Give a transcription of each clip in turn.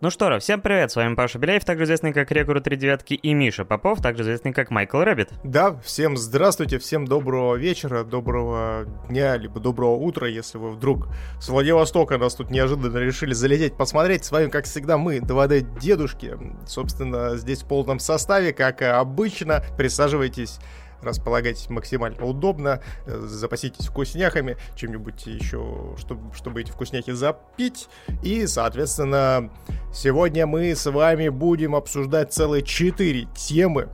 Ну что ж, всем привет, с вами Паша Беляев, также известный как Рекрут 3 девятки, и Миша Попов, также известный как Michael Rabbit. Да, всем здравствуйте, всем доброго вечера, доброго дня, либо доброго утра, если вы вдруг с Владивостока нас тут неожиданно решили залететь посмотреть. С вами, как всегда, мы, 2D дедушки, собственно, здесь в полном составе, как обычно. Присаживайтесь, располагайтесь максимально удобно, э, запаситесь вкусняхами, чем-нибудь еще, чтобы, чтобы эти вкусняхи запить. И, соответственно, сегодня мы с вами будем обсуждать целые четыре темы.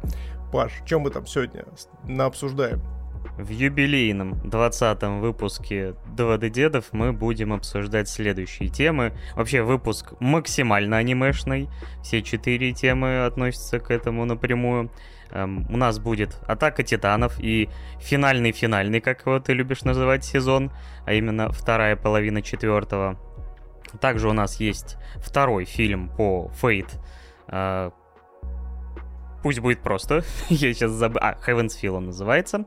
Паш, чем мы там сегодня обсуждаем? В юбилейном 20 выпуске 2D Дедов мы будем обсуждать следующие темы. Вообще выпуск максимально анимешный. Все четыре темы относятся к этому напрямую. Эм, у нас будет Атака Титанов и финальный-финальный, как его ты любишь называть, сезон, а именно вторая половина четвертого. Также у нас есть второй фильм по Fate. Э, пусть будет просто. Я сейчас забыл. А, Heaven's Feel он называется.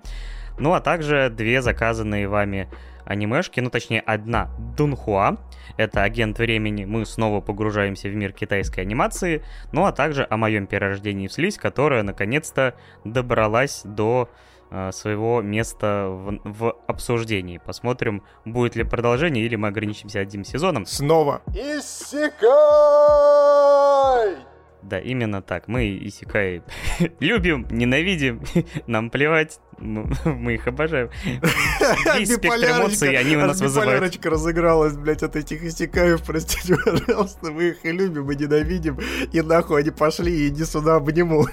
Ну, а также две заказанные вами анимешки, ну, точнее, одна Дунхуа, это агент времени, мы снова погружаемся в мир китайской анимации, ну, а также о моем перерождении в слизь, которая, наконец-то, добралась до э, своего места в, в обсуждении. Посмотрим, будет ли продолжение, или мы ограничимся одним сезоном. Снова. Иссякай! Да, именно так. Мы Исикай любим, ненавидим, нам плевать, мы их обожаем. Весь спектр эмоций они у нас вызывают. Биполярочка разыгралась, блядь, от этих Исикаев, простите, пожалуйста, мы их и любим, и ненавидим, и нахуй они пошли, и иди сюда обниму.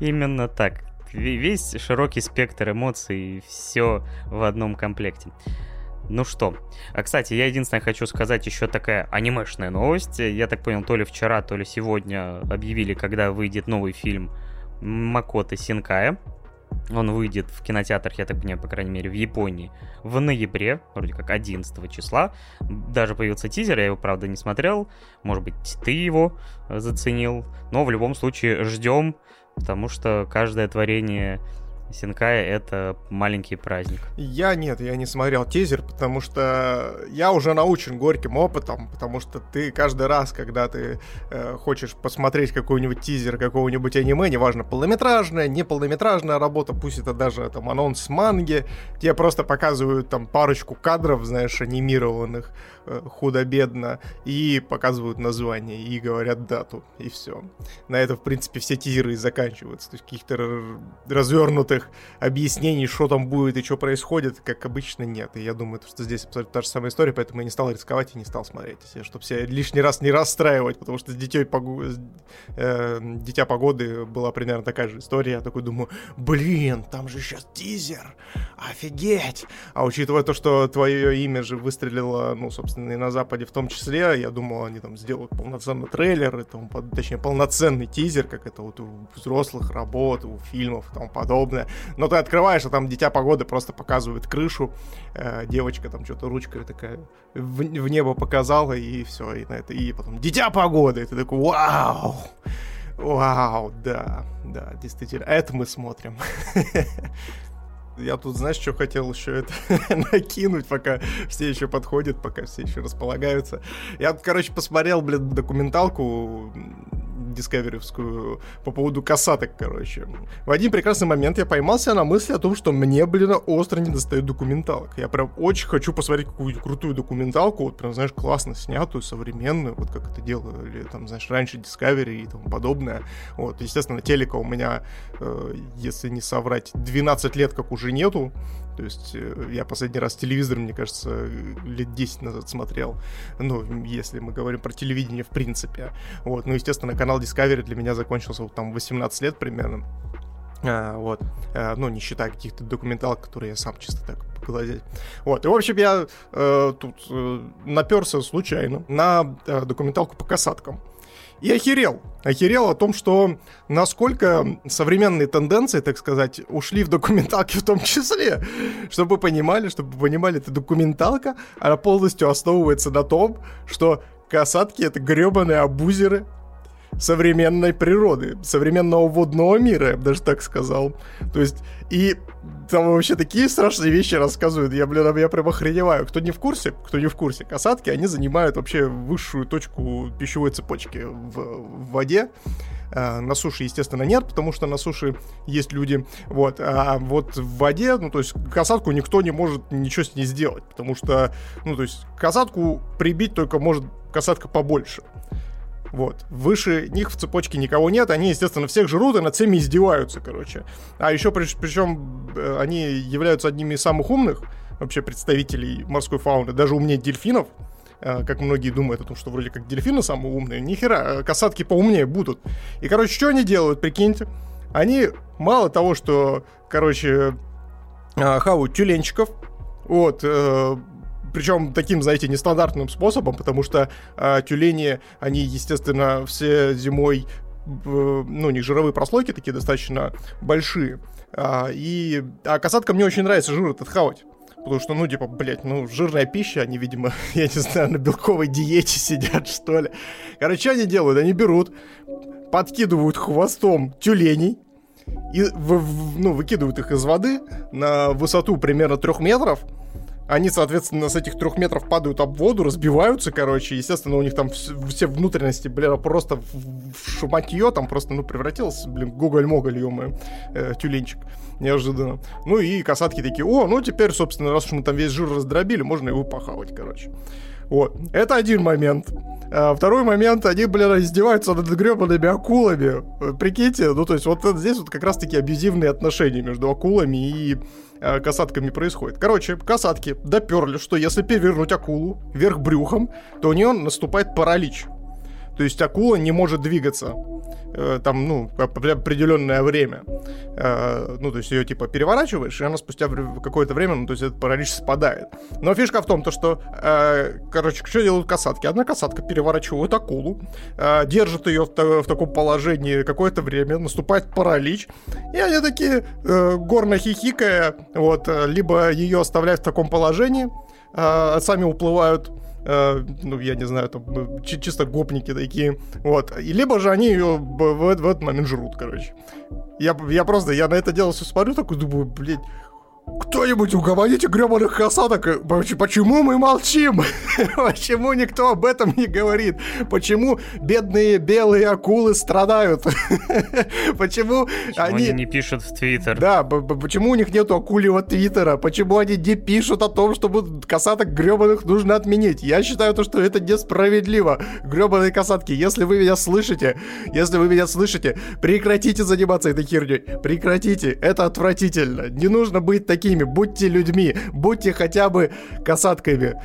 Именно так. Весь широкий спектр эмоций, все в одном комплекте. Ну что, а кстати, я единственное хочу сказать еще такая анимешная новость. Я так понял, то ли вчера, то ли сегодня объявили, когда выйдет новый фильм Макоты Синкая. Он выйдет в кинотеатрах, я так понимаю, по крайней мере, в Японии в ноябре, вроде как 11 числа. Даже появился тизер, я его, правда, не смотрел. Может быть, ты его заценил. Но в любом случае ждем, потому что каждое творение Синкая — это маленький праздник. Я нет, я не смотрел тизер, потому что я уже научен горьким опытом, потому что ты каждый раз, когда ты э, хочешь посмотреть какой-нибудь тизер какого-нибудь аниме, неважно, полнометражная, не полнометражная работа, пусть это даже там анонс манги, тебе просто показывают там парочку кадров, знаешь, анимированных, худо-бедно, и показывают название, и говорят дату, и все. На это, в принципе, все тизеры и заканчиваются. То есть каких-то развернутых объяснений, что там будет и что происходит, как обычно, нет. И я думаю, что здесь абсолютно та же самая история, поэтому я не стал рисковать и не стал смотреть, чтобы себя лишний раз не расстраивать, потому что с детей погу... э, Дитя погоды была примерно такая же история. Я такой думаю, блин, там же сейчас тизер, офигеть! А учитывая то, что твое имя же выстрелило, ну, собственно, собственно, и на Западе в том числе. Я думал, они там сделают полноценный трейлер, и тому, точнее, полноценный тизер, как это вот у взрослых работ, у фильмов и тому подобное. Но ты открываешь, а там Дитя Погоды просто показывает крышу, э, девочка там что-то ручкой такая в, в небо показала, и все, и на это, и потом Дитя Погоды, и ты такой, вау! Вау, да, да, действительно, это мы смотрим. Я тут, знаешь, что хотел еще это накинуть, пока все еще подходят, пока все еще располагаются. Я, короче, посмотрел, блин, документалку дискаверевскую по поводу касаток, короче. В один прекрасный момент я поймался на мысли о том, что мне, блин, остро не достает документалок. Я прям очень хочу посмотреть какую-то крутую документалку, вот прям, знаешь, классно снятую, современную, вот как это делали, там, знаешь, раньше Discovery и тому подобное. Вот, естественно, телека у меня, э, если не соврать, 12 лет как уже нету, то есть э, я последний раз телевизор, мне кажется, лет 10 назад смотрел. Ну, если мы говорим про телевидение в принципе. Вот. Ну, естественно, канал Discovery для меня закончился вот там 18 лет примерно. А, вот. А, ну, не считая каких-то документалок, которые я сам чисто так поглазеть. Вот. И, в общем, я э, тут э, наперся случайно на э, документалку по касаткам. И охерел. Охерел о том, что насколько современные тенденции, так сказать, ушли в документалки в том числе. Чтобы понимали, чтобы понимали, эта документалка, она полностью основывается на том, что касатки — это гребаные абузеры, современной природы, современного водного мира, я бы даже так сказал. То есть, и там вообще такие страшные вещи рассказывают. Я, блин, я прям охреневаю. Кто не в курсе, кто не в курсе, касатки, они занимают вообще высшую точку пищевой цепочки в, в воде. А, на суше, естественно, нет, потому что на суше есть люди. Вот. А вот в воде, ну, то есть касатку никто не может ничего с ней сделать, потому что, ну, то есть касатку прибить только может касатка побольше. Вот. Выше них в цепочке никого нет, они, естественно, всех жрут и над всеми издеваются, короче. А еще, причем, э, они являются одними из самых умных вообще представителей морской фауны, даже умнее дельфинов, э, как многие думают о том, что вроде как дельфины самые умные. Нихера, касатки поумнее будут. И, короче, что они делают, прикиньте? Они мало того, что, короче, э, хавают тюленчиков, вот, причем таким, знаете, нестандартным способом, потому что э, тюлени, они, естественно, все зимой ну, у них жировые прослойки такие достаточно большие. А, и а касаткам мне очень нравится жир этот хавать. Потому что, ну, типа, блядь, ну, жирная пища, они, видимо, я не знаю, на белковой диете сидят, что ли. Короче, они делают? Они берут, подкидывают хвостом тюленей, и, в, в, ну, выкидывают их из воды на высоту примерно трех метров, они, соответственно, с этих трех метров падают об воду, разбиваются, короче. Естественно, у них там все внутренности, бля, просто в шуматье там просто, ну, превратился, блин, гоголь-моголь, ё э, тюленчик. Неожиданно. Ну и касатки такие, о, ну теперь, собственно, раз уж мы там весь жир раздробили, можно его похавать, короче. Вот. Это один момент. А второй момент, они, блин, издеваются над гребаными акулами. Прикиньте, ну то есть вот здесь вот как раз-таки абьюзивные отношения между акулами и э, касатками происходит. Короче, касатки доперли, что если перевернуть акулу вверх брюхом, то у нее наступает паралич. То есть акула не может двигаться э, там, ну, определенное время. Э, ну, то есть ее типа переворачиваешь, и она спустя какое-то время, ну, то есть этот паралич спадает. Но фишка в том, то, что, э, короче, что делают касатки? Одна касатка переворачивает акулу, держит ее в, в таком положении какое-то время, наступает паралич, и они такие, горно хихикая, вот, либо ее оставляют в таком положении, сами уплывают э, ну, я не знаю, там, ну, чисто гопники такие, вот, и либо же они ее в, в, в этот момент жрут, короче. Я, я просто, я на это дело все смотрю, такой думаю, блядь, кто-нибудь уговорите гребаных касаток, почему мы молчим? почему никто об этом не говорит? Почему бедные белые акулы страдают? почему, почему они... они не пишут в Твиттер? Да, почему у них нету акулевого Твиттера? Почему они не пишут о том, чтобы касаток гребаных нужно отменить? Я считаю то, что это несправедливо. Гребаные касатки, если вы меня слышите, если вы меня слышите, прекратите заниматься этой херней. Прекратите, это отвратительно. Не нужно быть такими, будьте людьми, будьте хотя бы касатками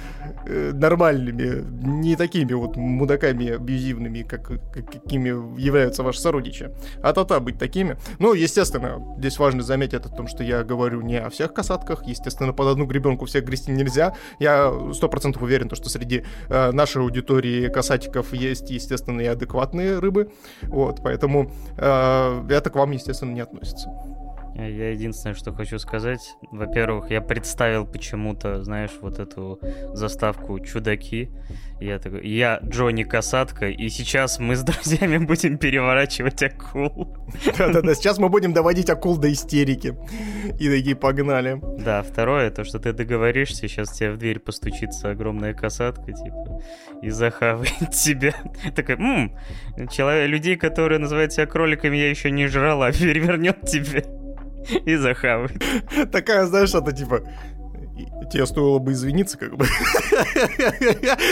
э, нормальными, не такими вот мудаками абьюзивными, как, как какими являются ваши сородичи. А то-то быть такими. Ну, естественно, здесь важно заметить о том, что я говорю не о всех касатках. Естественно, под одну гребенку всех грести нельзя. Я сто процентов уверен, что среди э, нашей аудитории касатиков есть, естественно, и адекватные рыбы. Вот, поэтому э, это к вам, естественно, не относится. Я единственное, что хочу сказать. Во-первых, я представил почему-то, знаешь, вот эту заставку «Чудаки». Я такой, я Джонни Касатка, и сейчас мы с друзьями будем переворачивать акул. Да-да-да, сейчас мы будем доводить акул до истерики. И такие погнали. Да, второе, то, что ты договоришься, сейчас тебе в дверь постучится огромная касатка, типа, и захавает тебя. Такой, ммм, людей, которые называют себя кроликами, я еще не жрала, перевернет тебя и захавает. Такая, знаешь, это типа тебе стоило бы извиниться, как бы.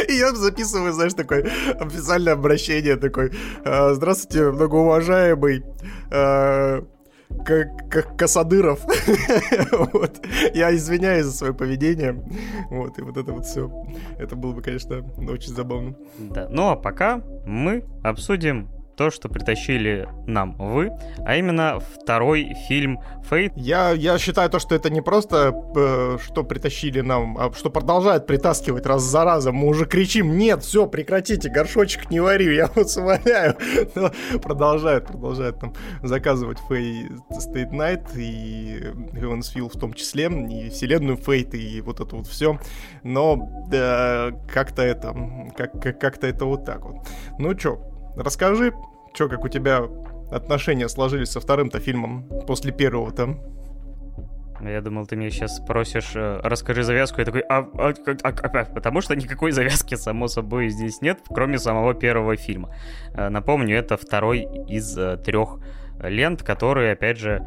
И я записываю, знаешь, такое официальное обращение, такой, «А, здравствуйте, многоуважаемый как, как Касадыров. вот. Я извиняюсь за свое поведение. Вот, и вот это вот все. Это было бы, конечно, очень забавно. Да. Ну а пока мы обсудим то, что притащили нам вы, а именно второй фильм Фейт. Я, я считаю то, что это не просто э, что притащили нам, а что продолжает притаскивать раз за разом. Мы уже кричим, нет, все, прекратите, горшочек не вари, я вас умоляю. Но продолжает, продолжает там заказывать Фей State Night и Heaven's Feel в том числе, и вселенную Фейт, и вот это вот все. Но да, как-то это, как, как-то это вот так вот. Ну чё, Расскажи, чё, как у тебя отношения сложились со вторым-то фильмом после первого-то? Я думал, ты меня сейчас спросишь, э, расскажи завязку. Я такой, а, а, а, а, потому что никакой завязки, само собой, здесь нет, кроме самого первого фильма. Э, напомню, это второй из э, трех лент, которые, опять же,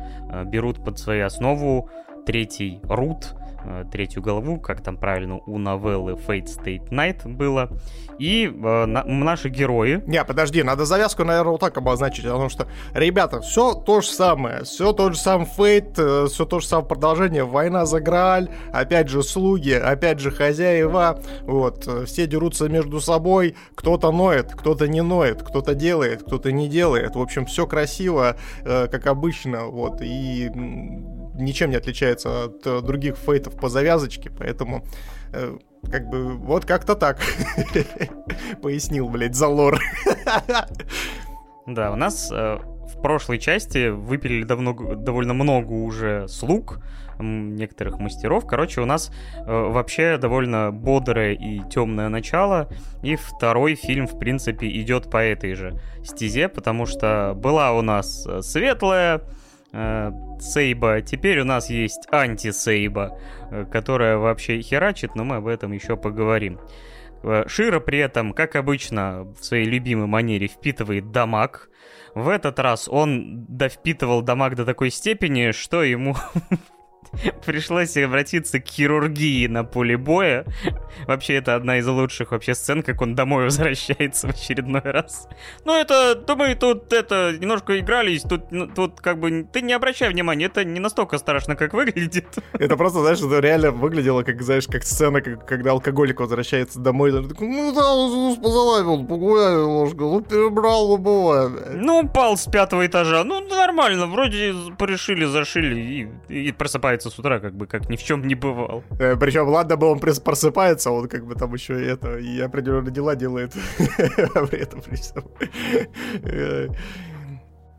берут под свою основу третий рут, Э, третью главу, как там правильно у новеллы Fate State Night было. И э, на, наши герои... Не, подожди, надо завязку, наверное, вот так обозначить, потому что, ребята, все то же самое, все тот же сам Fate, э, все то же самое продолжение, война за Грааль, опять же слуги, опять же хозяева, вот, э, все дерутся между собой, кто-то ноет, кто-то не ноет, кто-то делает, кто-то не делает, в общем, все красиво, э, как обычно, вот, и ничем не отличается от э, других фейтов по завязочке, поэтому э, как бы вот как-то так. Пояснил, блядь, за лор. Да, у нас э, в прошлой части выпилили давно, довольно много уже слуг, некоторых мастеров. Короче, у нас э, вообще довольно бодрое и темное начало. И второй фильм, в принципе, идет по этой же стезе, потому что была у нас светлая Сейба. Теперь у нас есть анти-Сейба, э, которая вообще херачит, но мы об этом еще поговорим. Э, Шира при этом, как обычно, в своей любимой манере впитывает дамаг. В этот раз он довпитывал дамаг до такой степени, что ему Пришлось обратиться к хирургии на поле боя. Вообще, это одна из лучших вообще сцен, как он домой возвращается в очередной раз. Ну, это, то мы тут, это, немножко игрались, тут, ну, тут как бы, ты не обращай внимания, это не настолько страшно, как выглядит. Это просто, знаешь, это реально выглядело, как, знаешь, как сцена, как, когда алкоголик возвращается домой, и такой, ну да, позалавил, погуляю немножко, ну, перебрал, ну, бывает. Ну, упал с пятого этажа, ну, нормально, вроде порешили, зашили, и, и просыпается просыпается с утра, как бы как ни в чем не бывал. Э, причем, ладно бы он просыпается, он как бы там еще и это, и определенные дела делает при этом. Э,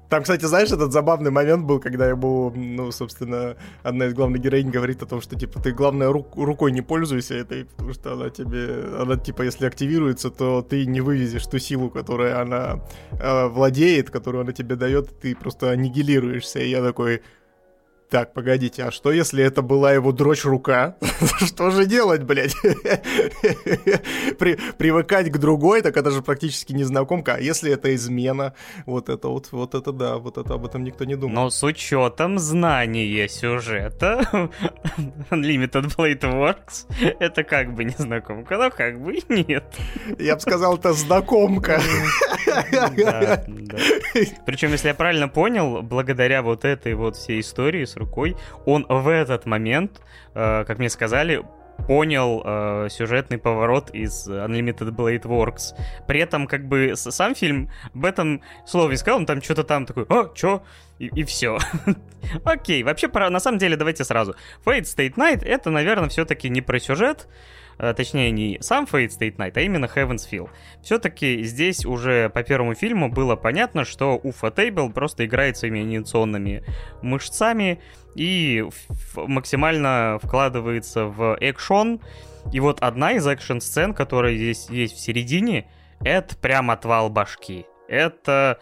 там, кстати, знаешь, этот забавный момент был, когда ему, ну, собственно, одна из главных героинь говорит о том, что, типа, ты, главное, рук, рукой не пользуйся этой, потому что она тебе, она, типа, если активируется, то ты не вывезешь ту силу, которой она э, владеет, которую она тебе дает, ты просто аннигилируешься. И я такой, так, погодите, а что если это была его дрочь рука? что же делать, блядь? При, привыкать к другой, так это же практически незнакомка. А если это измена? Вот это вот, вот это да, вот это об этом никто не думал. Но с учетом знания сюжета Unlimited Blade Works, это как бы незнакомка, но как бы и нет. Я бы сказал, это знакомка. Причем, если я правильно понял, благодаря вот этой вот всей истории с рукой, он в этот момент, э, как мне сказали, понял э, сюжетный поворот из Unlimited Blade Works. При этом, как бы, сам фильм об этом слове сказал, он там что-то там такой, а, чё? И, и все. Окей, вообще, на самом деле, давайте сразу. Fate State Night — это, наверное, все-таки не про сюжет, точнее, не сам Fate State Night, а именно Heaven's Feel. Все-таки здесь уже по первому фильму было понятно, что Уфа Тейбл просто играет своими анимационными мышцами и максимально вкладывается в экшон. И вот одна из экшн-сцен, которая здесь есть в середине, это прям отвал башки. Это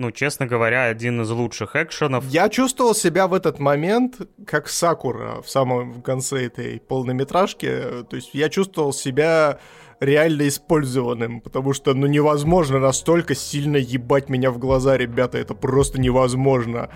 ну, честно говоря, один из лучших экшенов. Я чувствовал себя в этот момент как Сакура в самом конце этой полнометражки. То есть я чувствовал себя реально использованным, потому что, ну, невозможно настолько сильно ебать меня в глаза, ребята, это просто невозможно.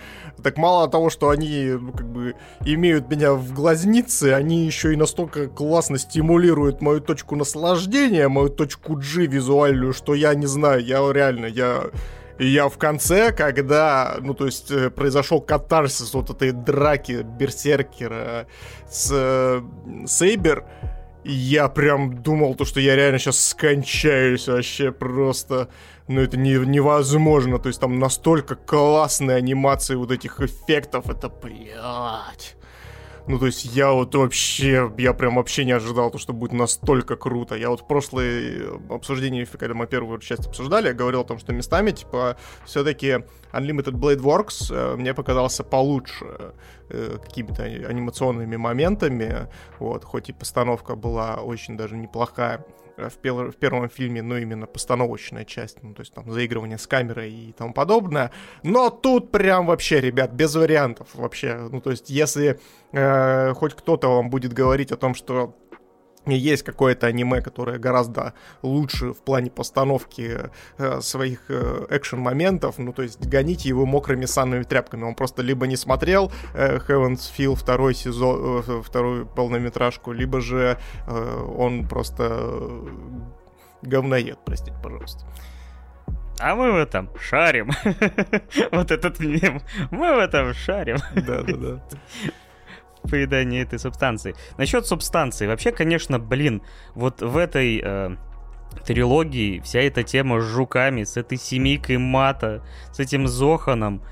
Так мало того, что они, ну, как бы, имеют меня в глазнице, они еще и настолько классно стимулируют мою точку наслаждения, мою точку G визуальную, что я не знаю, я реально, я и я в конце, когда, ну, то есть, э, произошел катарсис вот этой драки Берсеркера с э, Сейбер, я прям думал, то, что я реально сейчас скончаюсь вообще просто. Ну, это не, невозможно. То есть там настолько классные анимации вот этих эффектов. Это, блядь. Ну, то есть я вот вообще, я прям вообще не ожидал, то, что будет настолько круто. Я вот в прошлое обсуждение, когда мы первую часть обсуждали, я говорил о том, что местами, типа, все-таки Unlimited Blade Works э, мне показался получше э, какими-то анимационными моментами, вот, хоть и постановка была очень даже неплохая. В, пер- в первом фильме, ну, именно постановочная часть, ну, то есть там заигрывание с камерой и тому подобное. Но тут прям вообще, ребят, без вариантов вообще. Ну, то есть если э, хоть кто-то вам будет говорить о том, что есть какое-то аниме, которое гораздо лучше в плане постановки э, своих э, экшен-моментов, ну, то есть гоните его мокрыми санными тряпками. Он просто либо не смотрел э, Heaven's Feel второй сезон, э, вторую полнометражку, либо же э, он просто э, говноед, простите, пожалуйста. А мы в этом шарим. Вот этот мем. Мы в этом шарим. Да-да-да поедание этой субстанции. Насчет субстанции. Вообще, конечно, блин, вот в этой э, трилогии вся эта тема с жуками, с этой семейкой мата, с этим Зоханом,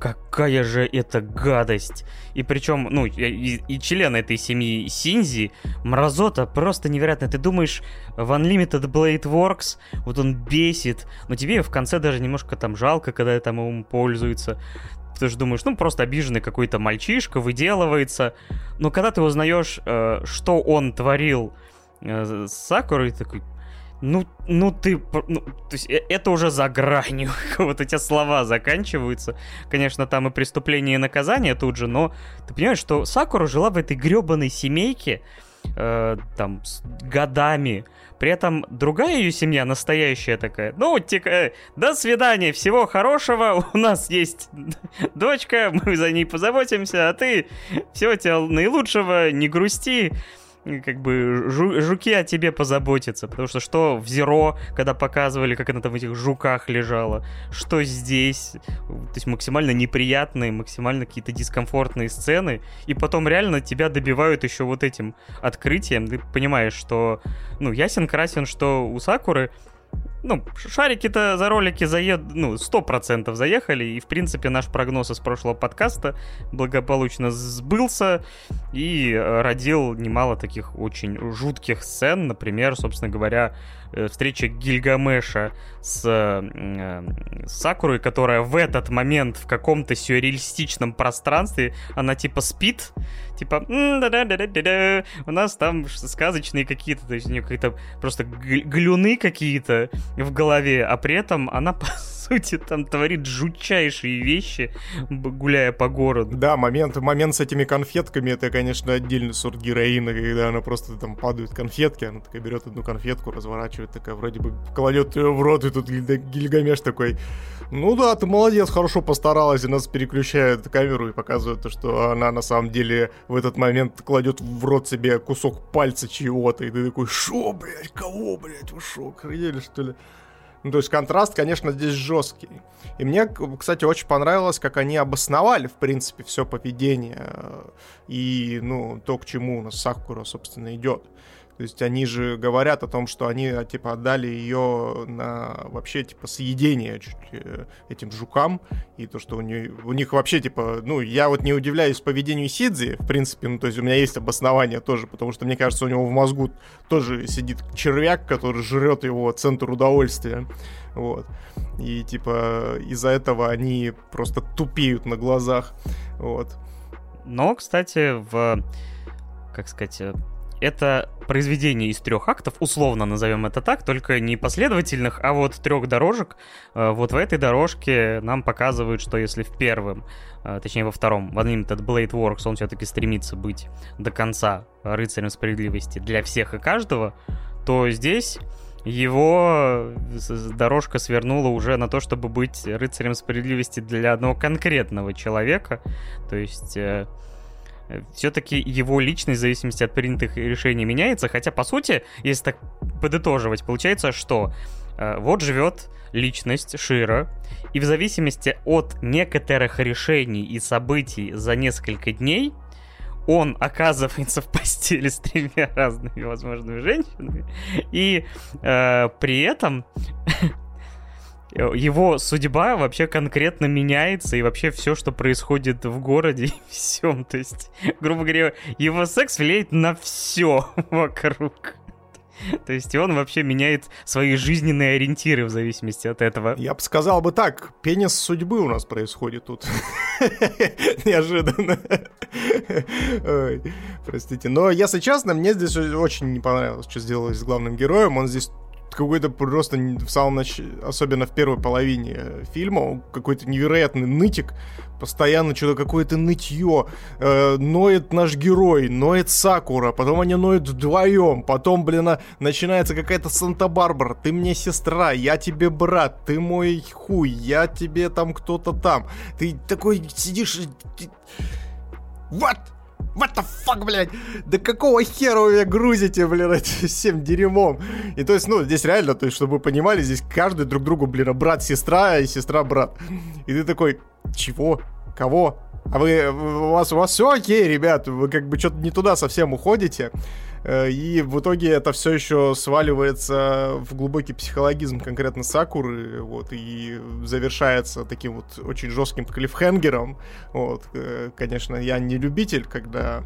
какая же это гадость. И причем, ну, и, и член этой семьи Синзи, мразота просто невероятно. Ты думаешь, в Unlimited Blade Works, вот он бесит, но тебе в конце даже немножко там жалко, когда там ему пользуется ты же думаешь, ну, просто обиженный какой-то мальчишка, выделывается. Но когда ты узнаешь, э, что он творил э, с Сакурой, такой, ну, ну ты, ну, то есть э, это уже за гранью, вот эти слова заканчиваются. Конечно, там и преступление и наказание тут же, но ты понимаешь, что Сакура жила в этой гребаной семейке, э, там, с годами, при этом другая ее семья, настоящая такая, ну, типа, э, до свидания, всего хорошего, у нас есть дочка, мы за ней позаботимся, а ты всего тебе наилучшего, не грусти как бы жу жуки о тебе позаботятся, потому что что в Зеро, когда показывали, как она там в этих жуках лежала, что здесь, то есть максимально неприятные, максимально какие-то дискомфортные сцены, и потом реально тебя добивают еще вот этим открытием, ты понимаешь, что, ну, ясен красен, что у Сакуры ну, шарики-то за ролики заед... ну, сто процентов заехали, и, в принципе, наш прогноз из прошлого подкаста благополучно сбылся и э, родил немало таких очень жутких сцен, например, собственно говоря, Э, встреча Гильгамеша с, э, с Сакурой, которая в этот момент в каком-то сюрреалистичном пространстве, она типа спит, типа у нас там сказочные какие-то, то есть у нее какие-то просто глюны какие-то в голове, а при этом она по сути, там творит жутчайшие вещи, гуляя по городу. Да, момент, момент с этими конфетками, это, конечно, отдельный сорт героина, когда она просто там падают конфетки, она такая берет одну конфетку, разворачивает, такая вроде бы кладет ее в рот, и тут Гильгамеш такой, ну да, ты молодец, хорошо постаралась, и нас переключает камеру и показывает то, что она на самом деле в этот момент кладет в рот себе кусок пальца чего-то, и ты такой, шо, блядь, кого, блядь, вы шо, охренели, что ли? Ну, то есть контраст, конечно, здесь жесткий. И мне, кстати, очень понравилось, как они обосновали, в принципе, все поведение э, и, ну, то, к чему у нас Сакура, собственно, идет. То есть они же говорят о том, что они, типа, отдали ее на вообще, типа, съедение чуть ли, этим жукам. И то, что у, нее, у них вообще, типа, ну, я вот не удивляюсь поведению Сидзи, в принципе, ну, то есть у меня есть обоснование тоже, потому что, мне кажется, у него в мозгу тоже сидит червяк, который жрет его центр удовольствия. Вот. И, типа, из-за этого они просто тупеют на глазах. Вот. Но, кстати, в как сказать, это произведение из трех актов, условно назовем это так, только не последовательных, а вот трех дорожек. Э, вот в этой дорожке нам показывают, что если в первом, э, точнее во втором, в Unlimited Blade Works он все-таки стремится быть до конца рыцарем справедливости для всех и каждого, то здесь его дорожка свернула уже на то, чтобы быть рыцарем справедливости для одного конкретного человека. То есть э, все-таки его личность в зависимости от принятых решений меняется, хотя, по сути, если так подытоживать, получается, что э, вот живет личность Шира, и в зависимости от некоторых решений и событий за несколько дней, он оказывается в постели с тремя разными возможными женщинами, и э, при этом его судьба вообще конкретно меняется, и вообще все, что происходит в городе и всем. То есть, грубо говоря, его секс влияет на все вокруг. То есть он вообще меняет свои жизненные ориентиры в зависимости от этого. Я бы сказал бы так, пенис судьбы у нас происходит тут. Неожиданно. Простите. Но, если честно, мне здесь очень не понравилось, что сделали с главным героем. Он здесь какой-то просто в самом начале, особенно в первой половине фильма, какой-то невероятный нытик, постоянно что-то какое-то нытье, э, ноет наш герой, ноет Сакура, потом они ноют вдвоем, потом, блин, а, начинается какая-то Санта-Барбара, ты мне сестра, я тебе брат, ты мой хуй, я тебе там кто-то там, ты такой сидишь... What? What the fuck, блядь? Да какого хера вы меня грузите, блин, всем дерьмом? И то есть, ну, здесь реально, то есть, чтобы вы понимали, здесь каждый друг другу, блин, брат-сестра и сестра-брат. И ты такой, чего? Кого? А вы, у вас, у вас все окей, ребят, вы как бы что-то не туда совсем уходите. Э, и в итоге это все еще сваливается в глубокий психологизм конкретно Сакуры, вот, и завершается таким вот очень жестким клиффхенгером. Вот, э, конечно, я не любитель, когда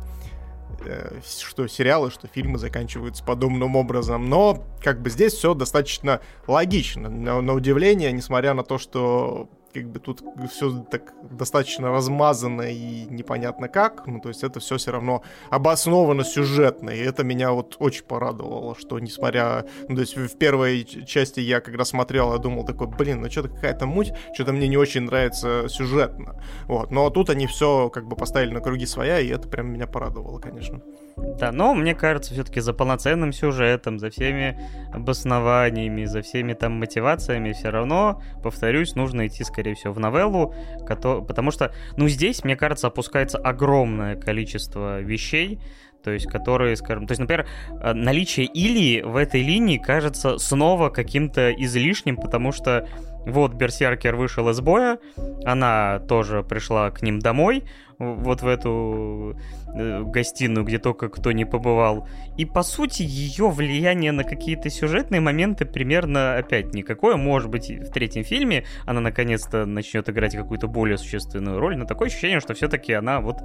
э, что сериалы, что фильмы заканчиваются подобным образом, но как бы здесь все достаточно логично, на, на удивление, несмотря на то, что как бы тут все так достаточно размазано и непонятно как, ну, то есть это все все равно обосновано сюжетно, и это меня вот очень порадовало, что несмотря, ну, то есть в первой части я когда смотрел, я думал такой, блин, ну что-то какая-то муть, что-то мне не очень нравится сюжетно, вот, но тут они все как бы поставили на круги своя, и это прям меня порадовало, конечно. Да, но мне кажется, все-таки за полноценным сюжетом, за всеми обоснованиями, за всеми там мотивациями все равно, повторюсь, нужно идти, скорее всего, в новеллу, потому что, ну, здесь, мне кажется, опускается огромное количество вещей, то есть которые, скажем, то есть, например, э, наличие Илии в этой линии кажется снова каким-то излишним, потому что вот Берсеркер вышел из боя, она тоже пришла к ним домой, вот в эту э, гостиную, где только кто не побывал. И, по сути, ее влияние на какие-то сюжетные моменты примерно опять никакое. Может быть, в третьем фильме она наконец-то начнет играть какую-то более существенную роль, но такое ощущение, что все-таки она вот,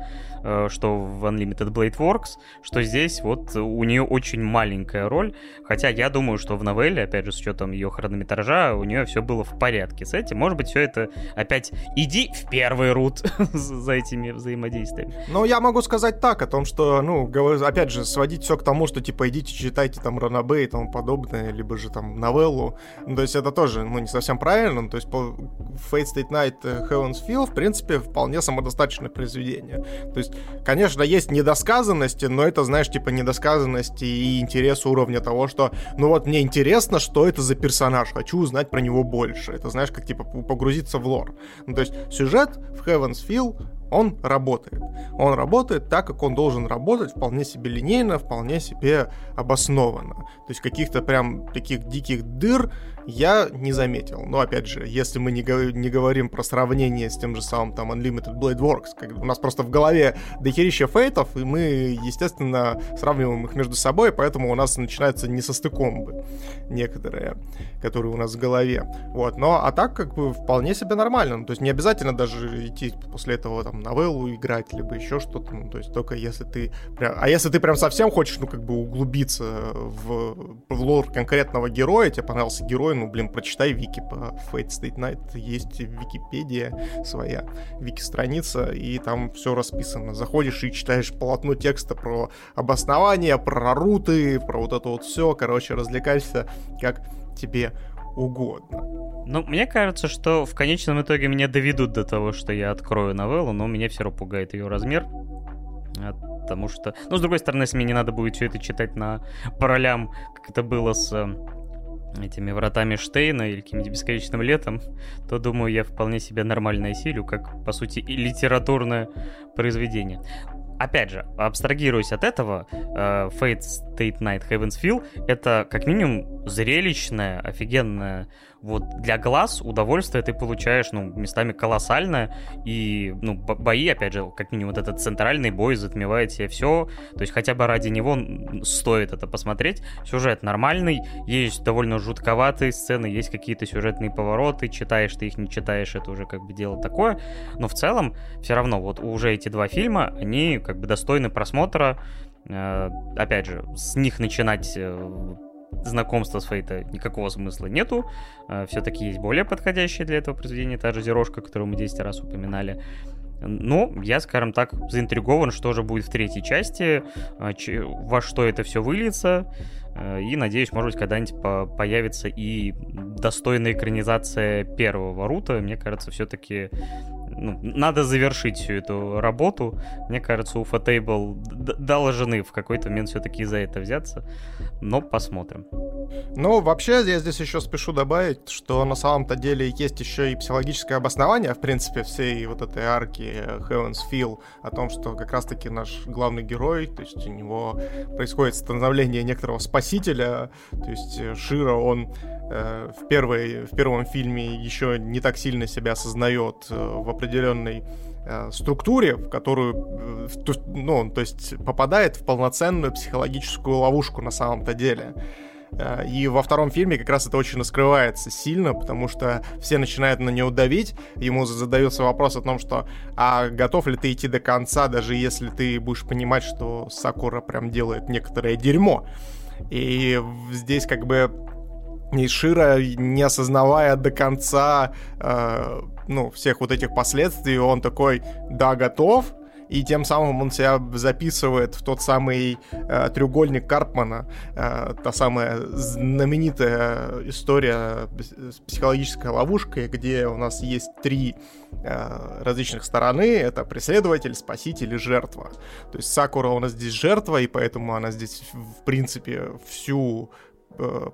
э, что в Unlimited Blade Works, что здесь вот у нее очень маленькая роль, хотя я думаю, что в новелле, опять же, с учетом ее хронометража, у нее все было в порядке с этим. Может быть, все это опять иди в первый рут за этими взаимодействием. Ну, я могу сказать так, о том, что, ну, опять же, сводить все к тому, что, типа, идите читайте там Ранабе и тому подобное, либо же там новеллу. Ну, то есть это тоже, ну, не совсем правильно. Ну, то есть по Fate State Night э, Heaven's Feel, в принципе, вполне самодостаточное произведение. То есть, конечно, есть недосказанности, но это, знаешь, типа, недосказанности и интерес уровня того, что, ну, вот мне интересно, что это за персонаж, хочу узнать про него больше. Это, знаешь, как, типа, погрузиться в лор. Ну, то есть сюжет в Heaven's Feel он работает. Он работает так, как он должен работать, вполне себе линейно, вполне себе обоснованно. То есть каких-то прям таких диких дыр я не заметил. Но опять же, если мы не, говор- не говорим про сравнение с тем же самым там Unlimited Blade Works, как у нас просто в голове дохерища фейтов, и мы, естественно, сравниваем их между собой, поэтому у нас начинаются несостыкомбы некоторые, которые у нас в голове. Вот, но а так как бы вполне себе нормально. Ну, то есть не обязательно даже идти после этого там новеллу играть, либо еще что-то. Ну, то есть только если ты прям... А если ты прям совсем хочешь, ну, как бы углубиться в, в лор конкретного героя, тебе понравился герой, ну, блин, прочитай вики по Fate State Night, есть Википедия своя, вики-страница, и там все расписано. Заходишь и читаешь полотно текста про обоснование, про руты, про вот это вот все, короче, развлекаешься как тебе угодно. Ну, мне кажется, что в конечном итоге меня доведут до того, что я открою новеллу, но меня все равно пугает ее размер. Потому что... Ну, с другой стороны, если мне не надо будет все это читать на паролям, как это было с этими вратами Штейна или каким-нибудь бесконечным летом, то, думаю, я вполне себе нормально осилю, как, по сути, и литературное произведение. Опять же, абстрагируясь от этого, uh, Fate State Night Heaven's Feel — это, как минимум, зрелищная, офигенная вот для глаз удовольствие ты получаешь, ну, местами колоссальное, и, ну, бои, опять же, как минимум вот этот центральный бой затмевает себе все, то есть хотя бы ради него стоит это посмотреть. Сюжет нормальный, есть довольно жутковатые сцены, есть какие-то сюжетные повороты, читаешь ты их, не читаешь, это уже как бы дело такое, но в целом все равно вот уже эти два фильма, они как бы достойны просмотра, э, опять же, с них начинать э, знакомства с Фейта никакого смысла нету. Э, Все-таки есть более подходящее для этого произведение, та же Зерошка, которую мы 10 раз упоминали. Но я, скажем так, заинтригован, что же будет в третьей части, э, во что это все выльется. Э, и надеюсь, может быть, когда-нибудь по появится и достойная экранизация первого Рута. Мне кажется, все-таки ну, надо завершить всю эту работу. Мне кажется, у Fatable должны в какой-то момент все-таки за это взяться. Но посмотрим. Ну, вообще, я здесь еще спешу добавить, что на самом-то деле есть еще и психологическое обоснование, в принципе, всей вот этой арки Heaven's Feel о том, что как раз-таки наш главный герой, то есть у него происходит становление некоторого спасителя, то есть э, Шира, он э, в, первой, в первом фильме еще не так сильно себя осознает э, в определенной э, структуре, в которую, э, ну, то есть попадает в полноценную психологическую ловушку на самом-то деле. Э, и во втором фильме как раз это очень раскрывается сильно, потому что все начинают на него давить. Ему задается вопрос о том, что а готов ли ты идти до конца, даже если ты будешь понимать, что Сакура прям делает некоторое дерьмо. И здесь как бы и Шира, не осознавая до конца э, ну, всех вот этих последствий, он такой, да, готов, и тем самым он себя записывает в тот самый э, треугольник Карпмана, э, та самая знаменитая история с психологической ловушкой, где у нас есть три э, различных стороны, это преследователь, спаситель и жертва. То есть Сакура у нас здесь жертва, и поэтому она здесь, в принципе, всю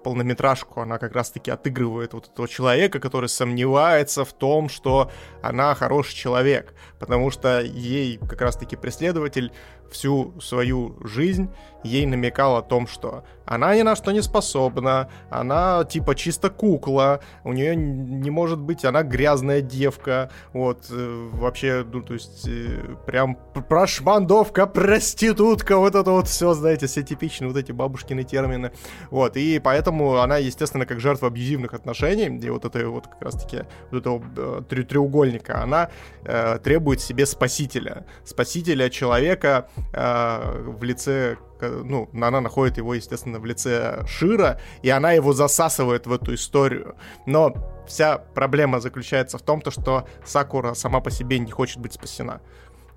полнометражку она как раз-таки отыгрывает вот этого человека, который сомневается в том, что она хороший человек, потому что ей как раз-таки преследователь всю свою жизнь ей намекал о том, что она ни на что не способна, она типа чисто кукла, у нее не может быть, она грязная девка, вот, э, вообще, ну, то есть, э, прям прошмандовка, проститутка, вот это вот все, знаете, все типичные вот эти бабушкины термины, вот, и поэтому она, естественно, как жертва абьюзивных отношений, и вот это вот как раз-таки вот этого э, треугольника, она э, требует себе спасителя, спасителя человека, э, в лице ну, она находит его, естественно, в лице Шира, и она его засасывает в эту историю. Но вся проблема заключается в том, то, что Сакура сама по себе не хочет быть спасена.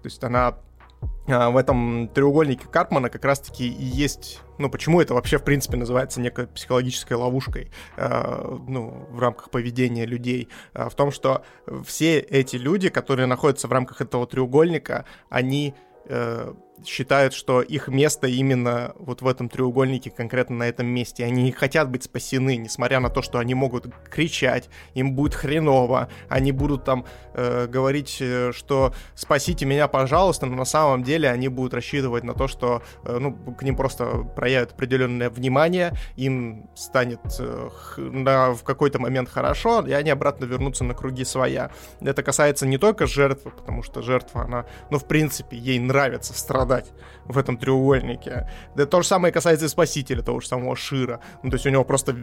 То есть она а, в этом треугольнике Карпмана как раз-таки и есть, ну, почему это вообще, в принципе, называется некой психологической ловушкой, э, ну, в рамках поведения людей, э, в том, что все эти люди, которые находятся в рамках этого треугольника, они э, считают, что их место именно вот в этом треугольнике, конкретно на этом месте. Они не хотят быть спасены, несмотря на то, что они могут кричать, им будет хреново, они будут там э, говорить, э, что спасите меня, пожалуйста, но на самом деле они будут рассчитывать на то, что э, ну, к ним просто проявят определенное внимание, им станет э, на, в какой-то момент хорошо, и они обратно вернутся на круги своя. Это касается не только жертвы, потому что жертва, она, ну, в принципе, ей нравится страдать страдать в этом треугольнике. Да то же самое касается и Спасителя, того же самого Шира. Ну, то есть у него просто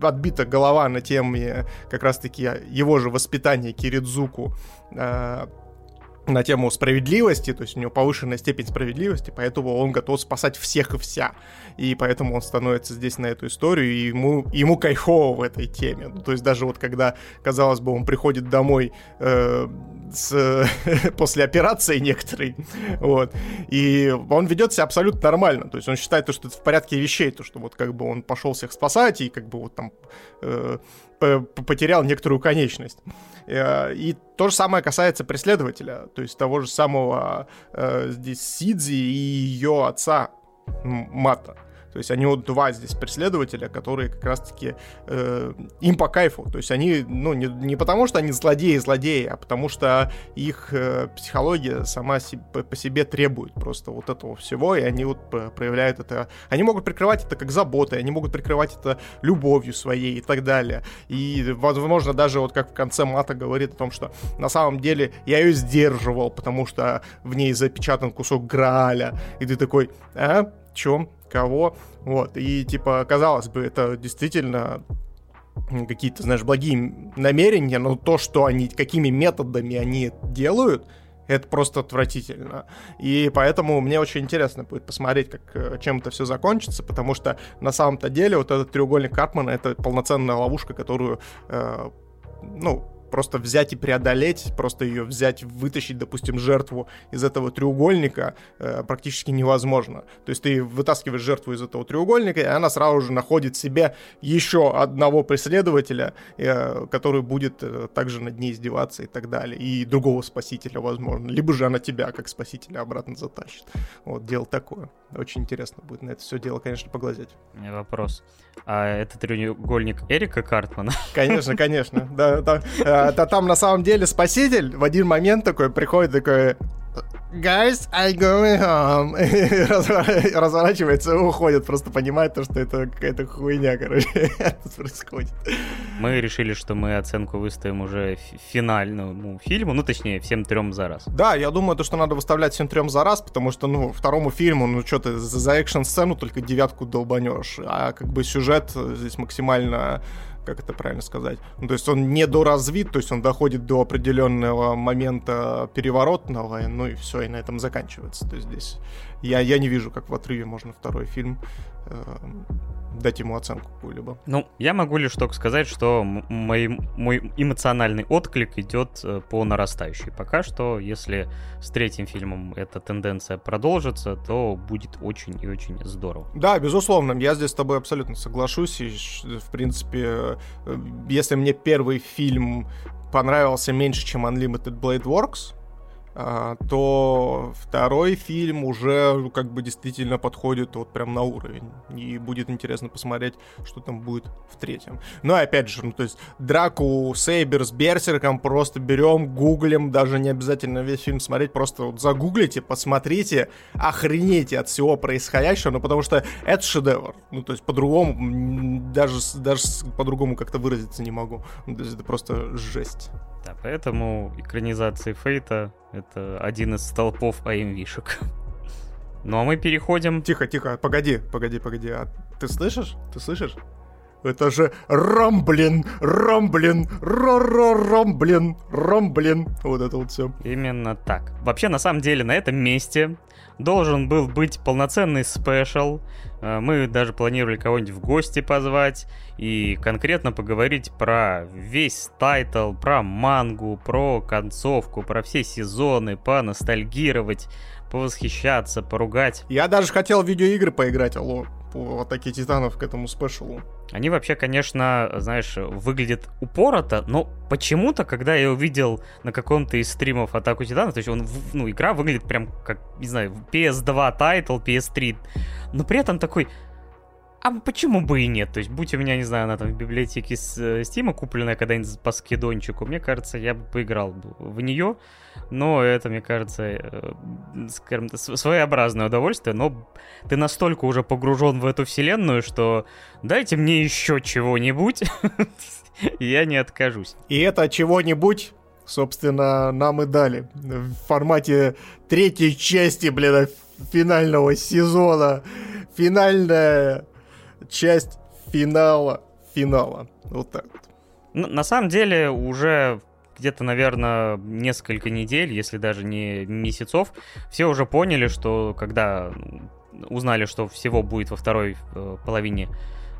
отбита голова на теме как раз-таки его же воспитания Киридзуку. Э, на тему справедливости, то есть у него повышенная степень справедливости, поэтому он готов спасать всех и вся. И поэтому он становится здесь на эту историю, и ему, ему кайфово в этой теме. Ну, то есть даже вот когда, казалось бы, он приходит домой э, с, после операции некоторой, вот, и он ведет себя абсолютно нормально. То есть он считает, то, что это в порядке вещей, то, что вот как бы он пошел всех спасать, и как бы вот там э, потерял некоторую конечность. Э, и то же самое касается преследователя, то есть того же самого э, здесь Сидзи и ее отца Мата. То есть они вот два здесь преследователя, которые как раз-таки э, им по кайфу. То есть они, ну, не, не потому что они злодеи-злодеи, а потому что их э, психология сама си, по, по себе требует просто вот этого всего, и они вот проявляют это. Они могут прикрывать это как заботой, они могут прикрывать это любовью своей и так далее. И, возможно, даже вот как в конце Мата говорит о том, что на самом деле я ее сдерживал, потому что в ней запечатан кусок Грааля. И ты такой, а? Чем? Кого, вот, и, типа, казалось бы, это действительно какие-то, знаешь, благие намерения, но то, что они, какими методами они делают, Это просто отвратительно. И поэтому мне очень интересно будет посмотреть, как, э, чем это все закончится, потому что на самом-то деле вот этот треугольник Карпмана — это полноценная ловушка, которую, э, ну, просто взять и преодолеть, просто ее взять, вытащить, допустим, жертву из этого треугольника э, практически невозможно. То есть ты вытаскиваешь жертву из этого треугольника, и она сразу же находит себе еще одного преследователя, э, который будет э, также над ней издеваться и так далее. И другого спасителя, возможно. Либо же она тебя, как спасителя, обратно затащит. Вот, дело такое. Очень интересно будет на это все дело, конечно, поглазеть. У меня вопрос. А это треугольник Эрика Картмана? Конечно, конечно. Да, да. Э, да, там на самом деле спаситель в один момент такой приходит такой Guys, I going home. разворачивается и уходит, просто понимает то, что это какая-то хуйня, короче, происходит. Мы решили, что мы оценку выставим уже финальному фильму, ну, точнее, всем трем за раз. Да, я думаю, то, что надо выставлять всем трем за раз, потому что, ну, второму фильму, ну, что ты за экшн-сцену только девятку долбанешь, а как бы сюжет здесь максимально как это правильно сказать. Ну, то есть он недоразвит, то есть он доходит до определенного момента переворотного, ну и все, и на этом заканчивается. То есть здесь я, я не вижу, как в отрыве можно второй фильм э, дать ему оценку какую-либо. Ну, я могу лишь только сказать, что мой, мой эмоциональный отклик идет э, по нарастающей. Пока что, если с третьим фильмом эта тенденция продолжится, то будет очень и очень здорово. Да, безусловно, я здесь с тобой абсолютно соглашусь. И, в принципе, э, если мне первый фильм понравился меньше, чем Unlimited Blade Works, то второй фильм уже ну, как бы действительно подходит вот прям на уровень. И будет интересно посмотреть, что там будет в третьем. Но опять же, ну то есть драку Сейбер с Берсерком просто берем, гуглим, даже не обязательно весь фильм смотреть, просто вот загуглите, посмотрите, охренейте от всего происходящего, ну потому что это шедевр. Ну то есть по-другому, даже, даже по-другому как-то выразиться не могу. Ну, то есть это просто жесть. Да, поэтому экранизация Фейта — это один из столпов АМВишек. Ну а мы переходим... Тихо, тихо, погоди, погоди, погоди. А ты слышишь? Ты слышишь? Это же Рамблин, Рамблин, Рамблин, Рамблин. Вот это вот все. Именно так. Вообще, на самом деле, на этом месте должен был быть полноценный спешл. Э, мы даже планировали кого-нибудь в гости позвать и конкретно поговорить про весь title, про мангу, про концовку, про все сезоны, поностальгировать, повосхищаться, поругать. Я даже хотел в видеоигры поиграть, алло по атаке титанов к этому special у. Они вообще, конечно, знаешь, выглядят упорото, но почему-то, когда я увидел на каком-то из стримов атаку титанов, то есть он, ну, игра выглядит прям как, не знаю, PS2 title, PS3, но при этом такой, а почему бы и нет? То есть, будь у меня, не знаю, она там в библиотеке с Steam э, купленная когда-нибудь по скидончику, мне кажется, я бы поиграл в нее. Но это, мне кажется, э, скажем, своеобразное удовольствие. Но ты настолько уже погружен в эту вселенную, что дайте мне еще чего-нибудь, я не откажусь. И это чего-нибудь собственно, нам и дали. В формате третьей части, блин, финального сезона. Финальная часть финала финала. Вот так вот. На самом деле, уже где-то, наверное, несколько недель, если даже не месяцев, все уже поняли, что когда узнали, что всего будет во второй э, половине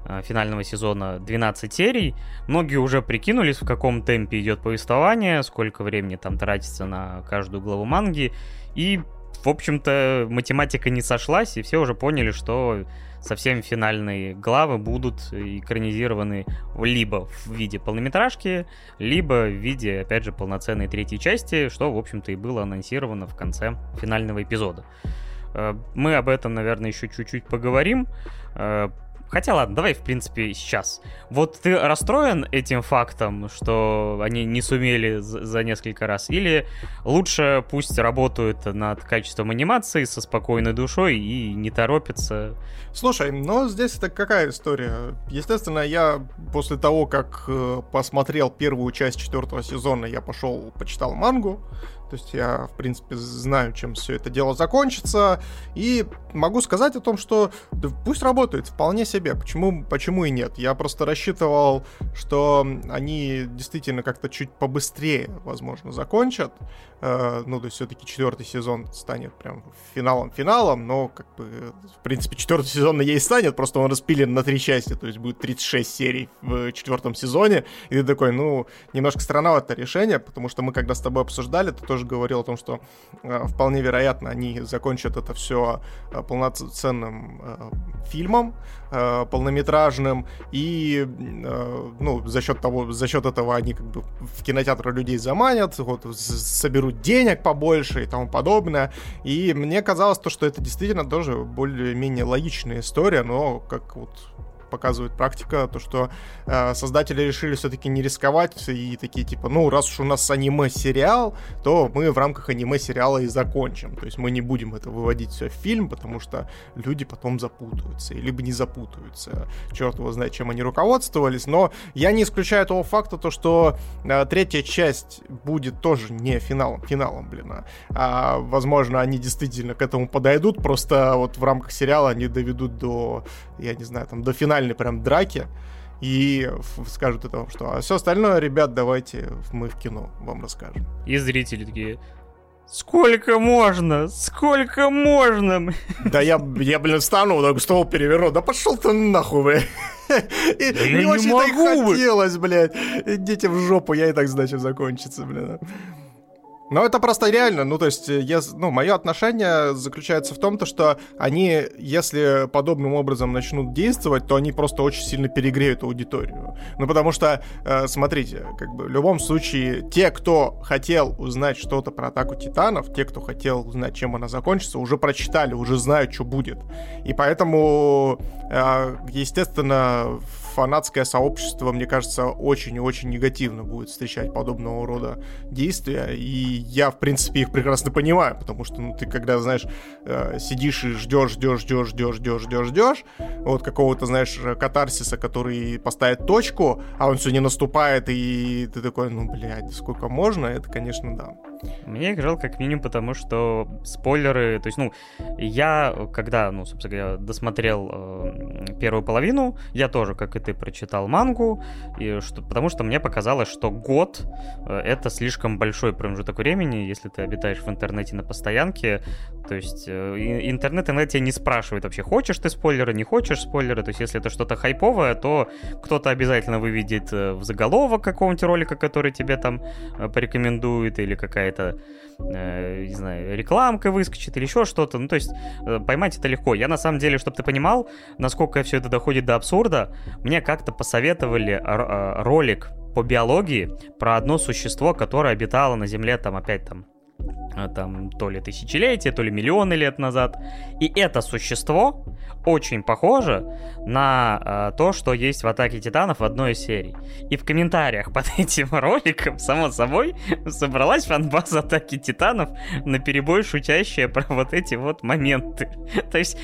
э, финального сезона 12 серий, многие уже прикинулись, в каком темпе идет повествование, сколько времени там тратится на каждую главу манги, и, в общем-то, математика не сошлась, и все уже поняли, что совсем финальные главы будут экранизированы либо в виде полнометражки, либо в виде, опять же, полноценной третьей части, что, в общем-то, и было анонсировано в конце финального эпизода. Э, мы об этом, наверное, еще чуть-чуть поговорим. Хотя ладно, давай, в принципе, сейчас. Вот ты расстроен этим фактом, что они не сумели за несколько раз? Или лучше пусть работают над качеством анимации со спокойной душой и не торопятся? Слушай, ну здесь это какая история? Естественно, я после того, как э, посмотрел первую часть четвертого сезона, я пошел, почитал мангу, То есть я, в принципе, знаю, чем все это дело закончится. И могу сказать о том, что да, пусть работает вполне себе. Почему, почему и нет? Я просто рассчитывал, что они действительно как-то чуть побыстрее, возможно, закончат. Э, ну, то есть все-таки четвертый сезон станет прям финалом-финалом, но, как бы, в принципе, четвертый сезон на ей станет, просто он распилен на три части, то есть будет 36 серий в четвертом сезоне. И ты такой, ну, немножко странновато решение, потому что мы, когда с тобой обсуждали, ты тоже говорил о том, что э, вполне вероятно они закончат это все э, полноценным э, фильмом, полнометражным, и ну, за счет того, за счет этого они как бы в кинотеатры людей заманят, вот, соберут денег побольше и тому подобное. И мне казалось то, что это действительно тоже более-менее логичная история, но как вот показывает практика, то что э, создатели решили все-таки не рисковать и такие типа, ну раз уж у нас аниме-сериал, то мы в рамках аниме-сериала и закончим. То есть мы не будем это выводить все в фильм, потому что люди потом запутаются, либо не запутаются. Черт его знает, чем они руководствовались. Но я не исключаю того факта, то, что э, третья часть будет тоже не финалом, финалом, блин. А, а возможно, они действительно к этому подойдут, просто вот в рамках сериала они доведут до, я не знаю, там, до финала финальной прям драки и скажут это, что а все остальное, ребят, давайте мы в кино вам расскажем. И зрители такие, Сколько можно? Сколько можно? Да я, я блин, встану, так стол переверну. Да пошел ты нахуй, блядь. И, да не очень-то и хотелось, блядь. Идите в жопу, я и так, значит, закончится, блин. Но это просто реально, ну, то есть, я, ну, мое отношение заключается в том, то, что они, если подобным образом начнут действовать, то они просто очень сильно перегреют аудиторию. Ну, потому что, э, смотрите, как бы в любом случае, те, кто хотел узнать что-то про атаку титанов, те, кто хотел узнать, чем она закончится, уже прочитали, уже знают, что будет. И поэтому, э, естественно, фанатское сообщество, мне кажется, очень и очень негативно будет встречать подобного рода действия. И я, в принципе, их прекрасно понимаю, потому что, ну, ты когда, знаешь, э, сидишь и ждешь, ждешь, ждешь, ждешь, ждешь, ждешь, ждешь, вот какого-то, знаешь, катарсиса, который поставит точку, а он все не наступает, и ты такой, ну, блядь, сколько можно, это, конечно, да. Мне играл как минимум потому, что спойлеры, то есть, ну, я, когда, ну, собственно говоря, досмотрел э, первую половину, я тоже, как и ты, прочитал мангу, и что, потому что мне показалось, что год э, это слишком большой промежуток времени, если ты обитаешь в интернете на постоянке, то есть э, интернет иногда тебя не спрашивает вообще, хочешь ты спойлеры, не хочешь спойлеры, то есть если это что-то хайповое, то кто-то обязательно выведет э, в заголовок какого-нибудь ролика, который тебе там э, порекомендует, или какая какая-то, э, не знаю, рекламка выскочит или еще что-то. Ну, то есть э, поймать это легко. Я на самом деле, чтобы ты понимал, насколько все это доходит до абсурда, мне как-то посоветовали э, ролик по биологии про одно существо, которое обитало на Земле там опять там там то ли тысячелетия, то ли миллионы лет назад. И это существо очень похоже на э, то, что есть в Атаке Титанов в одной из серий. И в комментариях под этим роликом, само собой, собралась фанбаза Атаки Титанов на перебой шутящая про вот эти вот моменты. то есть,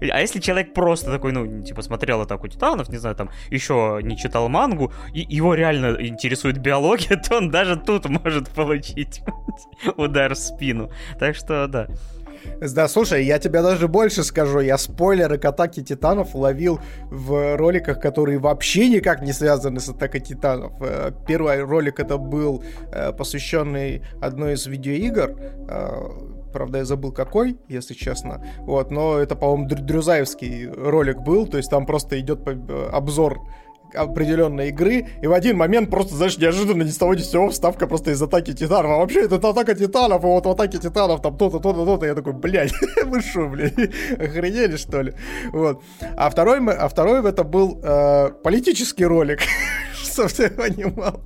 а если человек просто такой, ну, типа, смотрел Атаку Титанов, не знаю, там, еще не читал мангу, и его реально интересует биология, то он даже тут может получить удар в спину. Так что, да. Да, слушай, я тебе даже больше скажу. Я спойлеры к Атаке Титанов ловил в роликах, которые вообще никак не связаны с Атакой Титанов. Э, первый ролик это был э, посвященный одной из видеоигр. Э, правда, я забыл какой, если честно. Вот, но это, по-моему, Дрюзаевский ролик был, то есть там просто идет обзор определенной игры, и в один момент просто, знаешь, неожиданно ни с того ни с сего вставка просто из атаки титанов. А вообще это атака титанов, и вот в атаке титанов там то-то, то-то, то-то. Я такой, блядь, вы шо, блядь, охренели, что ли? Вот. А второй, а второй это был э, политический ролик чтобы ты понимал.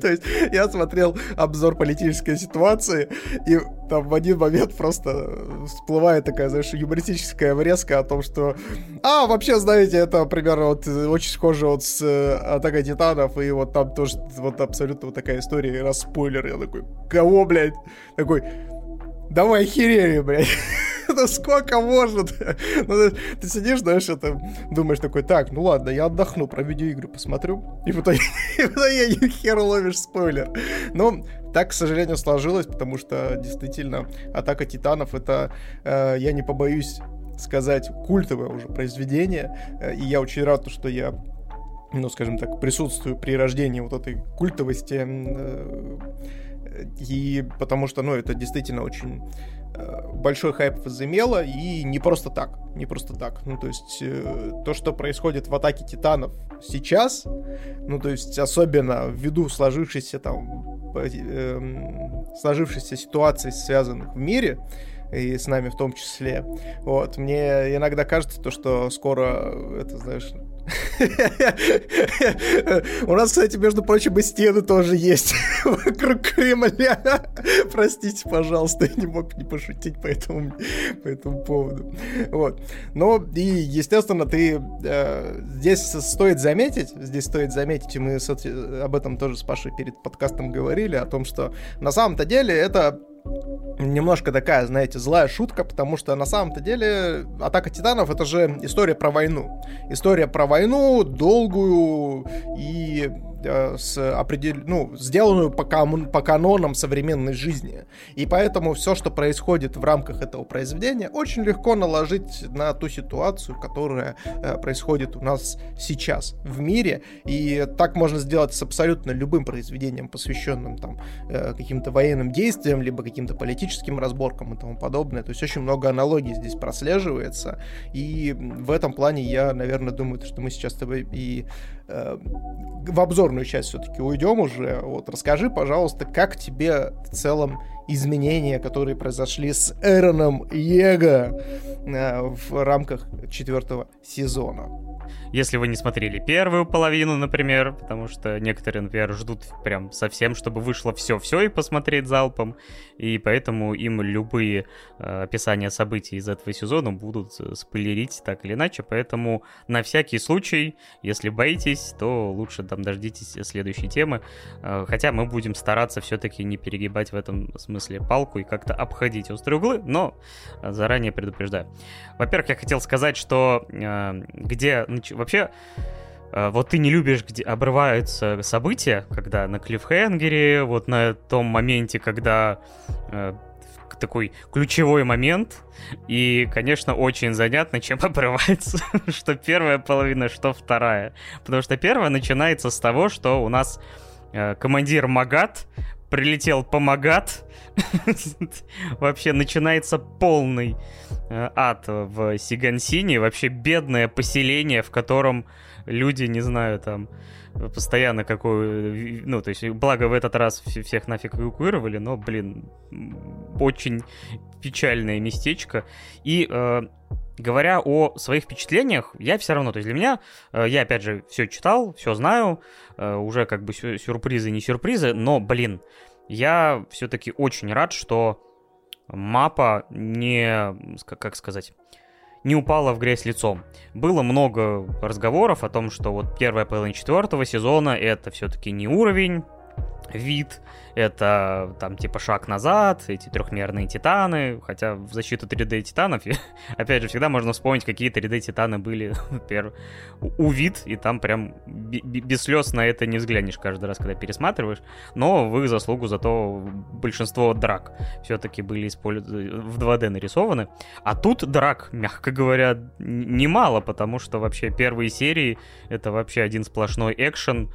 То есть я смотрел обзор политической ситуации, и там в один момент просто всплывает такая, знаешь, юмористическая врезка о том, что а, вообще, знаете, это примерно вот очень схоже вот с э, Атакой Титанов, и вот там тоже вот абсолютно вот такая история, раз спойлер, я такой, кого, блядь? Такой, давай херели, блядь. ну сколько может? Ну, ты сидишь, знаешь, это, думаешь такой, так, ну ладно, я отдохну, про видеоигры посмотрю, и в итоге, и хер ловишь спойлер. Но так, к сожалению, сложилось, потому что действительно Атака Титанов это, э, я не побоюсь сказать, культовое уже произведение. Э, и я очень рад, что я ну, скажем так, присутствую при рождении вот этой культовости. Э, и потому что, ну, это действительно очень большой хайп возымело, и не просто так, не просто так. Ну, то есть, то, что происходит в Атаке Титанов сейчас, ну, то есть, особенно ввиду сложившейся там, эм, сложившейся ситуации, связанных в мире, и с нами в том числе. Вот, мне иногда кажется то, что скоро, это, знаешь, у нас, кстати, между прочим, и стены тоже есть вокруг Кремля. Простите, пожалуйста, я не мог не пошутить по этому, по этому поводу. Вот. Но и, естественно, ты э, здесь стоит заметить, здесь стоит заметить, и мы об этом тоже с Пашей перед подкастом говорили, о том, что на самом-то деле это немножко такая, знаете, злая шутка, потому что на самом-то деле Атака Титанов это же история про войну. История про войну долгую и Э, с определ... ну, сделанную по, кам... по канонам современной жизни. И поэтому все, что происходит в рамках этого произведения, очень легко наложить на ту ситуацию, которая э, происходит у нас сейчас в мире. И так можно сделать с абсолютно любым произведением, посвященным там э, каким-то военным действиям, либо каким-то политическим разборкам и тому подобное. То есть очень много аналогий здесь прослеживается. И в этом плане я, наверное, думаю, что мы сейчас с тобой и в обзорную часть все-таки уйдем уже. Вот расскажи, пожалуйста, как тебе в целом изменения, которые произошли с Эроном Его э, в рамках четвертого сезона? Если вы не смотрели первую половину, например, потому что некоторые, например, ждут прям совсем, чтобы вышло все-все и посмотреть залпом, и поэтому им любые э, описания событий из этого сезона будут э, спойлерить так или иначе, поэтому на всякий случай, если боитесь, то лучше там дождитесь следующей темы, э, хотя мы будем стараться все-таки не перегибать в этом смысле палку и как-то обходить острые углы, но э, заранее предупреждаю. Во-первых, я хотел сказать, что э, где вообще э, вот ты не любишь, где обрываются события, когда на клиффхенгере, вот на том моменте, когда э, такой ключевой момент, и, конечно, очень занятно, чем обрывается, что первая половина, что вторая. Потому что первая начинается с того, что у нас э, командир Магат прилетел помогат. Вообще начинается полный э, ад в Сигансине. Вообще бедное поселение, в котором люди, не знаю, там постоянно какой... Ну, то есть, благо в этот раз всех нафиг эвакуировали, но, блин, очень печальное местечко. И э, говоря о своих впечатлениях, я все равно, то есть для меня, э, я опять же все читал, все знаю, э, уже как бы сюрпризы, не сюрпризы, но, блин, я все-таки очень рад, что мапа не, как сказать, не упала в грязь лицом. Было много разговоров о том, что вот первая половина четвертого сезона это все-таки не уровень, вид, это там типа шаг назад, эти трехмерные титаны, хотя в защиту 3D титанов, опять же, всегда можно вспомнить, какие 3D титаны были, например, у вид, и там прям без слез на это не взглянешь каждый раз, когда пересматриваешь, но в их заслугу зато большинство драк все-таки были использованы в 2D нарисованы, а тут драк, мягко говоря, немало, потому что вообще первые серии это вообще один сплошной экшен,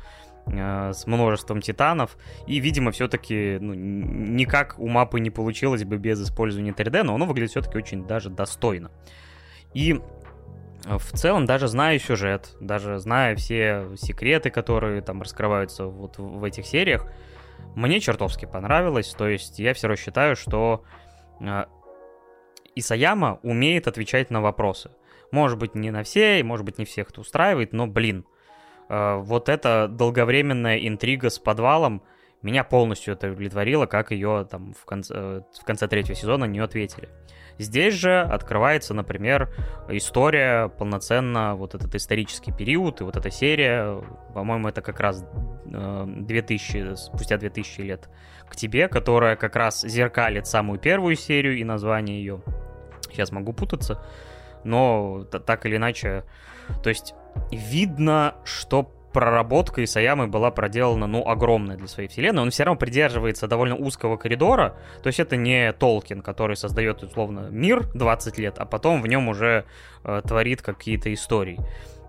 с множеством титанов. И, видимо, все-таки ну, никак у мапы не получилось бы без использования 3D, но оно выглядит все-таки очень даже достойно. И в целом, даже зная сюжет, даже зная все секреты, которые там раскрываются вот в этих сериях, мне чертовски понравилось. То есть я все равно считаю, что э, Исаяма умеет отвечать на вопросы. Может быть, не на все, может быть, не всех это устраивает, но, блин, Э, вот эта долговременная интрига с подвалом меня полностью это удовлетворило, как ее там в конце, э, в конце третьего сезона не ответили. Здесь же открывается, например, история полноценно, вот этот исторический период, и вот эта серия, по-моему, это как раз 2000, э, спустя 2000 лет к тебе, которая как раз зеркалит самую первую серию и название ее. Сейчас могу путаться. Но так или иначе... То есть видно, что проработка Исаямы была проделана, ну, огромная для своей вселенной. Он все равно придерживается довольно узкого коридора. То есть это не Толкин, который создает, условно, мир 20 лет, а потом в нем уже э, творит какие-то истории.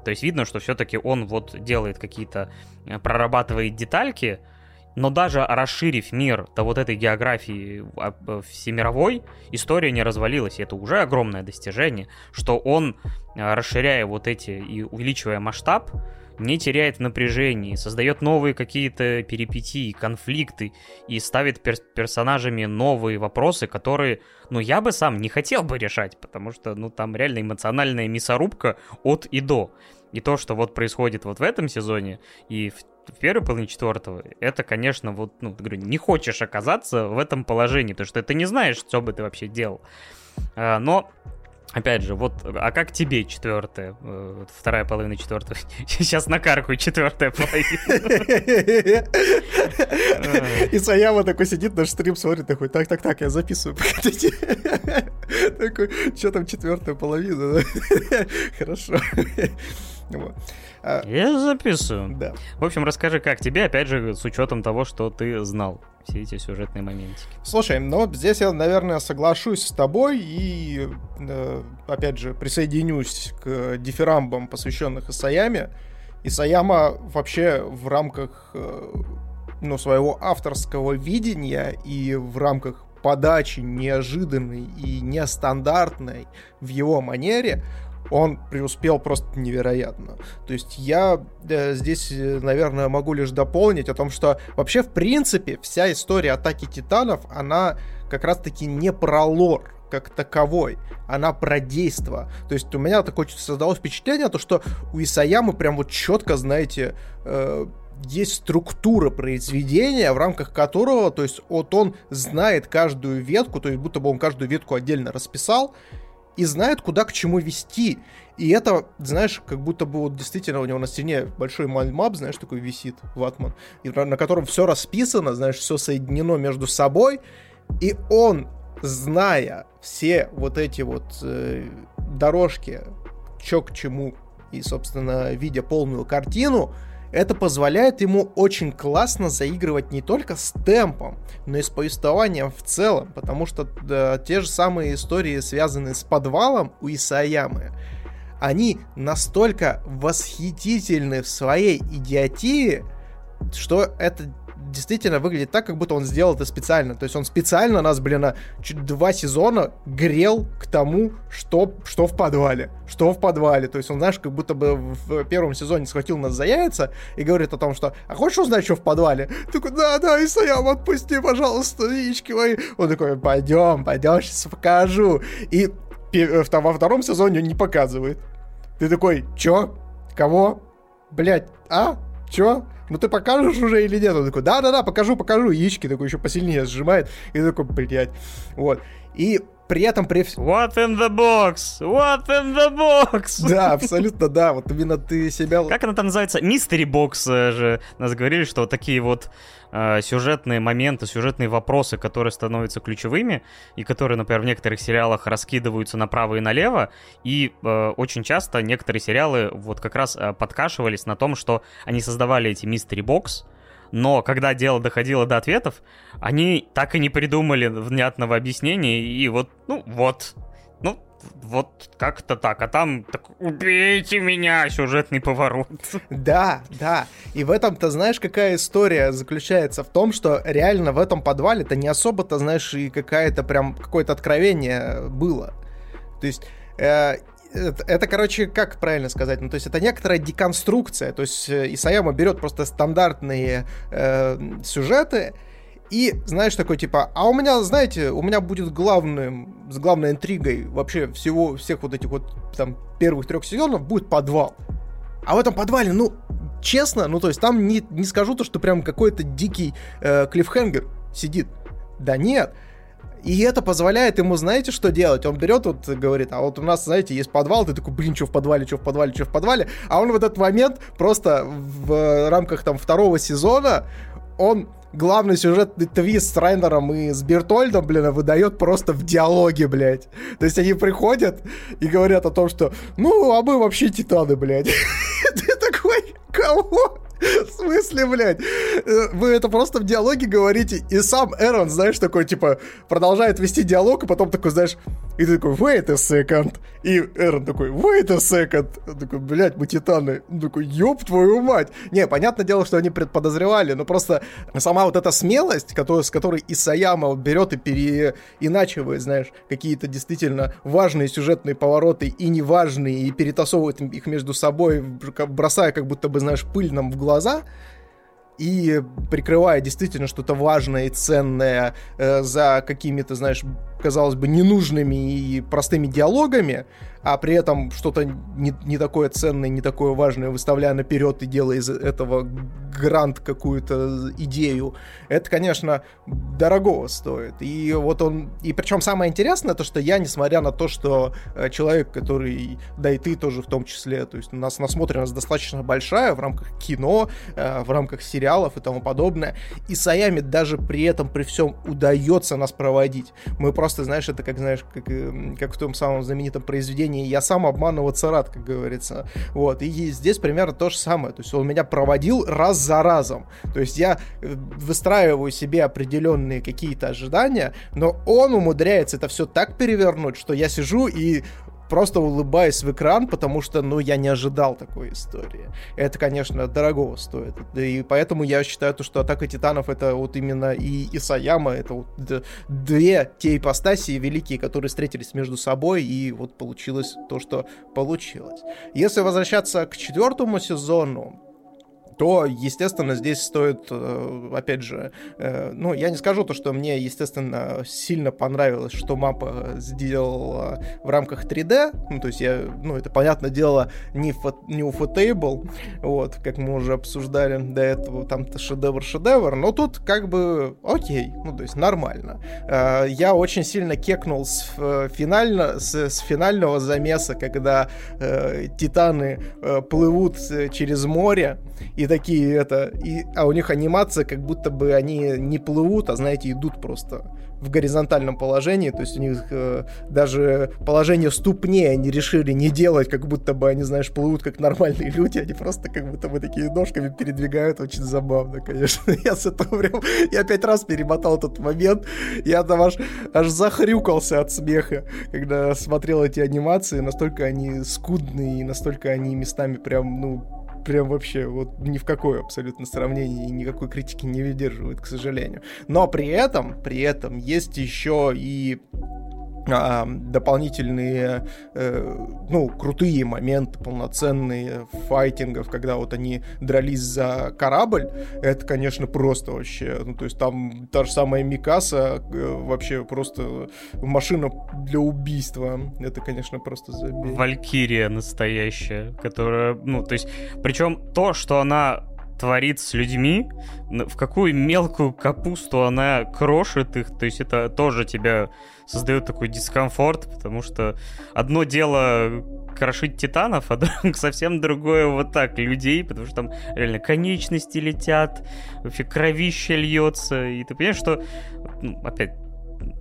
То есть видно, что все-таки он вот делает какие-то, э, прорабатывает детальки, но даже расширив мир до вот этой географии а, всемировой, история не развалилась, и это уже огромное достижение, что он, э, расширяя вот эти и увеличивая масштаб, не теряет в создает новые какие-то перипетии, конфликты и ставит пер персонажами новые вопросы, которые, ну, я бы сам не хотел бы решать, потому что, ну, там реально эмоциональная мясорубка от и до. И то, что вот происходит вот в этом сезоне и в в первой половине четвертого, это, конечно, вот, ну, говорю, не хочешь оказаться в этом положении, потому что ты не знаешь, что бы ты вообще делал. А, но Опять же, вот, а как тебе четвертая, э, вторая половина четвертого? Сейчас накаркаю четвертая половина. И Саяма такой сидит, наш стрим смотрит, такой, так, так, так, я записываю, погодите. Такой, что там четвертая половина? Хорошо. Я записываю. Да. В общем, расскажи, как тебе, опять же, с учетом того, что ты знал все эти сюжетные моментики. Слушай, ну здесь я, наверное, соглашусь с тобой и, э, опять же, присоединюсь к дифирамбам, посвященных Исаяме. Исаяма вообще в рамках э, ну, своего авторского видения и в рамках подачи неожиданной и нестандартной в его манере, он преуспел просто невероятно. То есть я э, здесь, э, наверное, могу лишь дополнить о том, что вообще, в принципе, вся история атаки титанов, она как раз-таки не про лор как таковой, она про действо. То есть у меня такое создалось впечатление, то, что у Исаямы прям вот четко, знаете, э, есть структура произведения, в рамках которого, то есть вот он знает каждую ветку, то есть будто бы он каждую ветку отдельно расписал, и знает, куда к чему вести. И это, знаешь, как будто бы вот действительно у него на стене большой мальмап, знаешь, такой висит, ватман, и на котором все расписано, знаешь, все соединено между собой, и он, зная все вот эти вот э, дорожки, чё к чему, и, собственно, видя полную картину, это позволяет ему очень классно заигрывать не только с темпом, но и с повествованием в целом, потому что да, те же самые истории, связанные с подвалом у Исаямы, они настолько восхитительны в своей идиотии, что это действительно выглядит так, как будто он сделал это специально. То есть он специально нас, блин, чуть два сезона грел к тому, что, что в подвале. Что в подвале. То есть он, знаешь, как будто бы в первом сезоне схватил нас за яйца и говорит о том, что «А хочешь узнать, что в подвале?» Такой «Да, да, Исаям, отпусти, пожалуйста, яички мои». Он такой «Пойдем, пойдем, сейчас покажу». И во втором сезоне он не показывает. Ты такой «Чё? Кого? Блять, а? Чё?» Ну ты покажешь уже или нет? Он такой, да-да-да, покажу, покажу. Яички такой еще посильнее сжимает. И такой, блядь. Вот. И при этом при... What in the box? What in the box? Да, абсолютно, да. Вот именно ты себя... Как она там называется? Мистери бокс же. Нас говорили, что вот такие вот э, сюжетные моменты, сюжетные вопросы, которые становятся ключевыми, и которые, например, в некоторых сериалах раскидываются направо и налево, и э, очень часто некоторые сериалы вот как раз э, подкашивались на том, что они создавали эти мистери бокс, но когда дело доходило до ответов, они так и не придумали внятного объяснения, и вот, ну, вот, ну, вот как-то так, а там так, убейте меня, сюжетный поворот. Да, да, и в этом-то, знаешь, какая история заключается в том, что реально в этом подвале-то не особо-то, знаешь, и какая-то прям, какое-то откровение было. То есть, э, это, это, короче, как правильно сказать? Ну, то есть это некоторая деконструкция. То есть э, Исаяма берет просто стандартные э, сюжеты и, знаешь, такой типа, а у меня, знаете, у меня будет главным, с главной интригой вообще всего, всех вот этих вот там первых трех сезонов будет подвал. А в этом подвале, ну, честно, ну, то есть там не, не скажу то, что прям какой-то дикий э, клиффхенгер сидит. Да нет, и это позволяет ему, знаете, что делать? Он берет, вот говорит, а вот у нас, знаете, есть подвал, ты такой, блин, что в подвале, что в подвале, что в подвале, а он в этот момент просто в рамках там второго сезона, он главный сюжетный твист с Райнером и с Бертольдом, блин, выдает просто в диалоге, блядь. То есть они приходят и говорят о том, что, ну, а мы вообще титаны, блядь. Ты такой, кого? В смысле, блядь? Э, вы это просто в диалоге говорите, и сам Эрон, знаешь, такой, типа, продолжает вести диалог, и потом такой, знаешь, и ты такой, wait a second. И Эрон такой, wait a second. Он такой, блядь, мы титаны. Он такой, ёб твою мать. Не, понятное дело, что они предподозревали, но просто сама вот эта смелость, которую, с которой Исаяма вот берет и переиначивает, знаешь, какие-то действительно важные сюжетные повороты и неважные, и перетасовывает их между собой, бросая как будто бы, знаешь, пыль нам в глаза, и прикрывая действительно что-то важное и ценное э, за какими-то, знаешь, казалось бы, ненужными и простыми диалогами, а при этом что-то не, не такое ценное, не такое важное выставляя наперед и делая из этого грант какую-то идею, это, конечно, дорого стоит. И вот он... И причем самое интересное, то, что я, несмотря на то, что э, человек, который... Да и ты тоже в том числе, то есть у нас насмотренность достаточно большая в рамках кино, э, в рамках сериалов и тому подобное, и Саями даже при этом, при всем удается нас проводить. Мы просто просто, знаешь, это как, знаешь, как, эм, как в том самом знаменитом произведении «Я сам обманываться рад», как говорится. Вот, и здесь примерно то же самое. То есть он меня проводил раз за разом. То есть я э, выстраиваю себе определенные какие-то ожидания, но он умудряется это все так перевернуть, что я сижу и просто улыбаюсь в экран, потому что, ну, я не ожидал такой истории. Это, конечно, дорого стоит. И поэтому я считаю, то, что Атака Титанов это вот именно и Исаяма, это вот две те ипостаси великие, которые встретились между собой, и вот получилось то, что получилось. Если возвращаться к четвертому сезону, то, естественно, здесь стоит, э, опять же, э, ну, я не скажу то, что мне, естественно, сильно понравилось, что мапа сделала в рамках 3D, ну, то есть я, ну, это, понятное дело, не, фо, не Ufotable, вот, как мы уже обсуждали до этого, там-то шедевр-шедевр, но тут как бы окей, ну, то есть нормально. Э, я очень сильно кекнул с, финально, с, с финального замеса, когда э, титаны э, плывут через море, и и такие это, и, а у них анимация, как будто бы они не плывут, а знаете, идут просто в горизонтальном положении, то есть у них э, даже положение ступней они решили не делать, как будто бы они, знаешь, плывут как нормальные люди, они просто как будто бы такие ножками передвигают, очень забавно, конечно. Я с этого прям, я пять раз перемотал этот момент, я там аж, аж захрюкался от смеха, когда смотрел эти анимации, настолько они скудные, настолько они местами прям, ну, прям вообще вот ни в какое абсолютно сравнение и никакой критики не выдерживает, к сожалению. Но при этом, при этом есть еще и дополнительные, э, ну, крутые моменты, полноценные файтингов, когда вот они дрались за корабль, это, конечно, просто вообще, ну, то есть там та же самая Микаса э, вообще просто машина для убийства, это, конечно, просто забей. Валькирия настоящая, которая, ну, то есть, причем то, что она творит с людьми, в какую мелкую капусту она крошит их, то есть это тоже тебя создает такой дискомфорт, потому что одно дело крошить титанов, а совсем другое вот так людей, потому что там реально конечности летят, вообще кровище льется, и ты понимаешь, что, ну, опять,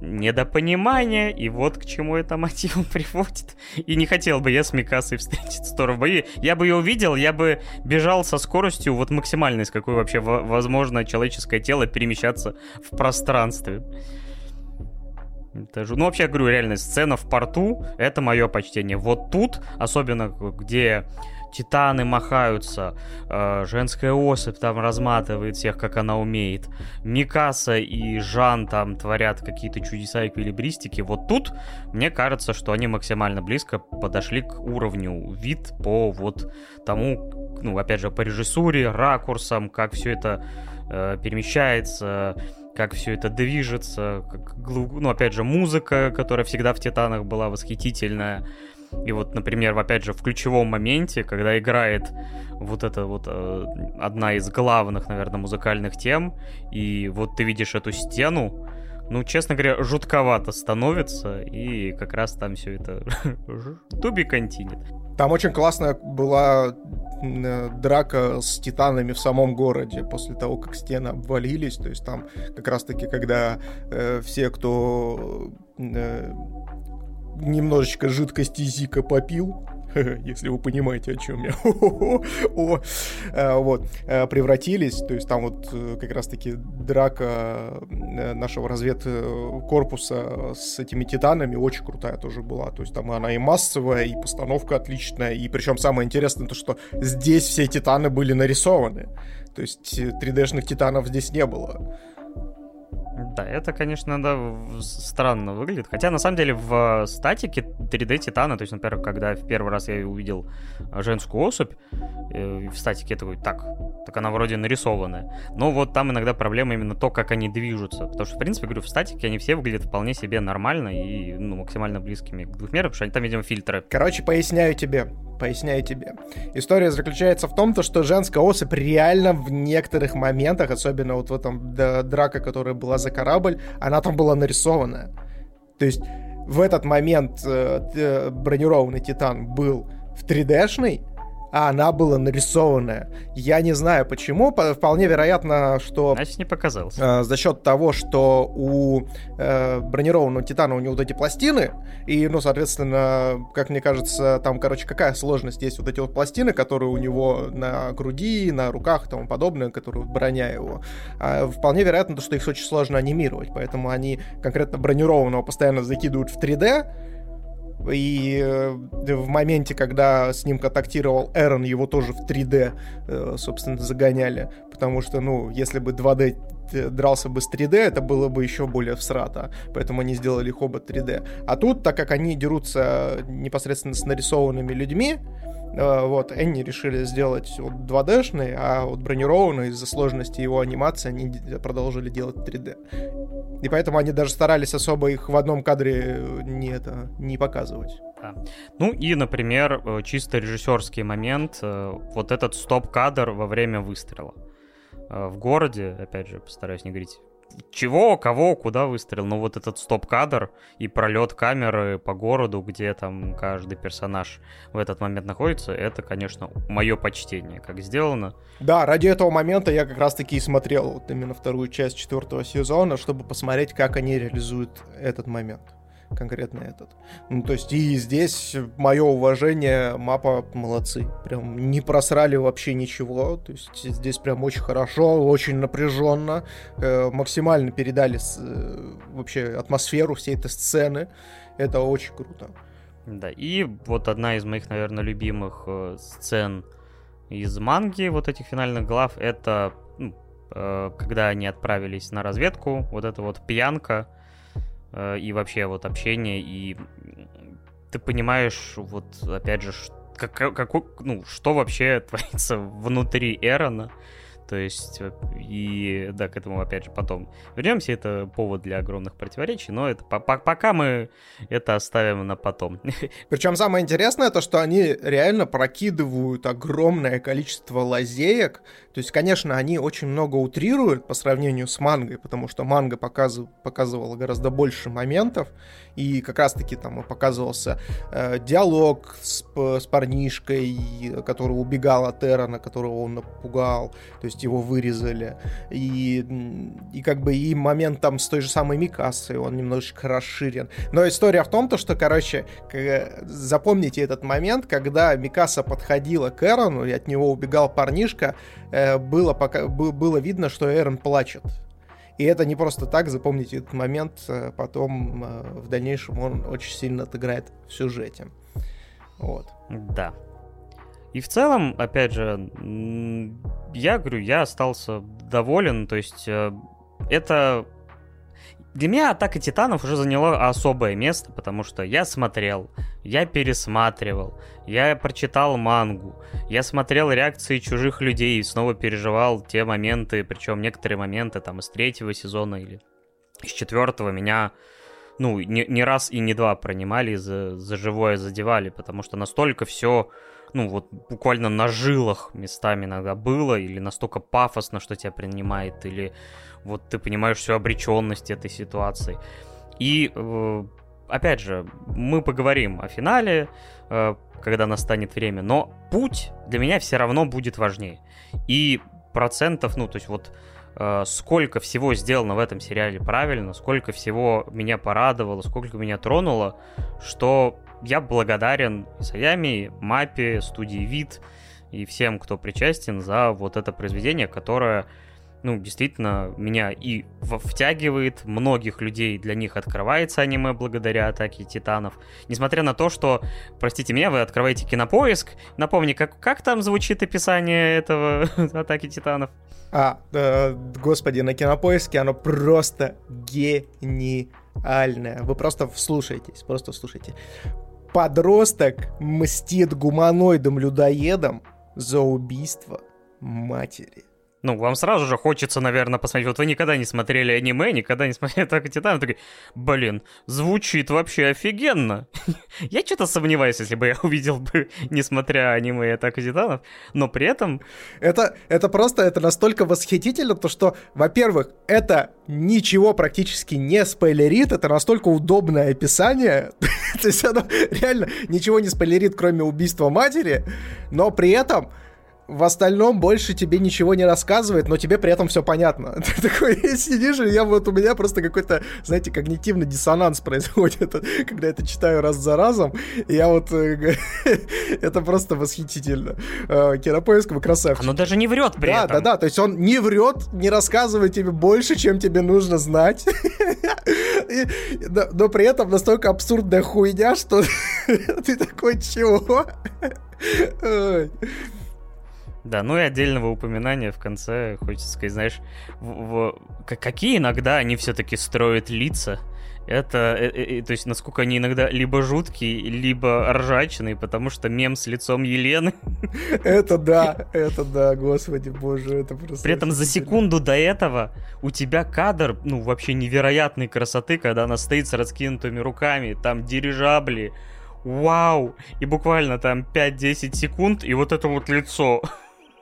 недопонимание, и вот к чему это мотивом приводит. И не хотел бы я с Микасой встретиться тоже в бою. Я бы ее увидел, я бы бежал со скоростью вот максимальной, с какой вообще возможно человеческое тело перемещаться в пространстве. Это же, ну, вообще, я говорю, реально, сцена в порту — это мое почтение. Вот тут, особенно где титаны махаются, э, женская особь там разматывает всех, как она умеет, Микаса и Жан там творят какие-то чудеса эквилибристики, вот тут мне кажется, что они максимально близко подошли к уровню вид по вот тому, ну, опять же, по режиссуре, ракурсам, как все это э, перемещается, как все это движется, как, ну, опять же, музыка, которая всегда в «Титанах» была восхитительная. И вот, например, опять же, в ключевом моменте, когда играет вот эта вот э, одна из главных, наверное, музыкальных тем, и вот ты видишь эту стену, ну, честно говоря, жутковато становится, и как раз там все это туби континет. Там очень классная была э, драка с титанами в самом городе после того, как стены обвалились. То есть там как раз-таки, когда э, все, кто э, немножечко жидкости Зика попил, если вы понимаете, о чем я. Э, вот, э, превратились, то есть там вот э, как раз-таки драка нашего разведкорпуса с этими титанами очень крутая тоже была, то есть там она и массовая, и постановка отличная, и причем самое интересное то, что здесь все титаны были нарисованы, то есть 3D-шных титанов здесь не было. Да, это, конечно, да, странно выглядит. Хотя, на самом деле, в статике 3D Титана, то есть, например, когда в первый раз я увидел женскую особь, э, в статике я такой, так, так она вроде нарисованная. Но вот там иногда проблема именно то, как они движутся. Потому что, в принципе, говорю, в статике они все выглядят вполне себе нормально и ну, максимально близкими к двухмерным, потому что они там, видимо, фильтры. Короче, поясняю тебе поясняю тебе. История заключается в том, то, что женская особь реально в некоторых моментах, особенно вот в этом драка, которая была за корабль, она там была нарисованная. То есть в этот момент э, бронированный Титан был в 3D-шный, а она была нарисованная. Я не знаю почему, вполне вероятно, что... Значит, не показалось. Э, за счет того, что у э, бронированного Титана у него вот эти пластины, и, ну, соответственно, как мне кажется, там, короче, какая сложность есть вот эти вот пластины, которые у него на груди, на руках и тому подобное, которые броня его. А вполне вероятно, что их очень сложно анимировать, поэтому они конкретно бронированного постоянно закидывают в 3D, и э, в моменте, когда с ним контактировал Эрон, его тоже в 3D, э, собственно, загоняли. Потому что, ну, если бы 2D э, дрался бы с 3D, это было бы еще более всрато. Поэтому они сделали оба 3D. А тут, так как они дерутся непосредственно с нарисованными людьми, вот, Энни решили сделать вот 2D-шный, а вот бронированный из-за сложности его анимации они продолжили делать 3D. И поэтому они даже старались особо их в одном кадре не, это, не показывать. Ну и, например, э, чисто режиссерский момент, э, вот этот стоп-кадр во время выстрела. Э, в городе, опять же, постараюсь не говорить чего, кого, куда выстрелил. Но вот этот стоп-кадр и пролет камеры по городу, где там каждый персонаж в этот момент находится, это, конечно, мое почтение, как сделано. Да, ради этого момента я как раз-таки и смотрел вот именно вторую часть четвертого сезона, чтобы посмотреть, как они реализуют этот момент конкретно этот. Ну, то есть и здесь мое уважение, мапа молодцы. Прям не просрали вообще ничего. То есть здесь прям очень хорошо, очень напряженно. Э, максимально передали с, э, вообще атмосферу всей этой сцены. Это очень круто. Да, и вот одна из моих, наверное, любимых э, сцен из манги вот этих финальных глав, это ну, э, когда они отправились на разведку, вот эта вот пьянка, и вообще вот общение, и ты понимаешь, вот опять же, как, как, ну, что вообще творится внутри Эрона, то есть, э, и да, к этому опять же потом вернемся. Это повод для огромных противоречий, но это по -по пока мы это оставим на потом. Причем самое интересное то, что они реально прокидывают огромное количество лазеек. То есть, конечно, они очень много утрируют по сравнению с мангой, потому что манга показыв показывала гораздо больше моментов и как раз-таки там показывался э, диалог с, с парнишкой, который убегал от Эрона, которого он напугал, то есть его вырезали, и, и как бы и момент там с той же самой Микасой, он немножечко расширен. Но история в том, то, что, короче, запомните этот момент, когда Микаса подходила к Эрону, и от него убегал парнишка, э, было, пока, было видно, что Эрон плачет. И это не просто так, запомните этот момент, э, потом э, в дальнейшем он очень сильно отыграет в сюжете. Вот. Да. И в целом, опять же, я говорю, я остался доволен, то есть э, это для меня «Атака Титанов» уже заняла особое место, потому что я смотрел, я пересматривал, я прочитал мангу, я смотрел реакции чужих людей и снова переживал те моменты, причем некоторые моменты там из третьего сезона или из четвертого меня ну, не, не раз и не два пронимали, за, за живое задевали, потому что настолько все ну вот буквально на жилах местами иногда было, или настолько пафосно, что тебя принимает, или вот ты понимаешь всю обреченность этой ситуации. И э, опять же, мы поговорим о финале, э, когда настанет время, но путь для меня все равно будет важнее. И процентов, ну, то есть вот э, сколько всего сделано в этом сериале правильно, сколько всего меня порадовало, сколько меня тронуло, что я благодарен Саями, Мапе, студии Вид и всем, кто причастен за вот это произведение, которое ну, действительно, меня и втягивает, многих людей для них открывается аниме благодаря Атаке Титанов. Несмотря на то, что, простите меня, вы открываете Кинопоиск. Напомни, как, как там звучит описание этого Атаки Титанов? А, э, господи, на Кинопоиске оно просто гениальное. Вы просто вслушайтесь, просто вслушайте. Подросток мстит гуманоидом-людоедом за убийство матери. Ну, вам сразу же хочется, наверное, посмотреть. Вот вы никогда не смотрели аниме, никогда не смотрели так Титан, такой, блин, звучит вообще офигенно. я что-то сомневаюсь, если бы я увидел бы, несмотря аниме и Атаку Титанов, но при этом... Это, это просто, это настолько восхитительно, то что, во-первых, это ничего практически не спойлерит, это настолько удобное описание, то есть оно реально ничего не спойлерит, кроме убийства матери, но при этом в остальном больше тебе ничего не рассказывает, но тебе при этом все понятно. Ты такой сидишь, и я вот у меня просто какой-то, знаете, когнитивный диссонанс происходит, когда я это читаю раз за разом. И я вот... Э, это просто восхитительно. Э, Кинопоиск, вы красавчик. Оно даже не врет при да, этом. Да, да, да. То есть он не врет, не рассказывает тебе больше, чем тебе нужно знать. И, но, но при этом настолько абсурдная хуйня, что ты такой, чего? Да, ну и отдельного упоминания в конце, хочется сказать, знаешь, в, в, какие иногда они все-таки строят лица. Это, э, э, э, то есть, насколько они иногда либо жуткие, либо ржачные, потому что мем с лицом Елены. Это да, это да, господи боже, это просто... При этом за секунду до этого у тебя кадр, ну, вообще невероятной красоты, когда она стоит с раскинутыми руками, там дирижабли, вау, и буквально там 5-10 секунд, и вот это вот лицо.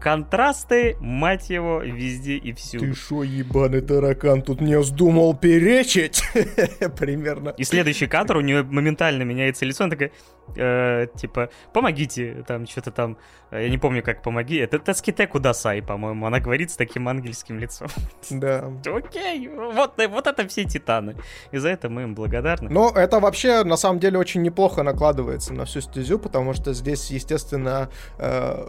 Контрасты, мать его, везде и всюду. Ты шо, ебаный таракан, тут не вздумал перечить? Примерно. И следующий кадр, у нее моментально меняется лицо, она такая, э, типа, помогите, там, что-то там, э, я не помню, как помоги, это Таските Кудасай, по-моему, она говорит с таким ангельским лицом. Да. Окей, вот, вот это все титаны, и за это мы им благодарны. Но это вообще, на самом деле, очень неплохо накладывается на всю стезю, потому что здесь, естественно, э,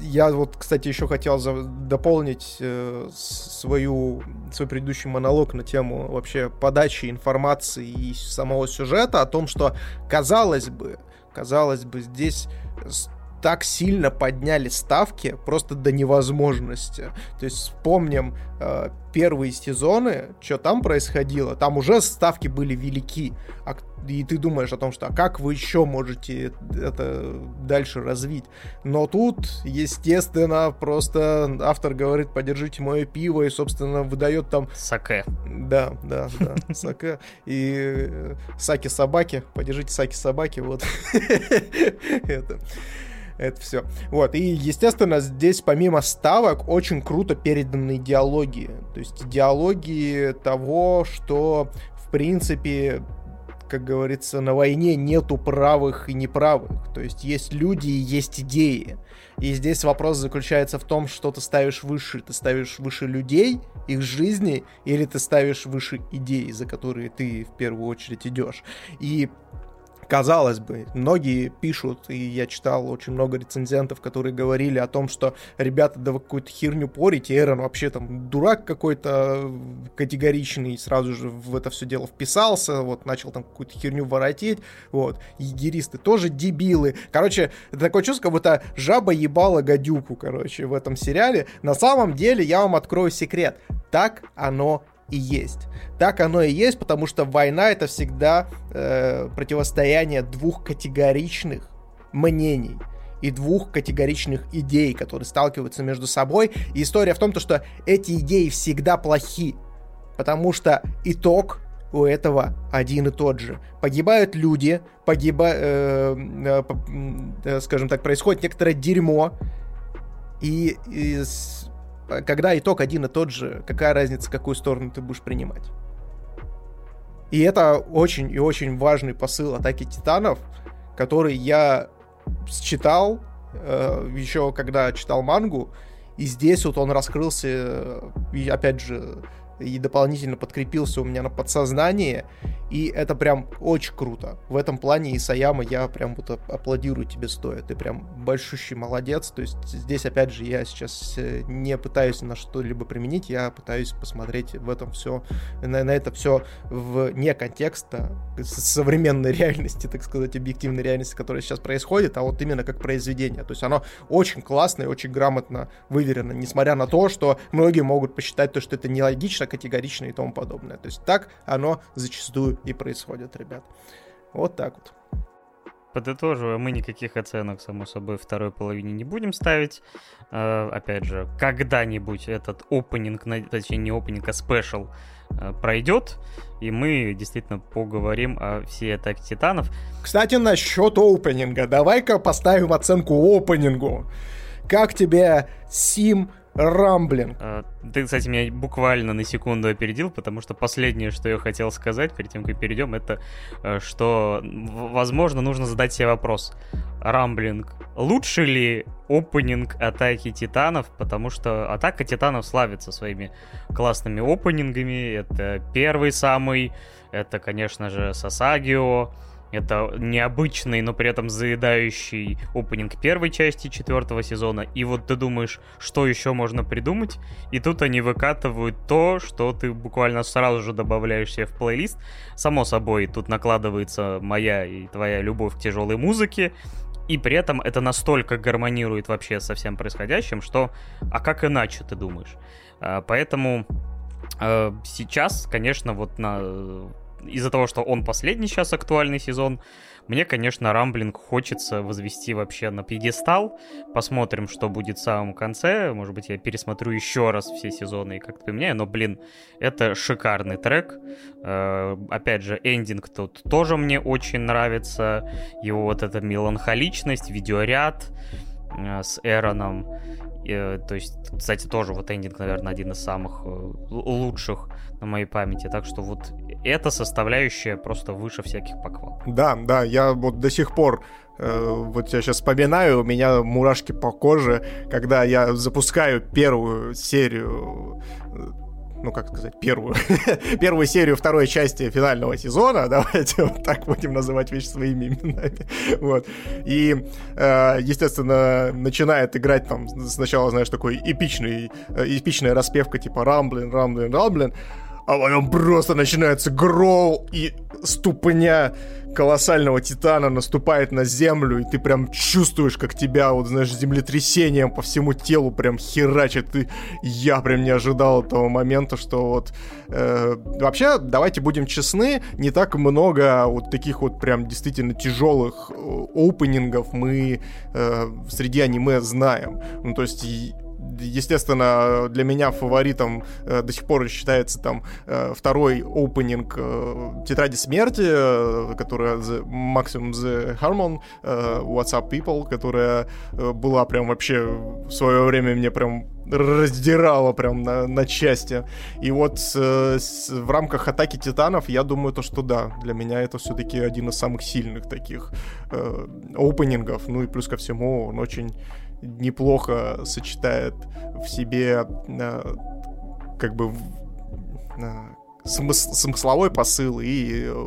я вот, кстати, еще хотел за- дополнить э, свою, свой предыдущий монолог на тему вообще подачи информации и самого сюжета о том, что, казалось бы, казалось бы, здесь так сильно подняли ставки просто до невозможности. То есть вспомним э, первые сезоны, что там происходило, там уже ставки были велики. А, и ты думаешь о том, что а как вы еще можете это дальше развить. Но тут, естественно, просто автор говорит, подержите мое пиво, и, собственно, выдает там... Саке. Да, да, да, саке. И э, саки собаки, подержите саки собаки, вот. Это это все. Вот, и, естественно, здесь помимо ставок очень круто переданы диалоги. То есть диалоги того, что, в принципе, как говорится, на войне нету правых и неправых. То есть есть люди и есть идеи. И здесь вопрос заключается в том, что ты ставишь выше. Ты ставишь выше людей, их жизни, или ты ставишь выше идей, за которые ты в первую очередь идешь. И казалось бы, многие пишут, и я читал очень много рецензентов, которые говорили о том, что ребята, да вы какую-то херню порите, Эрон вообще там дурак какой-то категоричный, сразу же в это все дело вписался, вот, начал там какую-то херню воротить, вот, егеристы тоже дебилы. Короче, такое чувство, как будто жаба ебала гадюку, короче, в этом сериале. На самом деле, я вам открою секрет, так оно и есть. Так оно и есть, потому что война это всегда э, противостояние двух категоричных мнений и двух категоричных идей, которые сталкиваются между собой. И история в том, что эти идеи всегда плохи, потому что итог у этого один и тот же. Погибают люди, погибают, э, э, э, скажем так, происходит некоторое дерьмо, и, и когда итог один и тот же, какая разница, какую сторону ты будешь принимать? И это очень и очень важный посыл атаки титанов, который я считал э, еще когда читал мангу, и здесь вот он раскрылся, э, и опять же, и дополнительно подкрепился у меня на подсознании, и это прям очень круто. В этом плане Исаяма я прям вот аплодирую тебе стоя. Ты прям большущий молодец. То есть здесь, опять же, я сейчас э, не пытаюсь на что-либо применить, я пытаюсь посмотреть в этом все, на, на это все вне контекста современной реальности, так сказать, объективной реальности, которая сейчас происходит, а вот именно как произведение. То есть оно очень классно и очень грамотно выверено, несмотря на то, что многие могут посчитать то, что это нелогично, категорично и тому подобное. То есть так оно зачастую и происходит, ребят. Вот так вот. Подытоживая, мы никаких оценок, само собой, второй половине не будем ставить. Э, опять же, когда-нибудь этот опенинг, точнее не опенинг, а спешл э, пройдет, и мы действительно поговорим о всей атаке титанов. Кстати, насчет опенинга. Давай-ка поставим оценку опенингу. Как тебе Сим Рамблинг. А, ты, кстати, меня буквально на секунду опередил, потому что последнее, что я хотел сказать перед тем, как перейдем, это э, что, возможно, нужно задать себе вопрос. Рамблинг. Лучше ли опенинг атаки титанов? Потому что атака титанов славится своими классными опенингами. Это первый самый, это, конечно же, Сасагио, это необычный, но при этом заедающий опенинг первой части четвертого сезона. И вот ты думаешь, что еще можно придумать? И тут они выкатывают то, что ты буквально сразу же добавляешь себе в плейлист. Само собой, тут накладывается моя и твоя любовь к тяжелой музыке. И при этом это настолько гармонирует вообще со всем происходящим, что а как иначе ты думаешь? А, поэтому а, сейчас, конечно, вот на из-за того, что он последний сейчас актуальный сезон, мне, конечно, Рамблинг хочется возвести вообще на пьедестал. Посмотрим, что будет в самом конце. Может быть, я пересмотрю еще раз все сезоны и как-то поменяю. Но, блин, это шикарный трек. Э, опять же, эндинг тут тоже мне очень нравится. Его вот эта меланхоличность, видеоряд э, с Эроном. Э, то есть, кстати, тоже вот эндинг, наверное, один из самых э, лучших на моей памяти. Так что вот эта составляющая просто выше всяких похвал. Да, да, я вот до сих пор э, вот я сейчас вспоминаю, у меня мурашки по коже, когда я запускаю первую серию ну, как сказать, первую, первую серию второй части финального сезона, давайте вот так будем называть вещи своими именами, вот, и, э, естественно, начинает играть там сначала, знаешь, такой эпичный, э, эпичная распевка типа «Рамблин, Рамблин, Рамблин», а потом просто начинается грол, и ступня колоссального титана наступает на землю, и ты прям чувствуешь, как тебя, вот, знаешь, землетрясением по всему телу прям херачит. И я прям не ожидал этого момента, что вот... Э, вообще, давайте будем честны, не так много вот таких вот прям действительно тяжелых э, опенингов мы э, среди аниме знаем. Ну, то есть естественно, для меня фаворитом э, до сих пор считается там э, второй опенинг э, Тетради Смерти, которая the, Maximum the Harmon, What's Up People, которая была прям вообще в свое время мне прям раздирала прям на, на части. И вот э, с, в рамках атаки титанов я думаю то, что да, для меня это все-таки один из самых сильных таких э, опенингов. Ну и плюс ко всему он очень неплохо сочетает в себе э, как бы смысл, смысловой посыл и,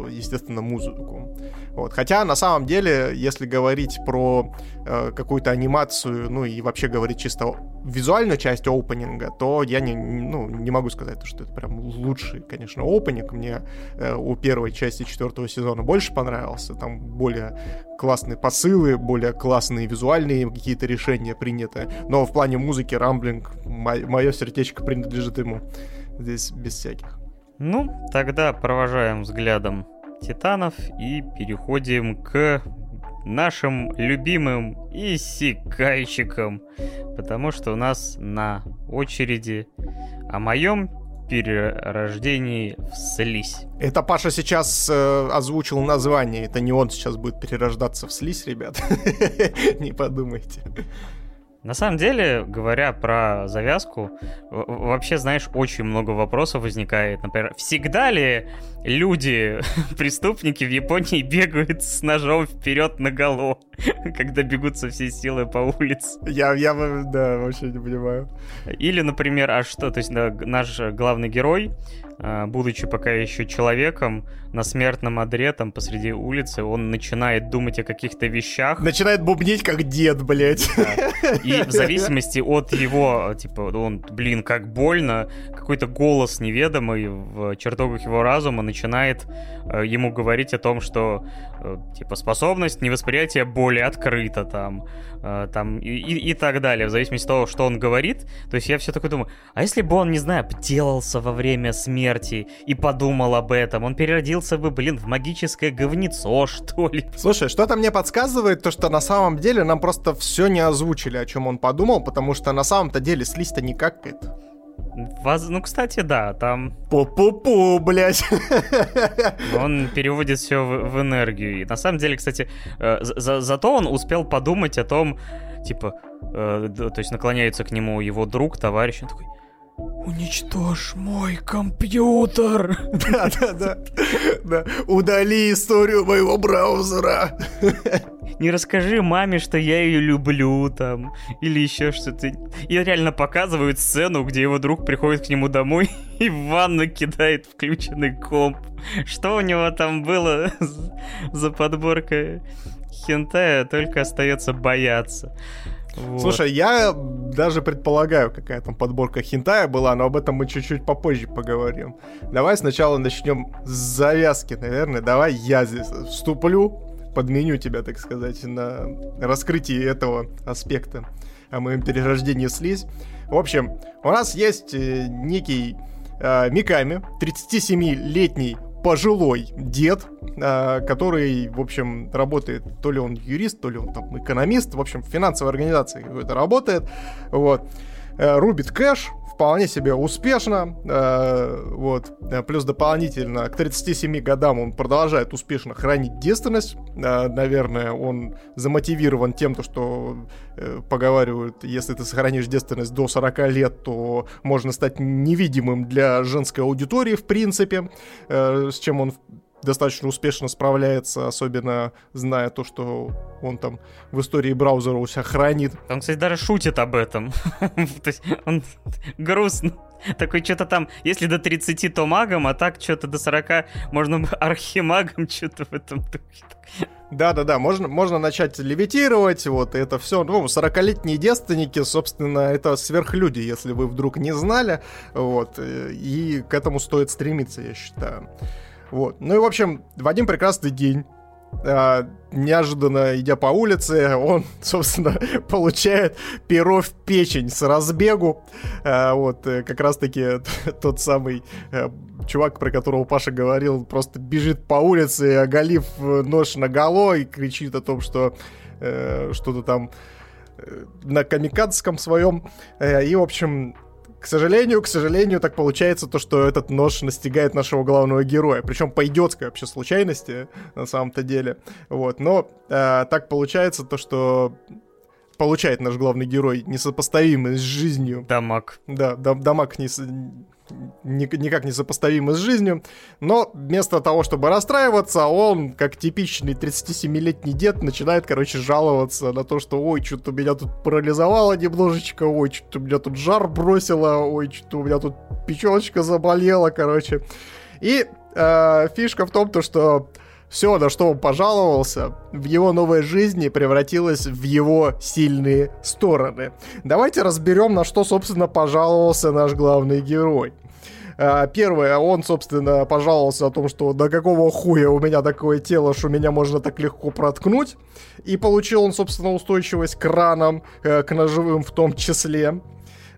естественно, музыку. Вот. Хотя, на самом деле, если говорить про э, какую-то анимацию, ну и вообще говорить чисто визуальную часть опенинга, то я не, ну, не могу сказать, что это прям лучший, конечно, опенинг. Мне э, у первой части четвертого сезона больше понравился. Там более классные посылы, более классные визуальные какие-то решения приняты. Но в плане музыки Рамблинг, мое сердечко принадлежит ему. Здесь без всяких. Ну, тогда провожаем взглядом титанов и переходим к нашим любимым иссякайщикам, потому что у нас на очереди о моем перерождении в слизь. Это Паша сейчас э, озвучил название. Это не он сейчас будет перерождаться в слизь, ребят. Не подумайте. На самом деле, говоря про завязку, вообще, знаешь, очень много вопросов возникает. Например, всегда ли люди, преступники в Японии бегают с ножом вперед на голову, когда бегут со всей силы по улице? Я, я, да, вообще не понимаю. Или, например, а что, то есть наш главный герой, будучи пока еще человеком, на смертном одре, там, посреди улицы, он начинает думать о каких-то вещах. Начинает бубнить, как дед, блядь. Да. И в зависимости от его, типа, он, блин, как больно, какой-то голос неведомый в чертогах его разума начинает э, ему говорить о том, что, э, типа, способность невосприятия боли открыта там, э, там, и, и, и так далее, в зависимости от того, что он говорит. То есть я все такое думаю, а если бы он, не знаю, делался во время смерти и подумал об этом, он переродился бы, блин, в магическое говнецо, что ли. Слушай, что-то мне подсказывает, то, что на самом деле нам просто все не озвучили, о чем он подумал, потому что на самом-то деле слизь-то не какает. Воз... Ну, кстати, да, там... Пу-пу-пу, блядь. Он переводит все в, в энергию. И на самом деле, кстати, э, за зато он успел подумать о том, типа, э, то есть наклоняется к нему его друг, товарищ, он такой, Уничтожь мой компьютер. Да, да, да. да. Удали историю моего браузера. Не расскажи маме, что я ее люблю там. Или еще что-то. И реально показывают сцену, где его друг приходит к нему домой и в ванну кидает включенный комп. Что у него там было за подборка хентая, только остается бояться. Вот. Слушай, я даже предполагаю, какая там подборка хинтая была, но об этом мы чуть-чуть попозже поговорим. Давай сначала начнем с завязки, наверное. Давай я здесь вступлю, подменю тебя, так сказать, на раскрытие этого аспекта о моем перерождении слизь. В общем, у нас есть э, некий э, Миками, 37-летний пожилой дед, а, который, в общем, работает, то ли он юрист, то ли он там экономист, в общем, в финансовой организации какой-то работает, вот, э, рубит кэш, вполне себе успешно. Э, вот. Э, плюс дополнительно к 37 годам он продолжает успешно хранить девственность. Э, наверное, он замотивирован тем, то, что поговаривают, если ты сохранишь девственность до 40 лет, то можно стать невидимым для женской аудитории, в принципе, с чем он достаточно успешно справляется, особенно зная то, что он там в истории браузера у себя хранит. Он, кстати, даже шутит об этом. То есть он грустно. Такой что-то там, если до 30, то магом, а так что-то до 40 можно архимагом, что-то в этом духе. Да-да-да, можно, можно начать левитировать, вот, и это все. Ну, 40-летние девственники, собственно, это сверхлюди, если вы вдруг не знали, вот, и к этому стоит стремиться, я считаю. Вот. Ну и, в общем, в один прекрасный день а, неожиданно идя по улице, он, собственно, получает перо в печень с разбегу. А, вот, э, как раз-таки тот самый а, чувак, про которого Паша говорил, просто бежит по улице, оголив нож на голо и кричит о том, что э, что-то там э, на камикадском своем. Э, и, в общем, к сожалению, к сожалению, так получается то, что этот нож настигает нашего главного героя. Причем по идиотской вообще случайности, на самом-то деле. Вот. Но э, так получается то, что получает наш главный герой несопоставимый с жизнью. Дамаг. Да, дам дамаг не, никак не сопоставимы с жизнью. Но вместо того, чтобы расстраиваться, он, как типичный 37-летний дед, начинает, короче, жаловаться на то, что ой, что-то меня тут парализовало немножечко, ой, что-то меня тут жар бросило, ой, что-то у меня тут печеночка заболела, короче. И э, фишка в том, то, что все, на что он пожаловался, в его новой жизни превратилось в его сильные стороны. Давайте разберем, на что, собственно, пожаловался наш главный герой. А, первое, он, собственно, пожаловался о том, что до какого хуя у меня такое тело, что меня можно так легко проткнуть. И получил он, собственно, устойчивость к ранам, э, к ножевым в том числе.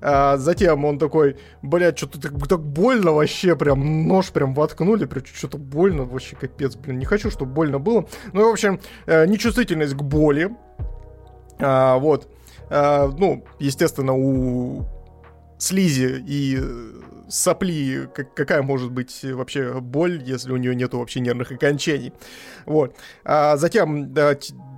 А затем он такой, блядь, что-то так, больно вообще, прям нож прям воткнули, прям что-то больно, вообще капец, блин, не хочу, чтобы больно было. Ну, в общем, э, нечувствительность к боли. А, вот. А, ну, естественно, у слизи и сопли, как, какая может быть вообще боль, если у нее нету вообще нервных окончаний. Вот. А затем да,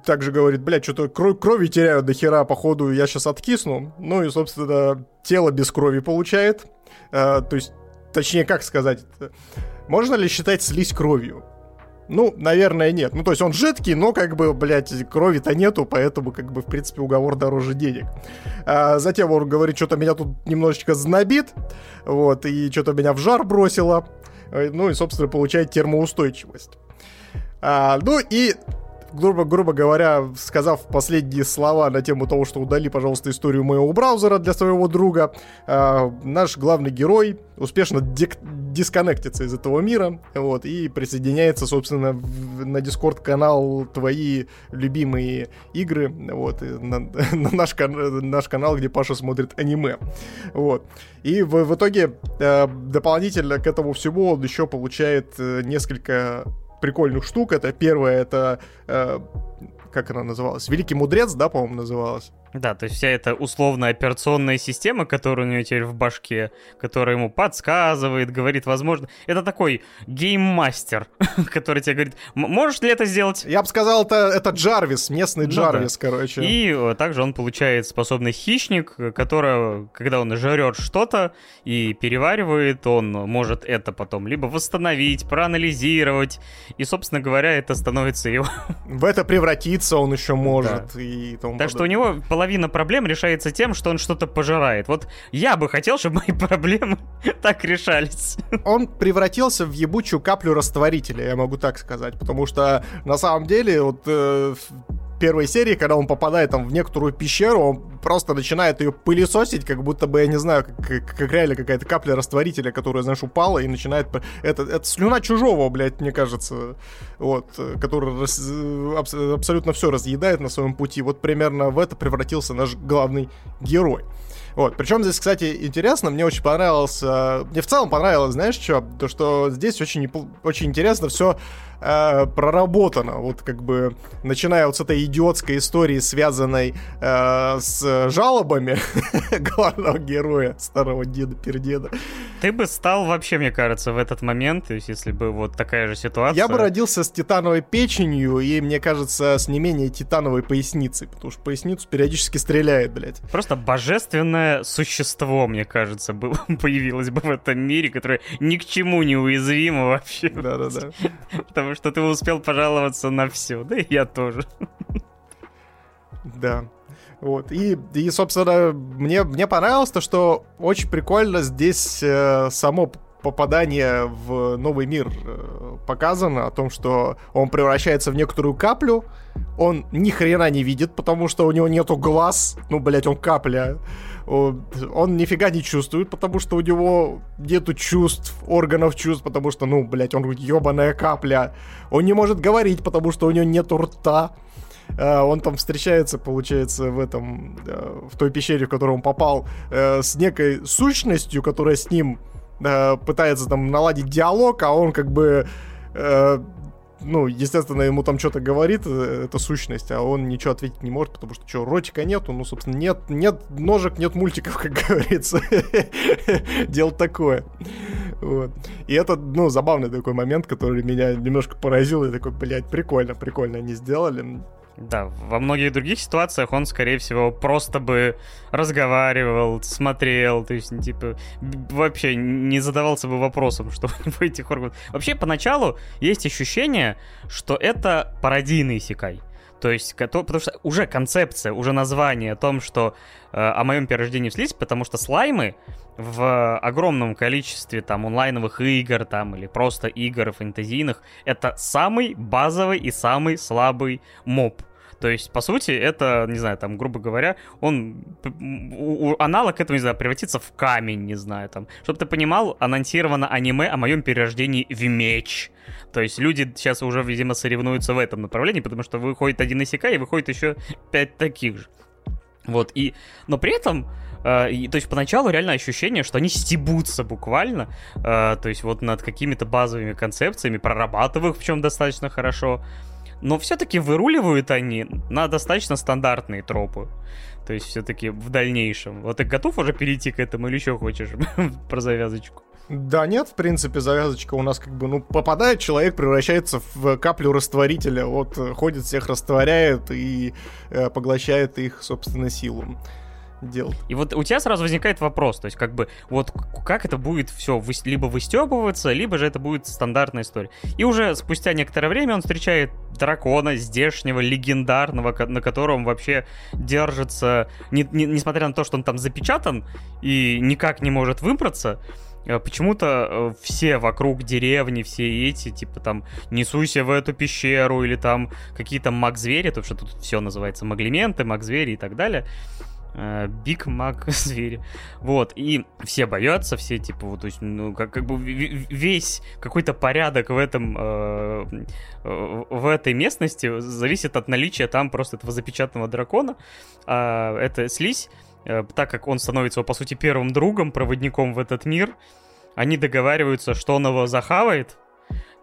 также говорит, блядь, что-то кровь, крови теряю до хера, походу, я сейчас откисну. Ну и, собственно, тело без крови получает. А, то есть, точнее, как сказать, можно ли считать слизь кровью? Ну, наверное, нет. Ну, то есть он жидкий, но как бы, блядь, крови-то нету, поэтому, как бы, в принципе, уговор дороже денег. А затем он говорит, что-то меня тут немножечко знобит, вот, и что-то меня в жар бросило. Э, ну, и, собственно, получает термоустойчивость. А, ну, и грубо, грубо говоря, сказав последние слова на тему того, что удали, пожалуйста, историю моего браузера для своего друга, э, наш главный герой успешно дик- дисконнектится из этого мира, вот, и присоединяется, собственно, в, на Дискорд-канал твои любимые игры, вот, на, на наш, наш канал, где Паша смотрит аниме, вот. И в, в итоге э, дополнительно к этому всему он еще получает э, несколько прикольных штук. Это первое, это э, как она называлась? Великий мудрец, да, по-моему, называлась. Да, то есть вся эта условная операционная система, которая у него теперь в башке, которая ему подсказывает, говорит, возможно... Это такой гейммастер, который тебе говорит, можешь ли это сделать? Я бы сказал, это, это Джарвис, местный ну, Джарвис, да. короче. И э, также он получает способность хищник, которая, когда он жрет что-то и переваривает, он может это потом либо восстановить, проанализировать, и, собственно говоря, это становится его... В это превратиться он еще может. Да. И тому так подобное. что у него половина проблем решается тем, что он что-то пожирает. Вот я бы хотел, чтобы мои проблемы так решались. Он превратился в ебучую каплю растворителя, я могу так сказать. Потому что на самом деле вот э, первой серии, когда он попадает там в некоторую пещеру, он просто начинает ее пылесосить, как будто бы, я не знаю, как, как реально какая-то капля растворителя, которая, знаешь, упала и начинает... Это, это слюна чужого, блядь, мне кажется, вот, который рас, аб, абсолютно все разъедает на своем пути. Вот примерно в это превратился наш главный герой. Вот. Причем здесь, кстати, интересно, мне очень понравилось, мне в целом понравилось, знаешь, что? То, что здесь очень, очень интересно все э, проработано. Вот как бы начиная вот с этой идиотской истории, связанной э, с жалобами главного героя, старого деда пердеда. Ты бы стал вообще, мне кажется, в этот момент, то есть если бы вот такая же ситуация... Я бы родился с титановой печенью и, мне кажется, с не менее титановой поясницей, потому что поясницу периодически стреляет, блядь. Просто божественное существо, мне кажется, было, появилось бы в этом мире, которое ни к чему не уязвимо вообще. Да-да-да. Потому что ты успел пожаловаться на все, да и я тоже. Да. Вот. И, и собственно, мне, мне понравилось то, что очень прикольно здесь э, само попадание в новый мир э, показано, о том, что он превращается в некоторую каплю, он ни хрена не видит, потому что у него нету глаз, ну, блять, он капля, он, нифига не чувствует, потому что у него нету чувств, органов чувств, потому что, ну, блять, он ебаная капля, он не может говорить, потому что у него нету рта, Uh, он там встречается, получается, в этом, uh, в той пещере, в которую он попал, uh, с некой сущностью, которая с ним пытается там наладить диалог, а он как бы ну, естественно, ему там что-то говорит э, эта сущность, а он ничего ответить не может, потому что что, ротика нету, ну, собственно, нет, нет ножек, нет мультиков, как говорится. Дело такое. Вот. И это, ну, забавный такой момент, который меня немножко поразил. Я такой, блядь, прикольно, прикольно они сделали. Да, во многих других ситуациях он, скорее всего, просто бы разговаривал, смотрел, то есть, типа, вообще не задавался бы вопросом, что у этих органов... Вообще, поначалу есть ощущение, что это пародийный секай. То есть, потому что уже концепция, уже название о том, что э, о моем перерождении в слизь, потому что слаймы в огромном количестве там онлайновых игр там или просто игр фэнтезийных это самый базовый и самый слабый моб. То есть, по сути, это, не знаю, там, грубо говоря, он... У, у, аналог этого, не знаю, превратится в камень, не знаю, там. Чтобы ты понимал, анонсировано аниме о моем перерождении в меч. То есть люди сейчас уже, видимо, соревнуются в этом направлении, потому что выходит один Исека и выходит еще пять таких же. Вот, и... Но при этом... Uh, и, то есть поначалу реально ощущение, что они стебутся буквально, uh, то есть вот над какими-то базовыми концепциями, прорабатывая их в чем достаточно хорошо, но все-таки выруливают они на достаточно стандартные тропы. То есть все-таки в дальнейшем. Вот ты готов уже перейти к этому или еще хочешь про завязочку? Да нет, в принципе, завязочка у нас как бы, ну, попадает человек, превращается в каплю растворителя, вот, э, ходит, всех растворяет и э, поглощает их, собственно, силу дел. И вот у тебя сразу возникает вопрос, то есть как бы вот как это будет все либо выстебываться, либо же это будет стандартная история. И уже спустя некоторое время он встречает дракона здешнего, легендарного, на котором вообще держится, не, не, несмотря на то, что он там запечатан и никак не может выбраться, э, почему-то э, все вокруг деревни, все эти, типа там, несуйся в эту пещеру, или там какие-то маг-звери, потому что тут все называется маглименты, маг-звери и так далее, Биг Мак звери. Вот, и все боятся, все типа, вот, то есть, ну, как, как бы весь какой-то порядок в этом, э, в этой местности зависит от наличия там просто этого запечатанного дракона. А это слизь, э, так как он становится, по сути, первым другом, проводником в этот мир, они договариваются, что он его захавает,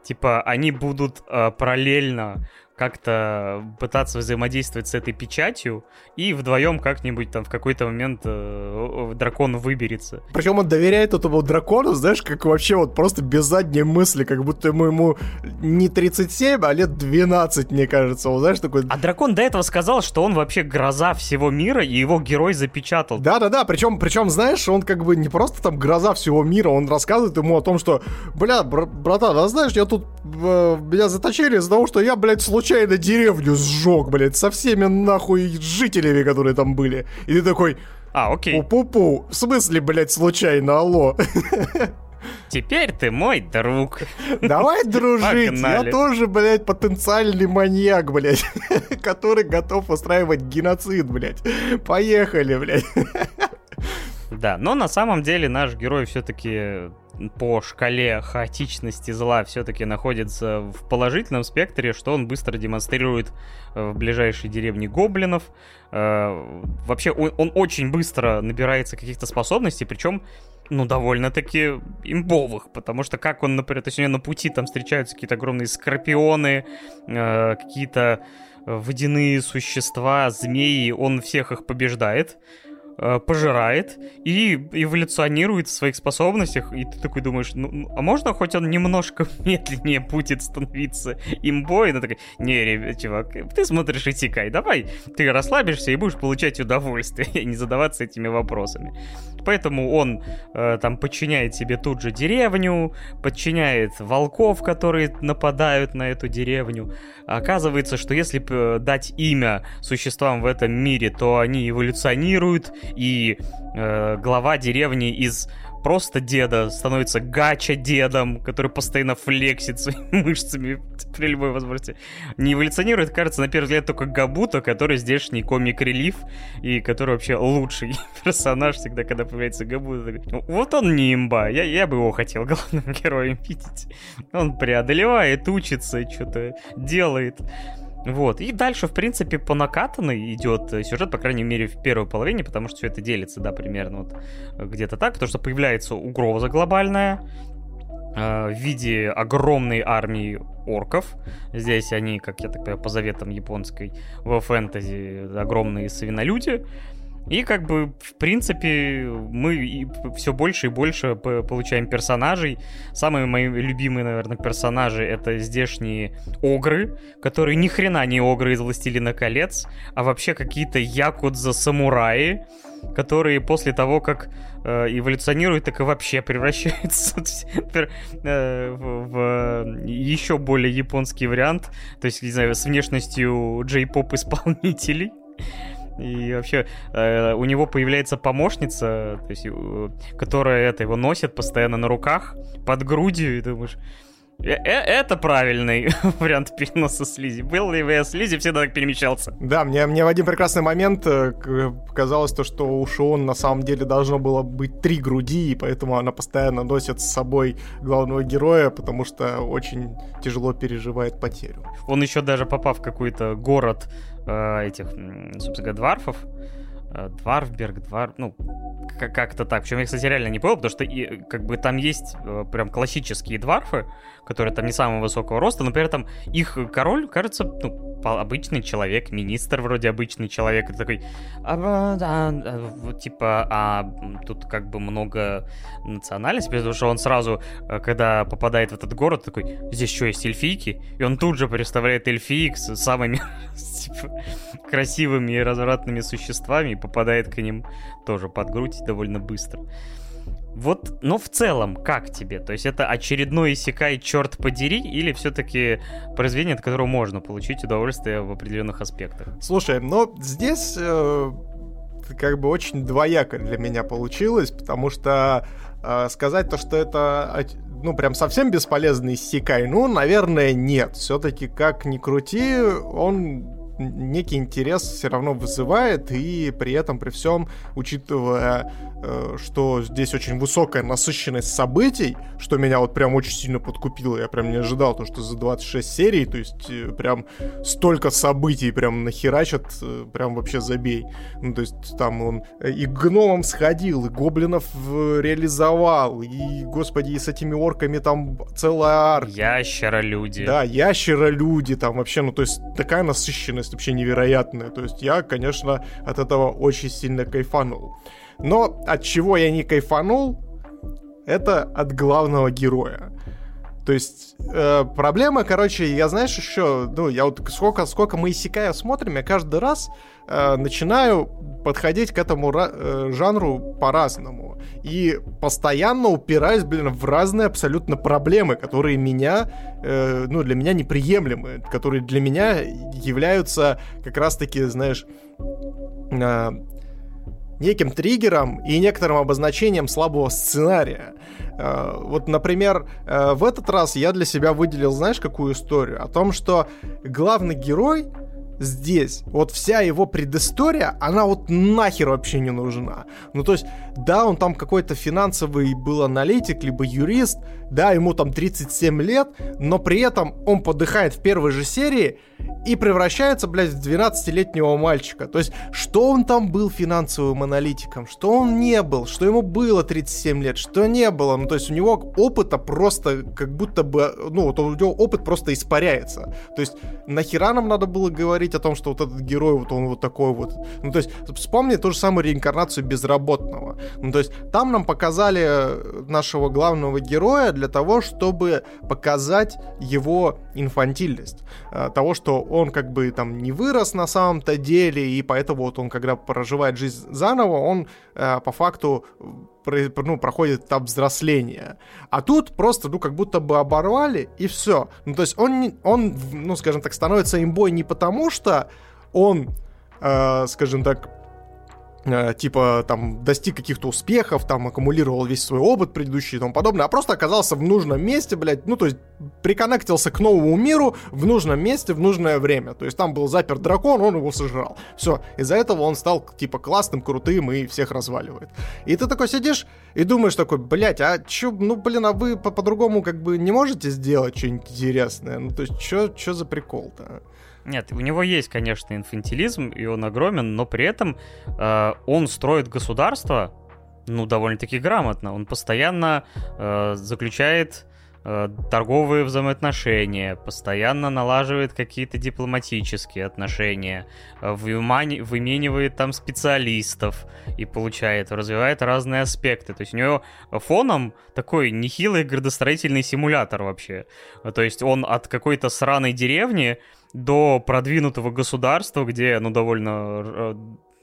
типа, они будут э, параллельно как-то пытаться взаимодействовать с этой печатью, и вдвоем как-нибудь там в какой-то момент э, дракон выберется. Причем он доверяет этому дракону, знаешь, как вообще вот просто без задней мысли, как будто ему, ему не 37, а лет 12, мне кажется. Он, знаешь, такой... А дракон до этого сказал, что он вообще гроза всего мира, и его герой запечатал. Да-да-да, причем, причем, знаешь, он как бы не просто там гроза всего мира, он рассказывает ему о том, что, бля, бр- братан, а знаешь, я тут, э, меня заточили из-за того, что я, блядь, случайно случайно деревню сжег, блядь, со всеми нахуй жителями, которые там были. И ты такой... А, окей. Пу-пу-пу. В смысле, блядь, случайно, алло? Теперь ты мой друг. Давай дружить. Погнали. Я тоже, блядь, потенциальный маньяк, блядь, который готов устраивать геноцид, блядь. Поехали, блядь. Да, но на самом деле наш герой все-таки по шкале хаотичности зла все-таки находится в положительном спектре, что он быстро демонстрирует э, в ближайшей деревне гоблинов. Э, вообще он, он очень быстро набирается каких-то способностей, причем ну, довольно-таки имбовых, потому что как он, например, то есть у него на пути там встречаются какие-то огромные скорпионы, э, какие-то водяные существа, змеи, он всех их побеждает, Э, пожирает и эволюционирует в своих способностях, и ты такой думаешь, ну, ну а можно хоть он немножко медленнее будет становиться имбой? Ну такой, не, ребят, чувак, ты смотришь Итикай, давай ты расслабишься и будешь получать удовольствие, и не задаваться этими вопросами. Поэтому он э, там подчиняет себе тут же деревню, подчиняет волков, которые нападают на эту деревню. Оказывается, что если э, дать имя существам в этом мире, то они эволюционируют, и э, глава деревни из просто деда становится гача дедом, который постоянно флексит своими мышцами при любой возможности. Не эволюционирует, кажется, на первый взгляд только Габуто, который здешний комик-релиф, и который вообще лучший персонаж всегда, когда появляется Габуто. «Ну, вот он не имба, я, я бы его хотел главным героем видеть. Он преодолевает, учится, что-то делает. Вот. И дальше, в принципе, по накатанной идет сюжет, по крайней мере, в первой половине, потому что все это делится, да, примерно вот где-то так, потому что появляется угроза глобальная, э, в виде огромной армии орков. Здесь они, как я так понимаю, по заветам японской во фэнтези огромные свинолюди. И как бы, в принципе, мы все больше и больше получаем персонажей. Самые мои любимые, наверное, персонажи это здешние огры, которые ни хрена не огры из «Властелина колец», а вообще какие-то якудза-самураи, которые после того, как э, эволюционируют, так и вообще превращаются э, в, в еще более японский вариант. То есть, не знаю, с внешностью джей-поп исполнителей. И вообще э, у него появляется помощница, то есть, э, которая это его носит постоянно на руках, под грудью, и думаешь, Э, э это правильный вариант переноса слизи. Был ли в слизи, всегда так перемещался. Да, мне, мне в один прекрасный момент показалось то, что у Шион на самом деле должно было быть три груди, и поэтому она постоянно носит с собой главного героя, потому что очень тяжело переживает потерю. Он еще даже попав в какой-то город э, этих, собственно говоря, дварфов, э, Дварфберг, Двар... Ну, как-то так. Причем я, кстати, реально не понял, потому что и, как бы там есть э, прям классические дварфы, которые там не самого высокого роста, но при этом их король, кажется, ну, обычный человек, министр вроде обычный человек, это такой, а, а, а, типа, а тут как бы много национальностей, потому что он сразу, э, когда попадает в этот город, такой, здесь что, есть эльфийки? И он тут же представляет эльфиек с самыми типа, красивыми и развратными существами и попадает к ним тоже под грудь довольно быстро. Вот, но в целом, как тебе? То есть это очередной Исекай, черт подери, или все-таки произведение, от которого можно получить удовольствие в определенных аспектах? Слушай, но здесь э, как бы очень двояко для меня получилось, потому что э, сказать то, что это ну, прям совсем бесполезный Исекай, ну, наверное, нет. Все-таки, как ни крути, он некий интерес все равно вызывает, и при этом, при всем, учитывая, э, что здесь очень высокая насыщенность событий, что меня вот прям очень сильно подкупило, я прям не ожидал, то, что за 26 серий, то есть э, прям столько событий прям нахерачат, э, прям вообще забей. Ну, то есть там он и гномом сходил, и гоблинов реализовал, и, господи, и с этими орками там целая арка. Ящера-люди. Да, ящера-люди там вообще, ну, то есть такая насыщенность эффективность вообще невероятная. То есть я, конечно, от этого очень сильно кайфанул. Но от чего я не кайфанул, это от главного героя. То есть э, проблема, короче, я знаешь еще, ну, я вот сколько, сколько мы Исикая смотрим, я каждый раз э, начинаю подходить к этому э, жанру по-разному. И постоянно упираюсь, блин, в разные абсолютно проблемы, которые меня, э, ну, для меня неприемлемы, которые для меня являются как раз-таки, знаешь, э, неким триггером и некоторым обозначением слабого сценария. Э, вот, например, э, в этот раз я для себя выделил, знаешь, какую историю? О том, что главный герой здесь, вот вся его предыстория, она вот нахер вообще не нужна. Ну, то есть, да, он там какой-то финансовый был аналитик, либо юрист, да, ему там 37 лет, но при этом он подыхает в первой же серии и превращается, блядь, в 12-летнего мальчика. То есть, что он там был финансовым аналитиком, что он не был, что ему было 37 лет, что не было. Ну, то есть, у него опыта просто как будто бы, ну, вот у него опыт просто испаряется. То есть, нахера нам надо было говорить о том, что вот этот герой, вот он вот такой вот. Ну, то есть, вспомни ту же самую реинкарнацию безработного. Ну, то есть, там нам показали нашего главного героя для того, чтобы показать его инфантильность. Э, того, что он как бы там не вырос на самом-то деле, и поэтому вот он, когда проживает жизнь заново, он э, по факту ну, проходит этап взросления. А тут просто, ну, как будто бы оборвали, и все. Ну, то есть он, он ну, скажем так, становится имбой не потому, что он, э, скажем так, типа там достиг каких-то успехов, там аккумулировал весь свой опыт предыдущий и тому подобное, а просто оказался в нужном месте, блядь, ну то есть приконнектился к новому миру в нужном месте в нужное время. То есть там был заперт дракон, он его сожрал. Все, из-за этого он стал типа классным, крутым и всех разваливает. И ты такой сидишь и думаешь такой, блядь, а чё, ну блин, а вы по-другому как бы не можете сделать что-нибудь интересное? Ну то есть что за прикол-то? Нет, у него есть, конечно, инфантилизм, и он огромен, но при этом э, он строит государство, ну, довольно-таки грамотно. Он постоянно э, заключает э, торговые взаимоотношения, постоянно налаживает какие-то дипломатические отношения, э, выменивает там специалистов и получает, развивает разные аспекты. То есть у него фоном такой нехилый градостроительный симулятор вообще. То есть он от какой-то сраной деревни до продвинутого государства, где, ну, довольно э,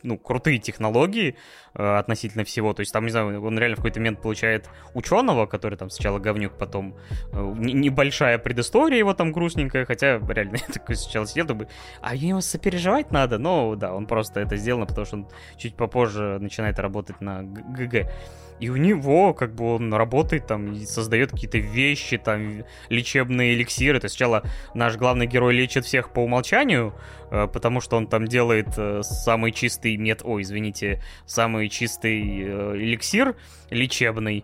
ну, крутые технологии э, относительно всего. То есть там, не знаю, он реально в какой-то момент получает ученого, который там сначала говнюк, потом э, небольшая предыстория его там грустненькая, хотя реально я такой сначала сидел, думаю, а ему сопереживать надо? Но да, он просто это сделано, потому что он чуть попозже начинает работать на ГГ. И у него, как бы, он работает там и создает какие-то вещи, там, лечебные эликсиры. То есть сначала наш главный герой лечит всех по умолчанию, э, потому что он там делает э, самый чистый мед... Ой, извините, самый чистый э, эликсир лечебный.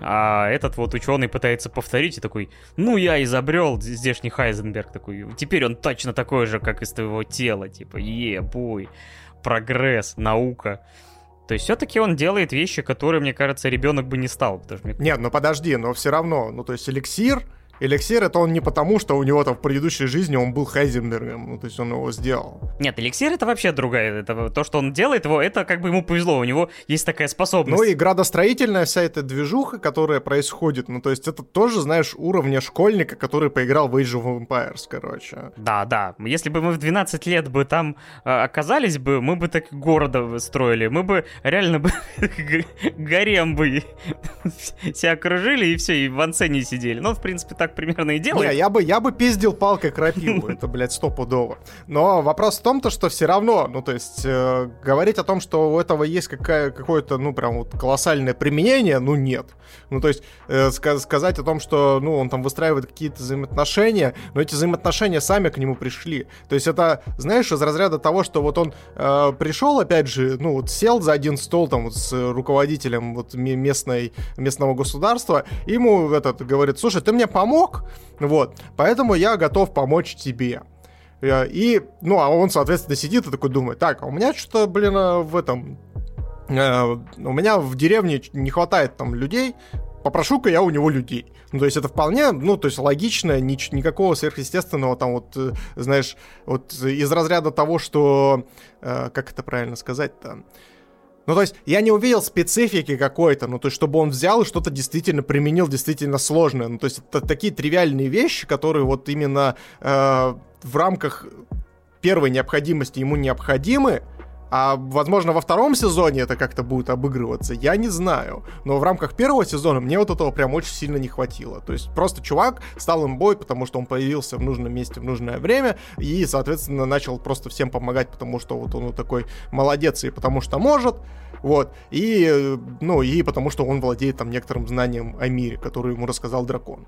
А этот вот ученый пытается повторить и такой, ну я изобрел здешний Хайзенберг такой, теперь он точно такой же, как из твоего тела, типа, е, бой. прогресс, наука. То есть все-таки он делает вещи, которые, мне кажется, ребенок бы не стал. Потому что мне... Нет, ну подожди, но все равно, ну то есть эликсир, Эликсир это он не потому, что у него там в предыдущей жизни он был Хайзенбергом, ну то есть он его сделал. Нет, эликсир это вообще другая, это то, что он делает его, это как бы ему повезло, у него есть такая способность. Ну и градостроительная вся эта движуха, которая происходит, ну то есть это тоже, знаешь, уровня школьника, который поиграл в Age of Empires, короче. Да, да, если бы мы в 12 лет бы там э, оказались бы, мы бы так города строили, мы бы реально бы гарем бы себя окружили и все, и в ансене сидели. Ну, в принципе, так так примерно и делает. Не, я бы, я бы пиздил палкой крапиву, это, блядь, стопудово. Но вопрос в том, то, что все равно, ну, то есть, э, говорить о том, что у этого есть какая, какое-то, ну, прям вот колоссальное применение, ну, нет. Ну, то есть, э, ска- сказать о том, что, ну, он там выстраивает какие-то взаимоотношения, но эти взаимоотношения сами к нему пришли. То есть, это, знаешь, из разряда того, что вот он э, пришел, опять же, ну, вот сел за один стол там вот с руководителем вот местной, местного государства, ему этот говорит, слушай, ты мне помог, помог, вот, поэтому я готов помочь тебе. Э, и, ну, а он, соответственно, сидит и такой думает, так, а у меня что-то, блин, э, в этом... Э, у меня в деревне не хватает там людей, попрошу-ка я у него людей. Ну, то есть это вполне, ну, то есть логично, ни, никакого сверхъестественного там вот, знаешь, вот из разряда того, что, как это правильно сказать-то, ну, то есть, я не увидел специфики какой-то, ну, то есть, чтобы он взял и что-то действительно применил, действительно сложное. Ну, то есть, это такие тривиальные вещи, которые вот именно э, в рамках первой необходимости ему необходимы, а, возможно, во втором сезоне это как-то будет обыгрываться, я не знаю. Но в рамках первого сезона мне вот этого прям очень сильно не хватило. То есть просто чувак стал им бой, потому что он появился в нужном месте в нужное время, и, соответственно, начал просто всем помогать, потому что вот он вот такой молодец, и потому что может. Вот. И, ну, и потому что он владеет там некоторым знанием о мире, который ему рассказал дракон.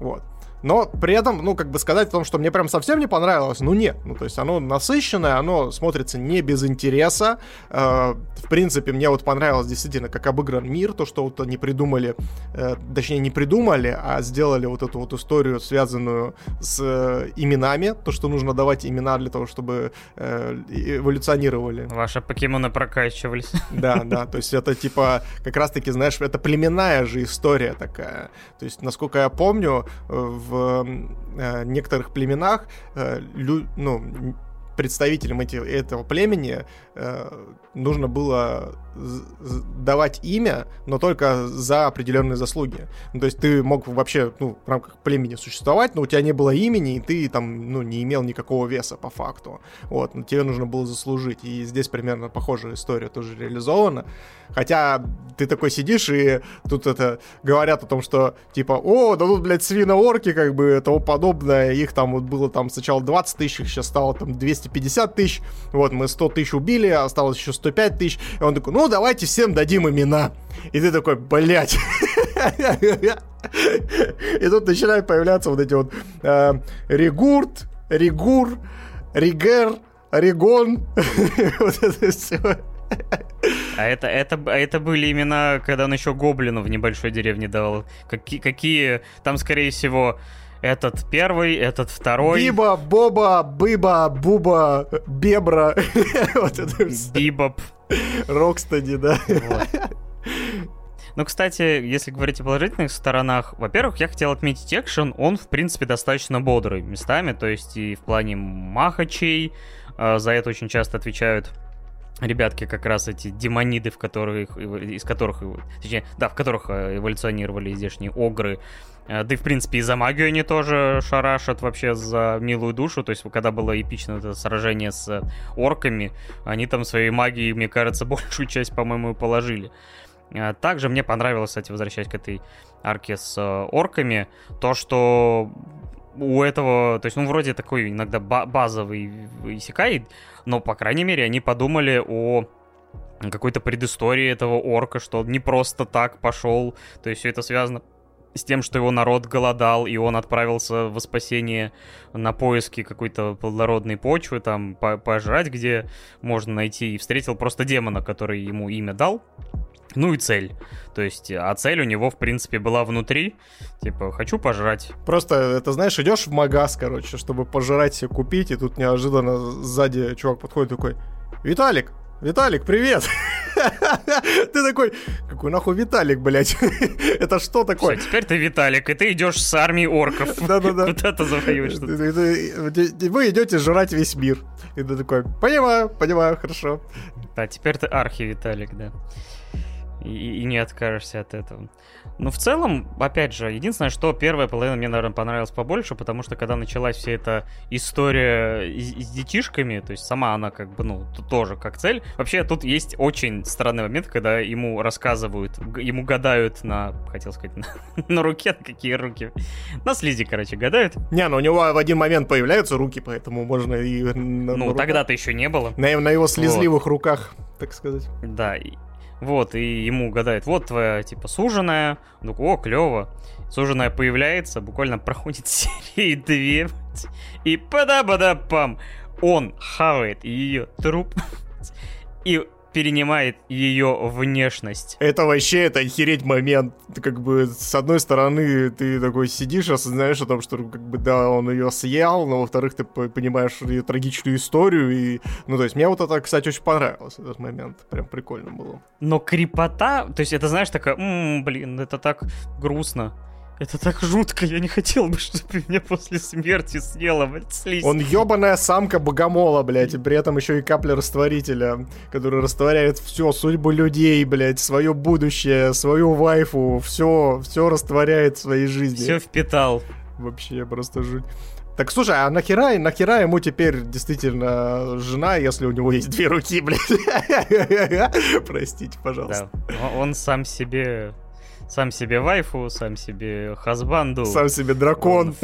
Вот. Но при этом, ну, как бы сказать о том, что мне прям совсем не понравилось, ну, нет. Ну, то есть оно насыщенное, оно смотрится не без интереса. Э, в принципе, мне вот понравилось действительно, как обыгран мир, то, что вот они придумали, э, точнее, не придумали, а сделали вот эту вот историю, связанную с э, именами, то, что нужно давать имена для того, чтобы э, эволюционировали. Ваши покемоны прокачивались. Да, да, то есть это типа, как раз-таки, знаешь, это племенная же история такая. То есть, насколько я помню, в в э, некоторых племенах э, лю, ну, представителям эти, этого племени нужно было давать имя, но только за определенные заслуги. Ну, то есть ты мог вообще ну, в рамках племени существовать, но у тебя не было имени, и ты там ну, не имел никакого веса по факту. Вот, но тебе нужно было заслужить. И здесь примерно похожая история тоже реализована. Хотя ты такой сидишь, и тут это говорят о том, что типа, о, да тут, блядь, свино-орки, как бы, тому подобное. Их там вот было там сначала 20 тысяч, сейчас стало там 250 тысяч. Вот, мы 100 тысяч убили, осталось еще 105 тысяч. И он такой, ну, давайте всем дадим имена. И ты такой, блядь. И тут начинают появляться вот эти вот э, Ригурт, Ригур, Ригер, Ригон. вот это все. А это, это, а это были имена, когда он еще гоблину в небольшой деревне давал. Какие, какие там, скорее всего, этот первый, этот второй. Биба, Боба, Быба, Буба, Бебра. вот это все. Бибоп. Рокстеди, да. Вот. Ну, кстати, если говорить о положительных сторонах, во-первых, я хотел отметить экшен, он, в принципе, достаточно бодрый местами, то есть и в плане махачей, э, за это очень часто отвечают ребятки как раз эти демониды, в которых, из которых, точнее, да, в которых э, эволюционировали здешние огры, э, да и, в принципе, и за магию они тоже шарашат вообще за милую душу. То есть, когда было эпично это сражение с орками, они там своей магией, мне кажется, большую часть, по-моему, положили. Э, также мне понравилось, кстати, возвращаясь к этой арке с орками, то, что у этого, то есть, ну, вроде такой иногда базовый исекай, но, по крайней мере, они подумали о какой-то предыстории этого орка, что он не просто так пошел, то есть все это связано с тем, что его народ голодал, и он отправился в спасение на поиски какой-то плодородной почвы, там, по пожрать, где можно найти, и встретил просто демона, который ему имя дал, ну и цель. То есть, а цель у него, в принципе, была внутри. Типа, хочу пожрать. Просто, это знаешь, идешь в магаз, короче, чтобы пожрать себе купить, и тут неожиданно сзади чувак подходит такой, Виталик, Виталик, привет! Ты такой, какой нахуй Виталик, блядь? Это что такое? Все, теперь ты Виталик, и ты идешь с армией орков. Да-да-да. Куда-то что-то. Вы идете жрать весь мир. И ты такой, понимаю, понимаю, хорошо. Да, теперь ты архи Виталик, да. И, и не откажешься от этого. Ну, в целом, опять же, единственное, что первая половина мне, наверное, понравилась побольше, потому что когда началась вся эта история с, с детишками, то есть сама она как бы, ну, тоже как цель. Вообще, тут есть очень странный момент, когда ему рассказывают, ему гадают на, хотел сказать, на, на руке, на какие руки? На слизи, короче, гадают. Не, ну у него в один момент появляются руки, поэтому можно и... На, ну, тогда-то еще не было. На, на его слезливых вот. руках, так сказать. Да, вот, и ему гадает, вот твоя, типа, суженая. Ну, о, клево. Суженая появляется, буквально проходит серии две. И пада-бада-пам. Он хавает ее труп. И перенимает ее внешность. Это вообще, это охереть момент. Ты как бы, с одной стороны, ты такой сидишь, осознаешь о том, что, как бы, да, он ее съел, но, во-вторых, ты понимаешь ее трагичную историю, и, ну, то есть, мне вот это, кстати, очень понравилось, этот момент. Прям прикольно было. Но крепота, то есть, это, знаешь, такая, м-м, блин, это так грустно. Это так жутко, я не хотел бы, чтобы меня после смерти съела, блядь, слизь. Он ебаная самка богомола, блядь, и при этом еще и капля растворителя, который растворяет все, судьбу людей, блядь, свое будущее, свою вайфу, все, все растворяет в своей жизни. Все впитал. Вообще просто жуть. Так слушай, а нахера, нахера ему теперь действительно жена, если у него есть две руки, блядь? Простите, пожалуйста. Да. Он сам себе сам себе вайфу, сам себе хазбанду. Сам себе дракон.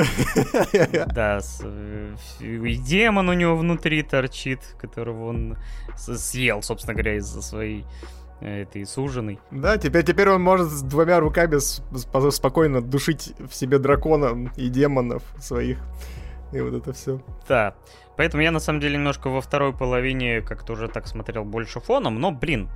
Да, э, и демон у него внутри торчит, которого он съел, собственно говоря, из-за своей э, этой суженой. Да, теперь, теперь он может с двумя руками спокойно душить в себе дракона и демонов своих. И вот это все. Да. Поэтому я на самом деле немножко во второй половине как-то уже так смотрел больше фоном, но, блин,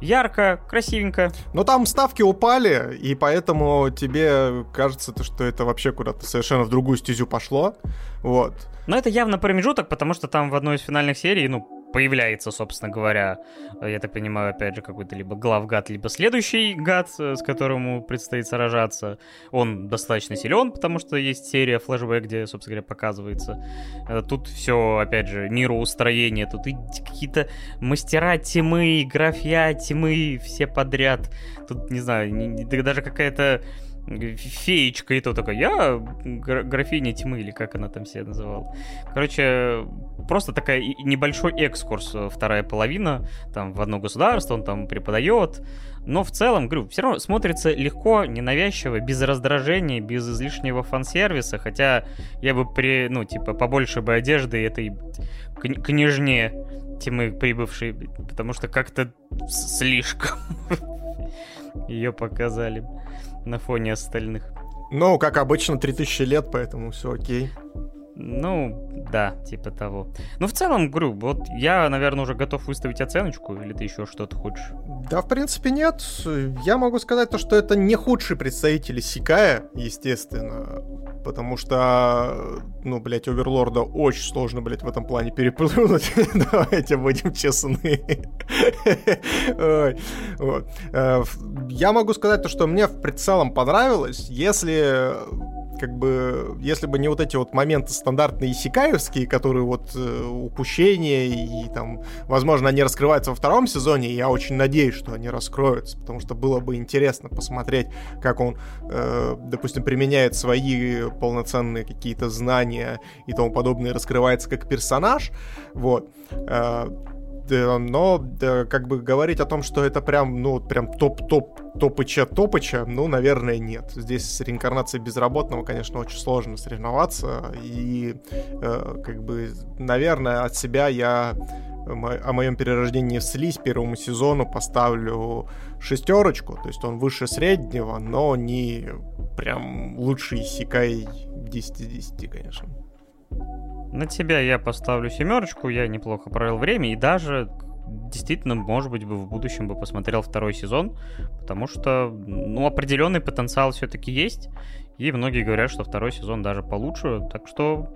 ярко, красивенько. Но там ставки упали, и поэтому тебе кажется, что это вообще куда-то совершенно в другую стезю пошло. Вот. Но это явно промежуток, потому что там в одной из финальных серий, ну, появляется, собственно говоря, я так понимаю, опять же, какой-то либо главгад, либо следующий гад, э, с которым ему предстоит сражаться. Он достаточно силен, потому что есть серия флешбэк, где, собственно говоря, показывается. Э, тут все, опять же, мироустроение, тут и какие-то мастера тьмы, графья тьмы, все подряд. Тут, не знаю, даже какая-то феечка, и то такая, я графиня тьмы, или как она там себя называла. Короче, просто такая небольшой экскурс, э, вторая половина, там в одно государство, он там преподает, но в целом, говорю, все равно смотрится легко, ненавязчиво, без раздражения, без излишнего фан-сервиса, хотя я бы при, ну, типа, побольше бы одежды этой княжне тьмы прибывшей, потому что как-то слишком ее показали на фоне остальных. Ну, как обычно, 3000 лет, поэтому все окей. Ну, да, типа того. Ну, в целом, говорю, вот я, наверное, уже готов выставить оценочку, или ты еще что-то хочешь? Да, в принципе, нет. Я могу сказать то, что это не худший представитель Сикая, естественно. Потому что, ну, блядь, Оверлорда очень сложно, блядь, в этом плане переплюнуть. Давайте будем честны. Э, я могу сказать то, что мне в целом понравилось, если как бы, если бы не вот эти вот моменты стандартные исекаевские, которые вот э, упущения и там, возможно, они раскрываются во втором сезоне, я очень надеюсь, что они раскроются, потому что было бы интересно посмотреть, как он, э, допустим, применяет свои полноценные какие-то знания и тому подобное, раскрывается как персонаж, вот. Э, но да, как бы говорить о том, что это прям, ну, прям топ-топ топыча топыча, ну, наверное, нет. Здесь с реинкарнацией безработного, конечно, очень сложно соревноваться, и э, как бы, наверное, от себя я о моем перерождении в слизь первому сезону поставлю шестерочку, то есть он выше среднего, но не прям лучший Сикай 10 10, конечно. На тебя я поставлю семерочку, я неплохо провел время и даже действительно, может быть, бы в будущем бы посмотрел второй сезон, потому что, ну, определенный потенциал все-таки есть, и многие говорят, что второй сезон даже получше, так что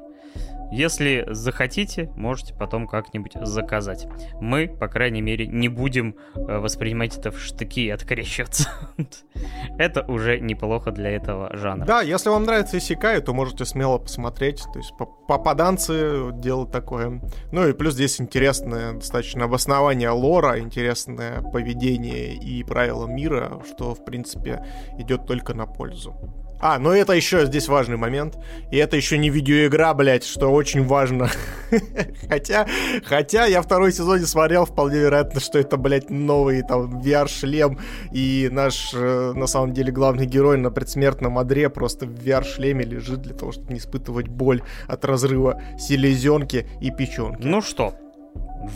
если захотите, можете потом как-нибудь заказать. Мы, по крайней мере, не будем э, воспринимать это в штыки и открещиваться. это уже неплохо для этого жанра. Да, если вам нравится Исикай, то можете смело посмотреть. То есть попаданцы делают такое. Ну и плюс здесь интересное достаточно обоснование лора, интересное поведение и правила мира, что, в принципе, идет только на пользу. А, ну это еще здесь важный момент. И это еще не видеоигра, блядь, что очень важно. хотя, хотя я второй сезон не смотрел, вполне вероятно, что это, блядь, новый там VR-шлем. И наш, э, на самом деле, главный герой на предсмертном одре просто в VR-шлеме лежит для того, чтобы не испытывать боль от разрыва селезенки и печенки. Ну что,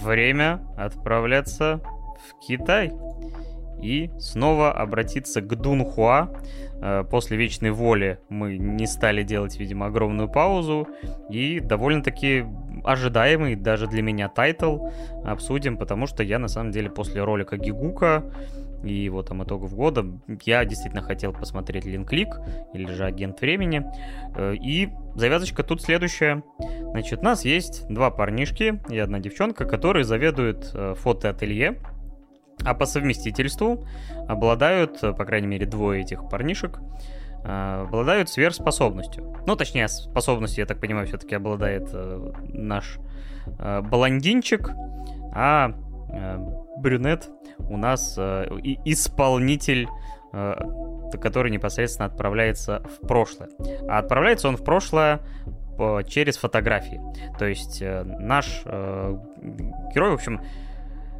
время отправляться в Китай и снова обратиться к Дунхуа, Э, после «Вечной воли» мы не стали делать, видимо, огромную паузу. И довольно-таки ожидаемый даже для меня title обсудим, потому что я, на самом деле, после ролика Gigguk а и его там итогов года, я действительно хотел посмотреть Link Click или же Агент Времени. Э, и завязочка тут следующая. Значит, у нас есть два парнишки и одна девчонка, которые заведуют э, фотоателье а по совместительству обладают, по крайней мере, двое этих парнишек, э, обладают сверхспособностью. Ну, точнее, способностью, я так понимаю, все-таки обладает э, наш э, блондинчик, а брюнет у нас исполнитель который непосредственно отправляется в прошлое. А отправляется он в прошлое через фотографии. То есть наш герой, в общем,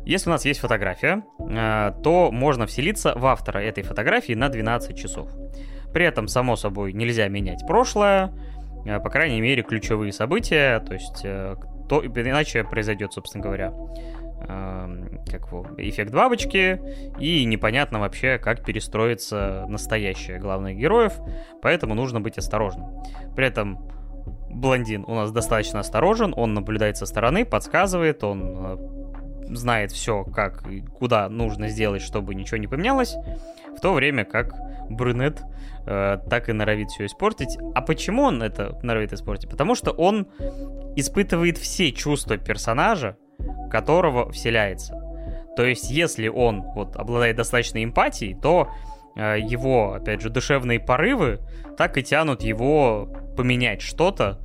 если у нас есть фотография, э, то можно вселиться в автора этой фотографии на 12 часов. При этом, само собой, нельзя менять прошлое, э, по крайней мере, ключевые события, то есть э, то, иначе произойдет, собственно говоря, как его, эффект бабочки, и непонятно вообще, как перестроится настоящее главных героев, поэтому нужно быть осторожным. При этом блондин у нас достаточно осторожен, он наблюдает со стороны, подсказывает, он знает все, как и куда нужно сделать, чтобы ничего не поменялось, в то время как брюнет э, так и норовит все испортить. А почему он это норовит испортить? Потому что он испытывает все чувства персонажа, которого вселяется. То есть, если он вот обладает достаточной эмпатией, то э, его, опять же, душевные порывы так и тянут его поменять что-то,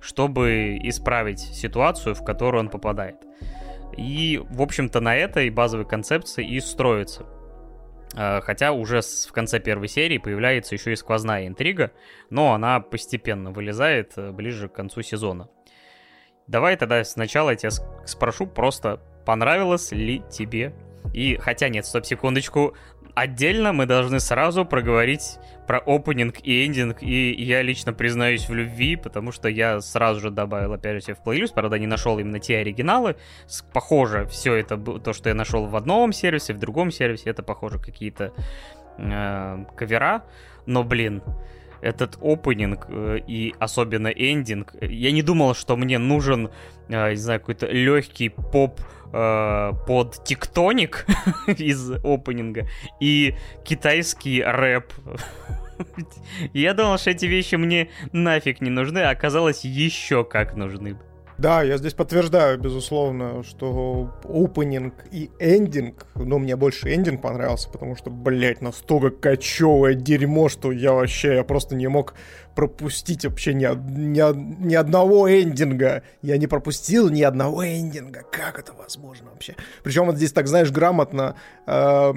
чтобы исправить ситуацию, в которую он попадает. И, в общем-то, на этой базовой концепции и строится. А, хотя уже в конце первой серии появляется еще и сквозная интрига, но она постепенно вылезает э, ближе к концу сезона. Давай тогда сначала я тебя спрошу просто, понравилось ли тебе? И, хотя нет, стоп, секундочку, отдельно мы должны сразу проговорить про опенинг и эндинг, и я лично признаюсь в любви, потому что я сразу же добавил опять же в плейлист, правда не нашел именно те оригиналы, похоже все это, то, что я нашел в одном сервисе, в другом сервисе, это похоже какие-то э, кавера, но блин, этот опенинг э, и особенно эндинг, я не думал, что мне нужен, э, не знаю, какой-то легкий поп э, под тектоник из опенинга и китайский рэп. Я думал, что эти вещи мне нафиг не нужны, а оказалось еще как нужны. Да, я здесь подтверждаю, безусловно, что опенинг и эндинг, ну, мне больше эндинг понравился, потому что, блядь, настолько кочевое дерьмо, что я вообще, я просто не мог пропустить вообще ни, ни, ни одного эндинга. Я не пропустил ни одного эндинга. Как это возможно вообще? Причем вот здесь, так знаешь, грамотно э,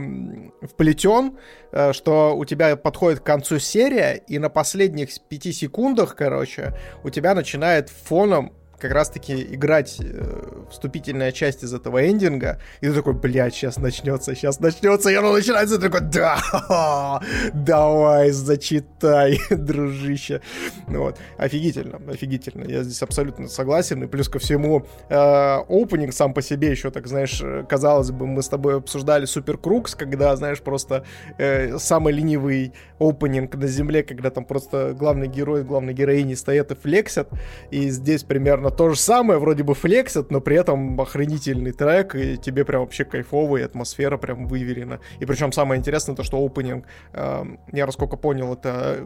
вплетен, э, что у тебя подходит к концу серия, и на последних пяти секундах, короче, у тебя начинает фоном как раз-таки играть э, вступительная часть из этого эндинга, и ты такой, блядь, сейчас начнется, сейчас начнется, и оно начинается, и ты такой, да, давай, зачитай, дружище. Ну вот, офигительно, офигительно, я здесь абсолютно согласен, и плюс ко всему, э, сам по себе еще, так знаешь, казалось бы, мы с тобой обсуждали Супер Крукс, когда, знаешь, просто э, самый ленивый опенинг на земле, когда там просто главный герой, главной героини стоят и флексят, и здесь примерно примерно то же самое, вроде бы флексит, но при этом охренительный трек, и тебе прям вообще кайфовый, атмосфера прям выверена. И причем самое интересное то, что опенинг, э, я насколько понял, это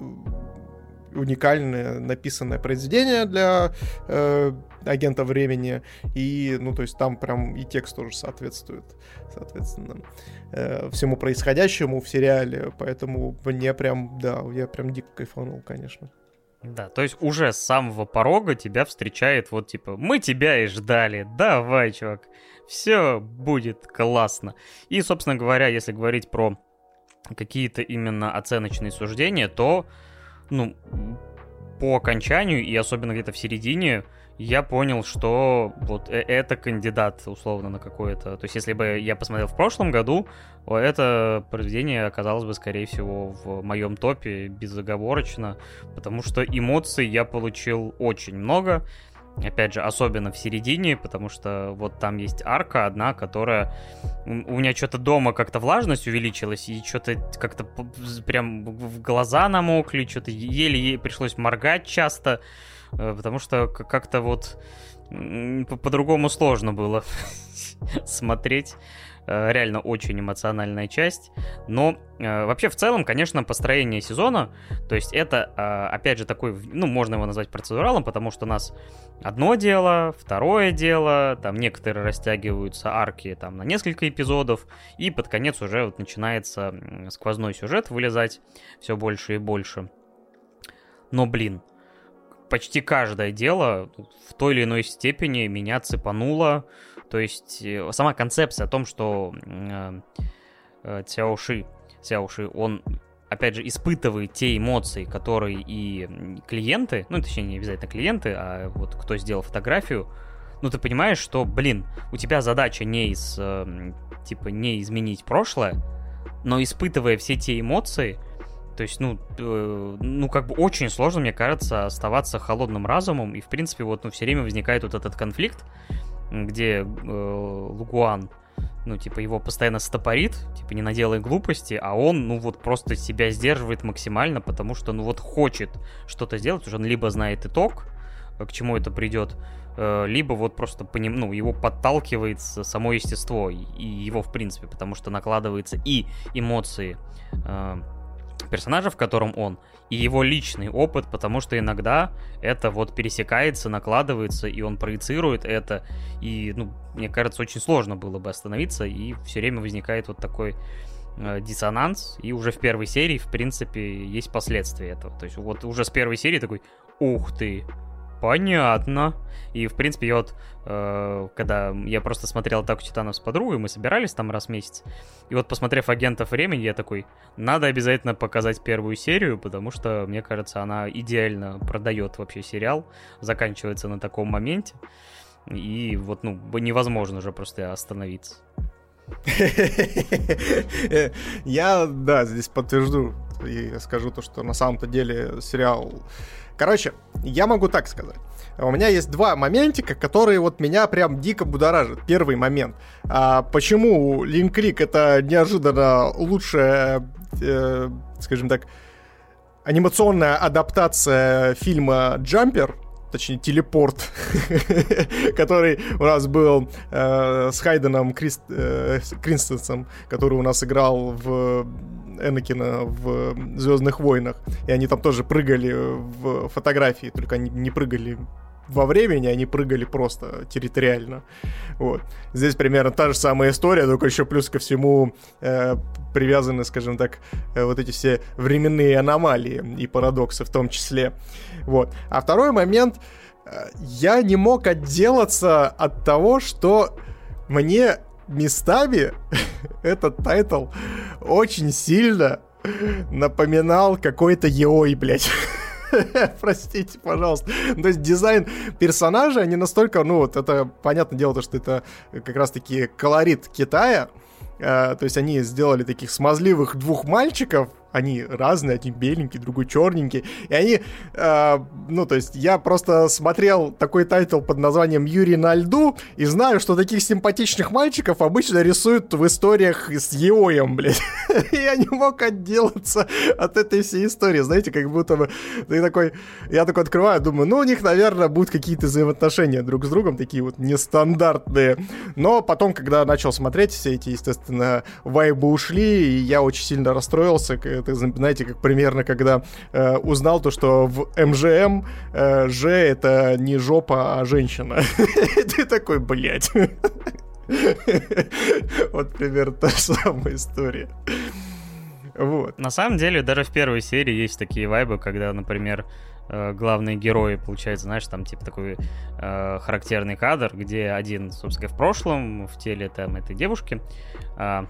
уникальное написанное произведение для э, агента времени. И, ну, то есть там прям и текст тоже соответствует, соответственно, э, всему происходящему в сериале. Поэтому мне прям, да, я прям дико кайфанул, конечно. Да, то есть уже с самого порога тебя встречает вот типа, мы тебя и ждали, давай, чувак, все будет классно. И, собственно говоря, если говорить про какие-то именно оценочные суждения, то, ну, по окончанию и особенно где-то в середине я понял, что вот э, это кандидат условно на какое-то... То есть если бы я посмотрел в прошлом году, это произведение оказалось бы, скорее всего, в моем топе безоговорочно, потому что эмоций я получил очень много. Опять же, особенно в середине, потому что вот там есть арка одна, которая... У меня что-то дома как-то влажность увеличилась, и что-то как-то прям в глаза намокли, что-то еле пришлось моргать часто, потому что как-то вот по-другому сложно было смотреть. Э, реально очень эмоциональная часть. Но э, вообще в целом, конечно, построение сезона, то есть это, э, опять же, такой, ну, можно его назвать процедуралом, потому что у нас одно дело, второе дело, там некоторые растягиваются арки там на несколько эпизодов, и под конец уже вот начинается сквозной сюжет вылезать все больше и больше. Но, блин, почти каждое дело в той или иной степени меня цепануло, то есть э, сама концепция о том, что э, э, Цяоши, Цяоши, он опять же, испытывает те эмоции, которые и клиенты, ну, точнее, не обязательно клиенты, а вот кто сделал фотографию, ну, ты понимаешь, что, блин, у тебя задача не из, э, типа, не изменить прошлое, но испытывая все те эмоции, то есть, ну, э, ну, как бы очень сложно, мне кажется, оставаться холодным разумом, и, в принципе, вот, ну, все время возникает вот этот конфликт, где э, Лугуан, ну, типа, его постоянно стопорит, типа, не наделай глупости, а он, ну, вот просто себя сдерживает максимально, потому что, ну, вот хочет что-то сделать, уже он либо знает итог, э, к чему это придет, э, либо вот просто по ним, ну, его подталкивает само естество и его, в принципе, потому что накладывается и эмоции э, персонажа, в котором он, и его личный опыт, потому что иногда это вот пересекается, накладывается, и он проецирует это, и, ну, мне кажется, очень сложно было бы остановиться, и все время возникает вот такой э, диссонанс, и уже в первой серии, в принципе, есть последствия этого. То есть вот уже с первой серии такой, ух ты, Понятно. И, в принципе, я вот, э, когда я просто смотрел «Атаку титанов» с подругой, мы собирались там раз в месяц, и вот, посмотрев «Агентов времени», я такой, надо обязательно показать первую серию, потому что, мне кажется, она идеально продает вообще сериал, заканчивается на таком моменте, и вот, ну, невозможно уже просто остановиться. Я, да, здесь подтвержду и скажу то, что на самом-то деле сериал Короче, я могу так сказать. У меня есть два моментика, которые вот меня прям дико будоражат. Первый момент. А, почему Линклик это неожиданно лучшая, э, скажем так, анимационная адаптация фильма «Джампер», точнее, телепорт, который у нас был э, с Хайденом Крист, э, Кринстенсом, который у нас играл в Энакина в Звездных войнах. И они там тоже прыгали в фотографии, только они не прыгали во времени, они прыгали просто территориально. Вот. Здесь примерно та же самая история, только еще плюс ко всему э, привязаны, скажем так, э, вот эти все временные аномалии и парадоксы в том числе. Вот. А второй момент, э, я не мог отделаться от того, что мне местами этот title очень сильно напоминал какой-то яой, блядь. Простите, пожалуйста. То есть дизайн персонажа, они настолько, ну вот это, понятное дело, то, что это как раз-таки колорит Китая, э, то есть они сделали таких смазливых двух мальчиков, они разные, один беленький, другой черненький. И они, э, ну, то есть я просто смотрел такой title под названием «Юрий на льду» и знаю, что таких симпатичных мальчиков обычно рисуют в историях с яоем, блядь. я не мог отделаться от этой всей истории, знаете, как будто бы ты такой, я такой открываю, думаю, ну, у них, наверное, будут какие-то взаимоотношения друг с другом, такие вот нестандартные. Но потом, когда начал смотреть, все эти, естественно, вайбы ушли, и я очень сильно расстроился, это, знаете, как примерно, когда э, узнал то, что в МЖМ э, Ж это не жопа, а женщина. Ты такой, блядь. Вот примерно та же самая история. Вот. На самом деле, даже в первой серии есть такие вайбы, когда, например, э, главные герои, получается, знаешь, там типа такой э, характерный кадр, где один, собственно, в прошлом, в теле там этой девушки, э,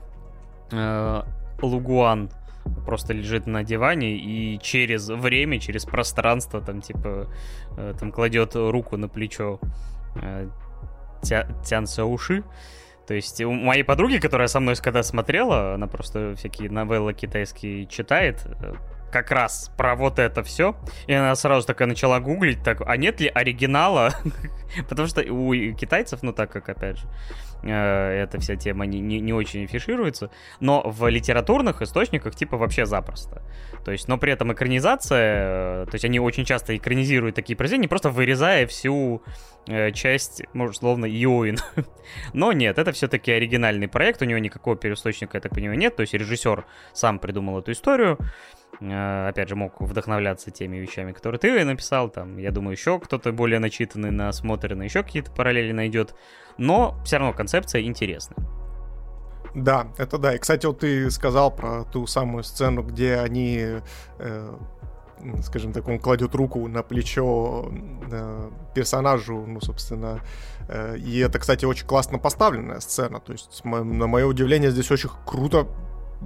э, Лугуан просто лежит на диване и через время, через пространство там типа э, там кладет руку на плечо э, тя Тян Сауши, то есть у моей подруги, которая со мной когда смотрела, она просто всякие новеллы китайские читает, э, как раз про вот это все. И она сразу такая начала гуглить, так, а нет ли оригинала? Потому что у китайцев, ну так как, опять же, э, эта вся тема не, не, не очень афишируется, но в литературных источниках типа вообще запросто. То есть, но при этом экранизация, э, то есть они очень часто экранизируют такие произведения, просто вырезая всю э, часть, может, словно Йоин. но нет, это все-таки оригинальный проект, у него никакого переисточника, я так понимаю, нет, то есть режиссер сам придумал эту историю, опять же, мог вдохновляться теми вещами, которые ты написал, там, я думаю, еще кто-то более начитанный, насмотренный, еще какие-то параллели найдет, но все равно концепция интересная. Да, это да. И, кстати, вот ты сказал про ту самую сцену, где они, э, скажем так, он кладет руку на плечо э, персонажу, ну, собственно, э, и это, кстати, очень классно поставленная сцена. То есть, на мое удивление, здесь очень круто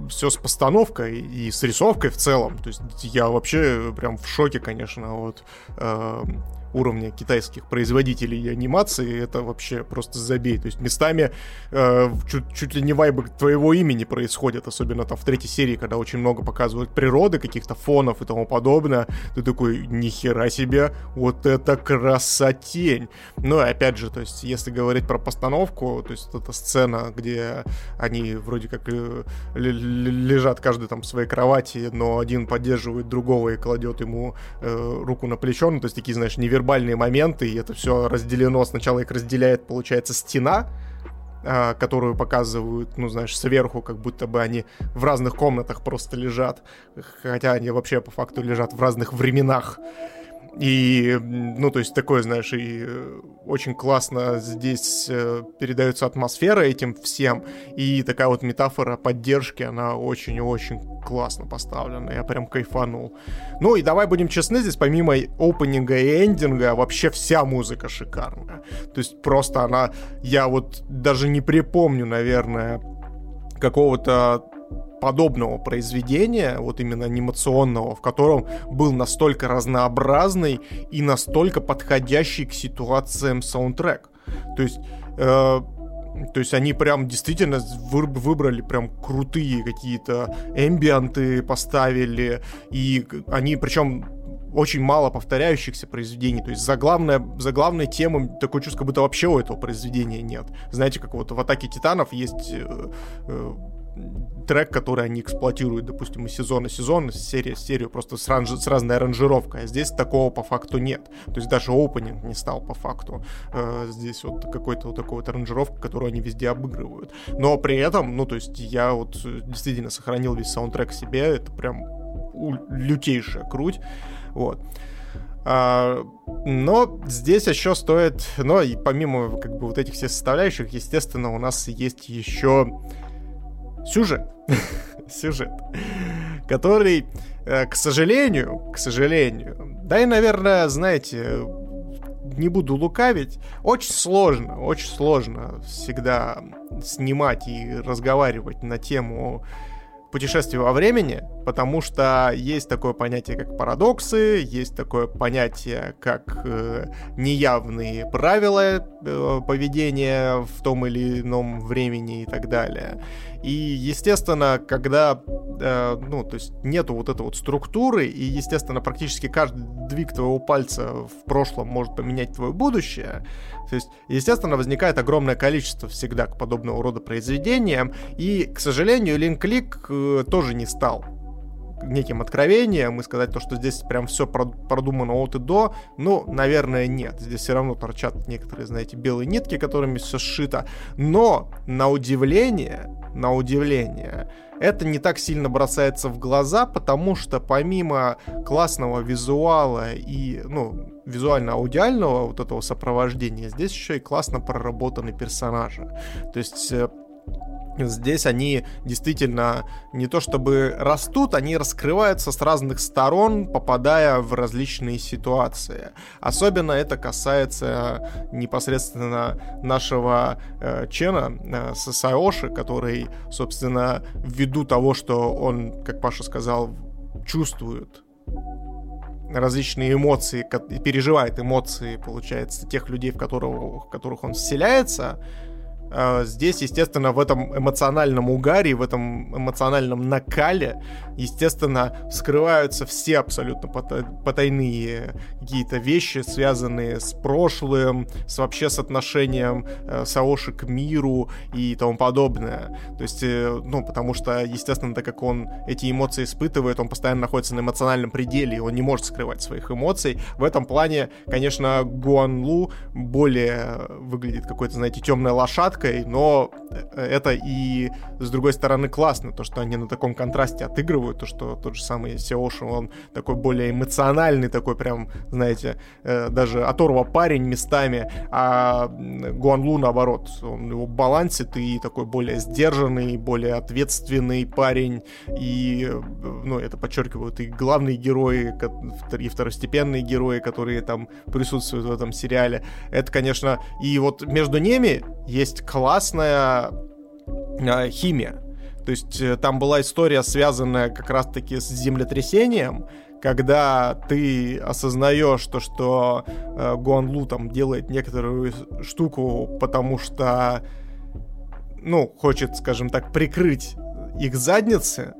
все с постановкой и с рисовкой в целом. То есть я вообще прям в шоке, конечно, от э, уровня китайских производителей анимации, это вообще просто забей. То есть местами э, чуть, чуть ли не вайбы твоего имени происходят, особенно там в третьей серии, когда очень много показывают природы, каких-то фонов и тому подобное. Ты такой, нихера себе, вот это красотень. Ну и опять же, то есть если говорить про постановку, то есть это сцена, где они вроде как э, лежат каждый там в своей кровати, но один поддерживает другого и кладет ему э, руку на плечо, ну то есть такие, знаешь, невербальные невербальные моменты, и это все разделено. Сначала их разделяет, получается, стена, а, которую показывают, ну, знаешь, сверху, как будто бы они в разных комнатах просто лежат, хотя они вообще по факту лежат в разных временах. И, ну, то есть такое, знаешь, и э, очень классно здесь э, передается атмосфера этим всем, и такая вот метафора поддержки, она очень-очень классно поставлена, я прям кайфанул. Ну и давай будем честны, здесь помимо опенинга и эндинга вообще вся музыка шикарная. То есть просто она, я вот даже не припомню, наверное, какого-то подобного произведения, вот именно анимационного, в котором был настолько разнообразный и настолько подходящий к ситуациям саундтрек. То есть э, то есть они прям действительно выбрали прям крутые какие-то эмбианты, поставили, и они причем очень мало повторяющихся произведений. То есть заглавная, заглавная тема, такое чувство, как будто вообще у этого произведения нет. Знаете, как вот в «Атаке титанов» есть э, э, трек, который они эксплуатируют, допустим, из сезона сезон, из серии серию, просто с, ранж... с разной аранжировкой. А здесь такого по факту нет. То есть даже опенинг не стал по факту. Э, здесь вот какой-то вот такой вот аранжировка, которую они везде обыгрывают. Но при этом, ну, то есть я вот действительно сохранил весь саундтрек себе, это прям лютейшая круть. Вот. А, но здесь еще стоит, но и помимо как бы вот этих всех составляющих, естественно, у нас есть еще сюжет. сюжет. Который, э, к сожалению, к сожалению, да и, наверное, знаете, не буду лукавить, очень сложно, очень сложно всегда снимать и разговаривать на тему путешествие во времени, потому что есть такое понятие, как парадоксы, есть такое понятие, как э, неявные правила э, поведения в том или ином времени и так далее. И, естественно, когда, э, ну, то есть нету вот этой вот структуры, и, естественно, практически каждый двиг твоего пальца в прошлом может поменять твое будущее, то есть, естественно, возникает огромное количество всегда к подобного рода произведениям, и, к сожалению, Линклик э, тоже не стал неким откровением и сказать то, что здесь прям все продумано от и до, ну, наверное, нет. Здесь все равно торчат некоторые, знаете, белые нитки, которыми все сшито. Но, на удивление, на удивление, это не так сильно бросается в глаза, потому что помимо классного визуала и, ну, визуально-аудиального вот этого сопровождения, здесь еще и классно проработаны персонажи. То есть э, Здесь они действительно не то чтобы растут, они раскрываются с разных сторон, попадая в различные ситуации. Особенно это касается непосредственно нашего э, Чена э, Саоши, который, собственно, ввиду того, что он, как Паша сказал, чувствует различные эмоции, переживает эмоции, получается, тех людей, в, которого, в которых он вселяется, здесь, естественно, в этом эмоциональном угаре, в этом эмоциональном накале, естественно, скрываются все абсолютно потайные какие-то вещи, связанные с прошлым, с вообще с отношением э, Саоши к миру и тому подобное. То есть, э, ну, потому что, естественно, так как он эти эмоции испытывает, он постоянно находится на эмоциональном пределе, и он не может скрывать своих эмоций. В этом плане, конечно, Гуан Лу более выглядит какой-то, знаете, темная лошадка, жесткой, но это и, с другой стороны, классно, то, что они на таком контрасте отыгрывают, то, что тот же самый Сеоши, он такой более эмоциональный, такой прям, знаете, э, даже оторва парень местами, а Гуанлу, наоборот, он его балансит и такой более сдержанный, более ответственный парень, и, ну, это подчеркивают и главные герои, и второстепенные герои, которые там присутствуют в этом сериале. Это, конечно, и вот между ними есть классная э, химия. То есть э, там была история, связанная как раз-таки с землетрясением, когда ты осознаешь то, что э, Гуан Лу там делает некоторую штуку, потому что, ну, хочет, скажем так, прикрыть их задницы,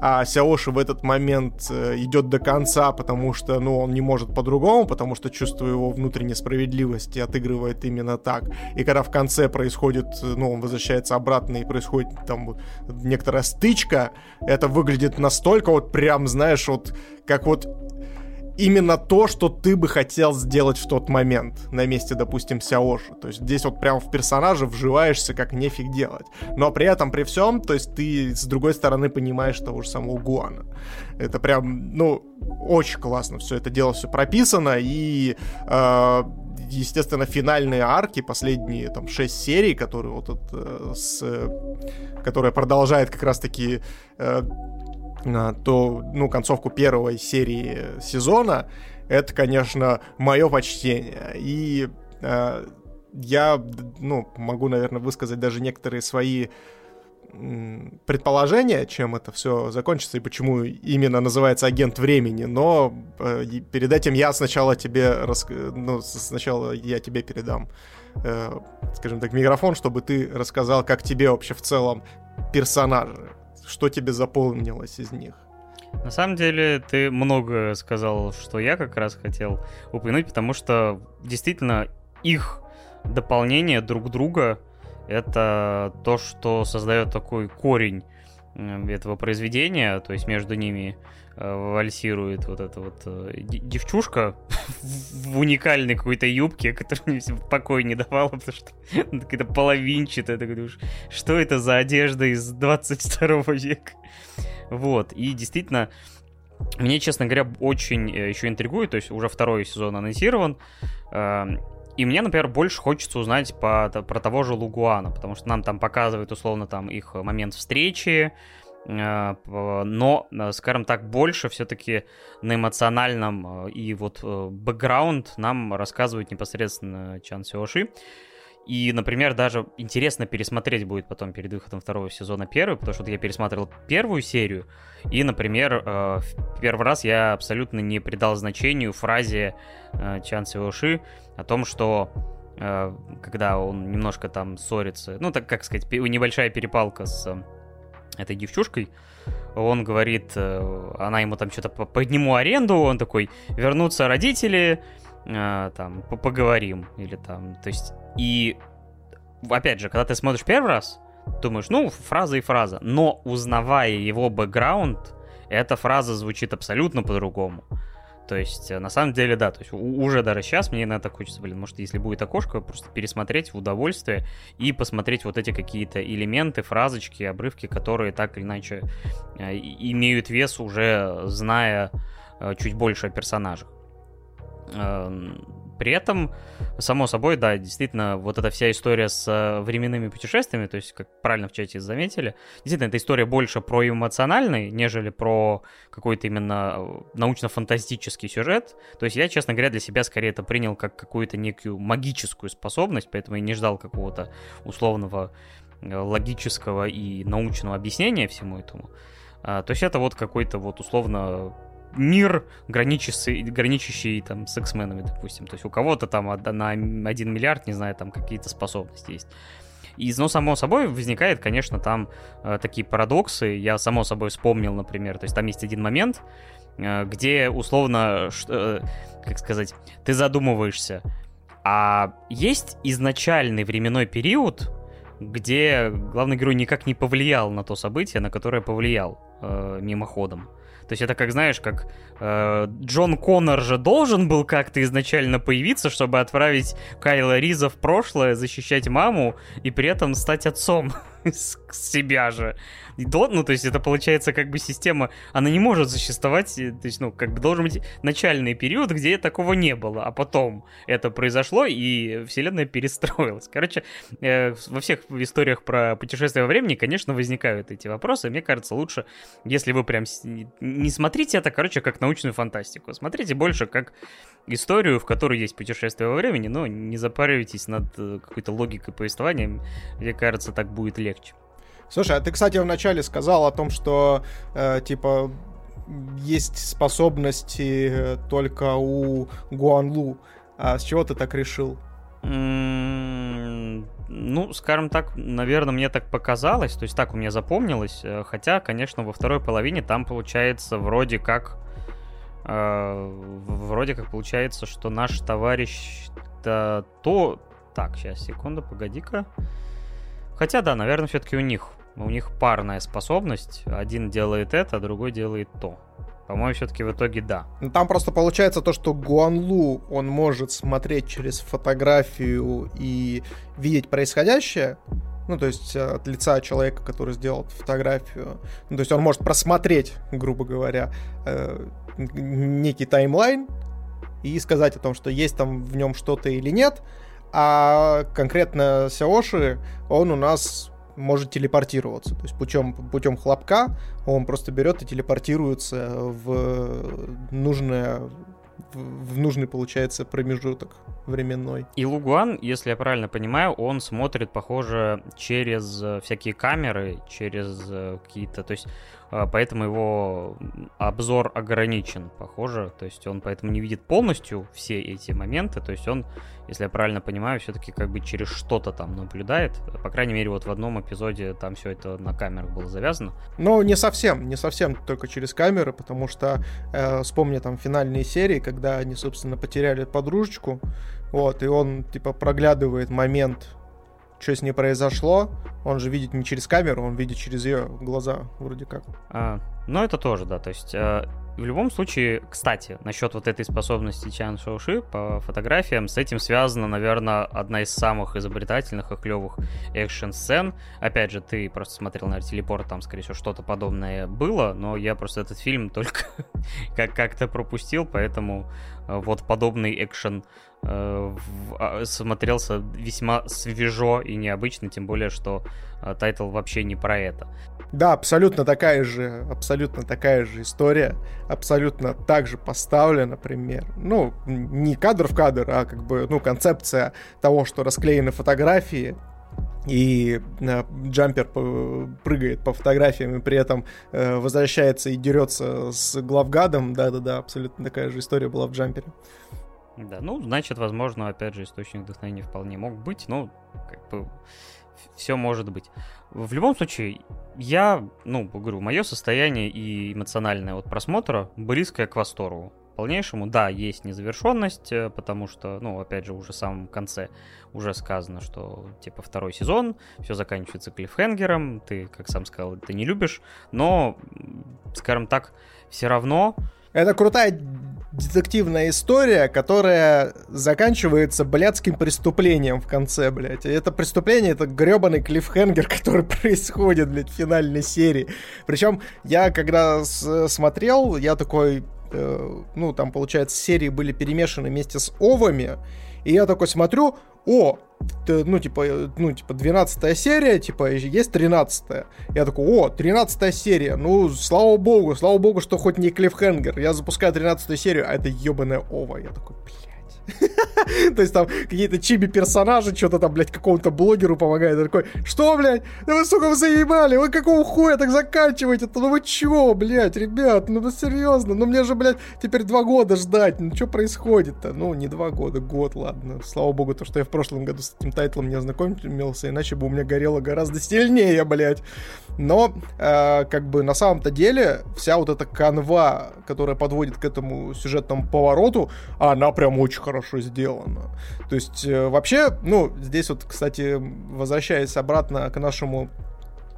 а Сяоши в этот момент э, идет до конца, потому что, ну, он не может по-другому, потому что чувство его внутренней справедливости отыгрывает именно так. И когда в конце происходит, э, ну, он возвращается обратно и происходит там некоторая стычка, это выглядит настолько вот прям, знаешь, вот как вот именно то, что ты бы хотел сделать в тот момент на месте, допустим, Сяоши. То есть здесь вот прям в персонажа вживаешься как нефиг делать. Но при этом, при всем, то есть ты с другой стороны понимаешь того же самого Гуана. Это прям, ну, очень классно все это дело все прописано и э, естественно, финальные арки, последние там шесть серий, которые вот это, с, которая продолжает как раз-таки э, то, ну, концовку первой серии сезона, это, конечно, мое почтение. И э, я, ну, могу, наверное, высказать даже некоторые свои предположения, чем это все закончится и почему именно называется агент времени, но э, перед этим я сначала тебе, рас... ну, сначала я тебе передам, э, скажем так, микрофон, чтобы ты рассказал, как тебе вообще в целом персонажи что тебе запомнилось из них? На самом деле, ты много сказал, что я как раз хотел упомянуть, потому что действительно их дополнение друг друга это то, что создает такой корень этого произведения, то есть между ними э, вальсирует вот эта вот э, девчушка в уникальной какой-то юбке, которая мне покой не давала, потому что какая-то половинчатая. Ты говоришь, что это за одежда из 22 века? Вот, и действительно, мне, честно говоря, очень э, еще интригует, то есть уже второй сезон анонсирован, эм, и мне, например, больше хочется узнать по, про того же Лугуана, потому что нам там показывают, условно, там их момент встречи, э, но, э, скажем так, больше все-таки на эмоциональном э, и вот бэкграунд нам рассказывает непосредственно Чан Сиоши. И, например, даже интересно пересмотреть будет потом перед выходом второго сезона первый, потому что я пересматривал первую серию, и, например, в первый раз я абсолютно не придал значению фразе Чан Сиоши о том, что э, когда он немножко там ссорится, ну, так как сказать, небольшая перепалка с э, этой девчушкой, он говорит, э, она ему там что-то подниму аренду, он такой, вернутся родители, э, там, поговорим, или там, то есть, и, опять же, когда ты смотришь первый раз, думаешь, ну, фраза и фраза, но узнавая его бэкграунд, эта фраза звучит абсолютно по-другому. То есть, на самом деле, да, то есть уже даже сейчас мне иногда хочется, блин, может, если будет окошко, просто пересмотреть в удовольствие и посмотреть вот эти какие-то элементы, фразочки, обрывки, которые так или иначе имеют вес уже зная чуть больше о персонажах. Эм, при этом, само собой, да, действительно, вот эта вся история с э, временными путешествиями, то есть, как правильно в чате заметили, действительно, эта история больше про эмоциональный, нежели про какой-то именно э, научно-фантастический сюжет. То есть я, честно говоря, для себя скорее это принял как какую-то некую магическую способность, поэтому я не ждал какого-то условного э, логического и научного объяснения всему этому. А, то есть это вот какой-то вот условно мир, граничащий, граничащий там с X-менами, допустим. То есть у кого-то там на 1 миллиард, не знаю, там какие-то способности есть. И, ну, само собой, возникает, конечно, там э, такие парадоксы. Я, само собой, вспомнил, например, то есть там есть один момент, э, где, условно, э, как сказать, ты задумываешься, а есть изначальный временной период, где главный герой никак не повлиял на то событие, на которое повлиял э, мимоходом. То есть это как, знаешь, как э, Джон Коннор же должен был как-то изначально появиться, чтобы отправить Кайла Риза в прошлое, защищать маму и при этом стать отцом себя же ну, то есть это получается как бы система, она не может существовать, то есть, ну, как бы должен быть начальный период, где такого не было, а потом это произошло, и вселенная перестроилась. Короче, э, во всех историях про путешествие во времени, конечно, возникают эти вопросы. Мне кажется, лучше, если вы прям не смотрите это, короче, как научную фантастику, смотрите больше как историю, в которой есть путешествие во времени, но не запаривайтесь над э, какой-то логикой повествования. Мне кажется, так будет легче. Слушай, а ты, кстати, вначале сказал о том, что, э, типа, есть способности э, только у Гуанлу. А с чего ты так решил? ну, скажем так, наверное, мне так показалось, то есть так у меня запомнилось, э, хотя, конечно, во второй половине там получается вроде как, э, вроде как получается, что наш товарищ-то то... Так, сейчас, секунду, погоди-ка. Хотя, да, наверное, все-таки у них у них парная способность. Один делает это, другой делает то. По-моему, все-таки в итоге да. Ну, там просто получается то, что Гуанлу, он может смотреть через фотографию и видеть происходящее, ну, то есть э, от лица человека, который сделал фотографию. Ну, то есть он может просмотреть, грубо говоря, э, некий таймлайн и сказать о том, что есть там в нем что-то или нет. А конкретно Сяоши, он у нас может телепортироваться. То есть путем, путем хлопка он просто берет и телепортируется в нужное в нужный, получается, промежуток временной. И Лугуан, если я правильно понимаю, он смотрит, похоже, через э, всякие камеры, через э, какие-то... То есть поэтому его обзор ограничен, похоже, то есть он поэтому не видит полностью все эти моменты, то есть он, если я правильно понимаю, все-таки как бы через что-то там наблюдает, по крайней мере вот в одном эпизоде там все это на камерах было завязано. Ну, не совсем, не совсем только через камеры, потому что э, вспомни там финальные серии, когда они, собственно, потеряли подружечку, вот, и он, типа, проглядывает момент что с ней произошло, он же видит не через камеру, он видит через ее глаза, вроде как. А, ну, это тоже, да, то есть... Э, в любом случае, кстати, насчет вот этой способности Чан Шоуши по фотографиям, с этим связана, наверное, одна из самых изобретательных и клевых экшн-сцен. Опять же, ты просто смотрел на телепорт, там, скорее всего, что-то подобное было, но я просто этот фильм только как- как-то пропустил, поэтому э, вот подобный экшен смотрелся весьма свежо и необычно, тем более, что э, title вообще не про это. Да, абсолютно такая же, абсолютно такая же история, абсолютно так же поставлена, например. Ну, не кадр в кадр, а как бы, ну, концепция того, что расклеены фотографии, и э, джампер прыгает по фотографиям и при этом э, возвращается и дерется с главгадом. Да-да-да, абсолютно такая же история была в джампере. Да, ну, значит, возможно, опять же, источник вдохновения вполне мог быть, но как бы все может быть. В любом случае, я, ну, говорю, мое состояние и эмоциональное от просмотра близкое к восторгу полнейшему. Да, есть незавершенность, э, потому что, ну, опять же, уже в самом конце уже сказано, что, типа, второй сезон, все заканчивается клиффхенгером, ты, как сам сказал, ты не любишь, но, скажем так, все равно... Это крутая детективная история, которая заканчивается блядским преступлением в конце, блядь. Это преступление, это гребаный клиффхенгер, который происходит, блядь, в финальной серии. Причем я, когда смотрел, я такой, э, ну, там, получается, серии были перемешаны вместе с овами, и я такой смотрю, о, ну, типа, ну, типа, 12 серия, типа, есть 13 -я. Я такой, о, 13 серия, ну, слава богу, слава богу, что хоть не клиффхенгер. Я запускаю 13 серию, а это ебаная ова. Я такой, блядь. То есть там какие-то чиби-персонажи что-то там, блядь, какому-то блогеру помогает. такой, что, блядь, да вы, сука, вы заебали, вы какого хуя так заканчиваете Ну вы чё, блядь, ребят, ну, ну серьезно, ну мне же, блядь, теперь два года ждать, ну что происходит-то? Ну, не два года, год, ладно. Слава богу, то, что я в прошлом году с этим тайтлом не ознакомился, иначе бы у меня горело гораздо сильнее, блядь. Но, э, как бы, на самом-то деле, вся вот эта канва, которая подводит к этому сюжетному повороту, она прям очень хорошо хорошо сделано. То есть, э, вообще, ну, здесь вот, кстати, возвращаясь обратно к нашему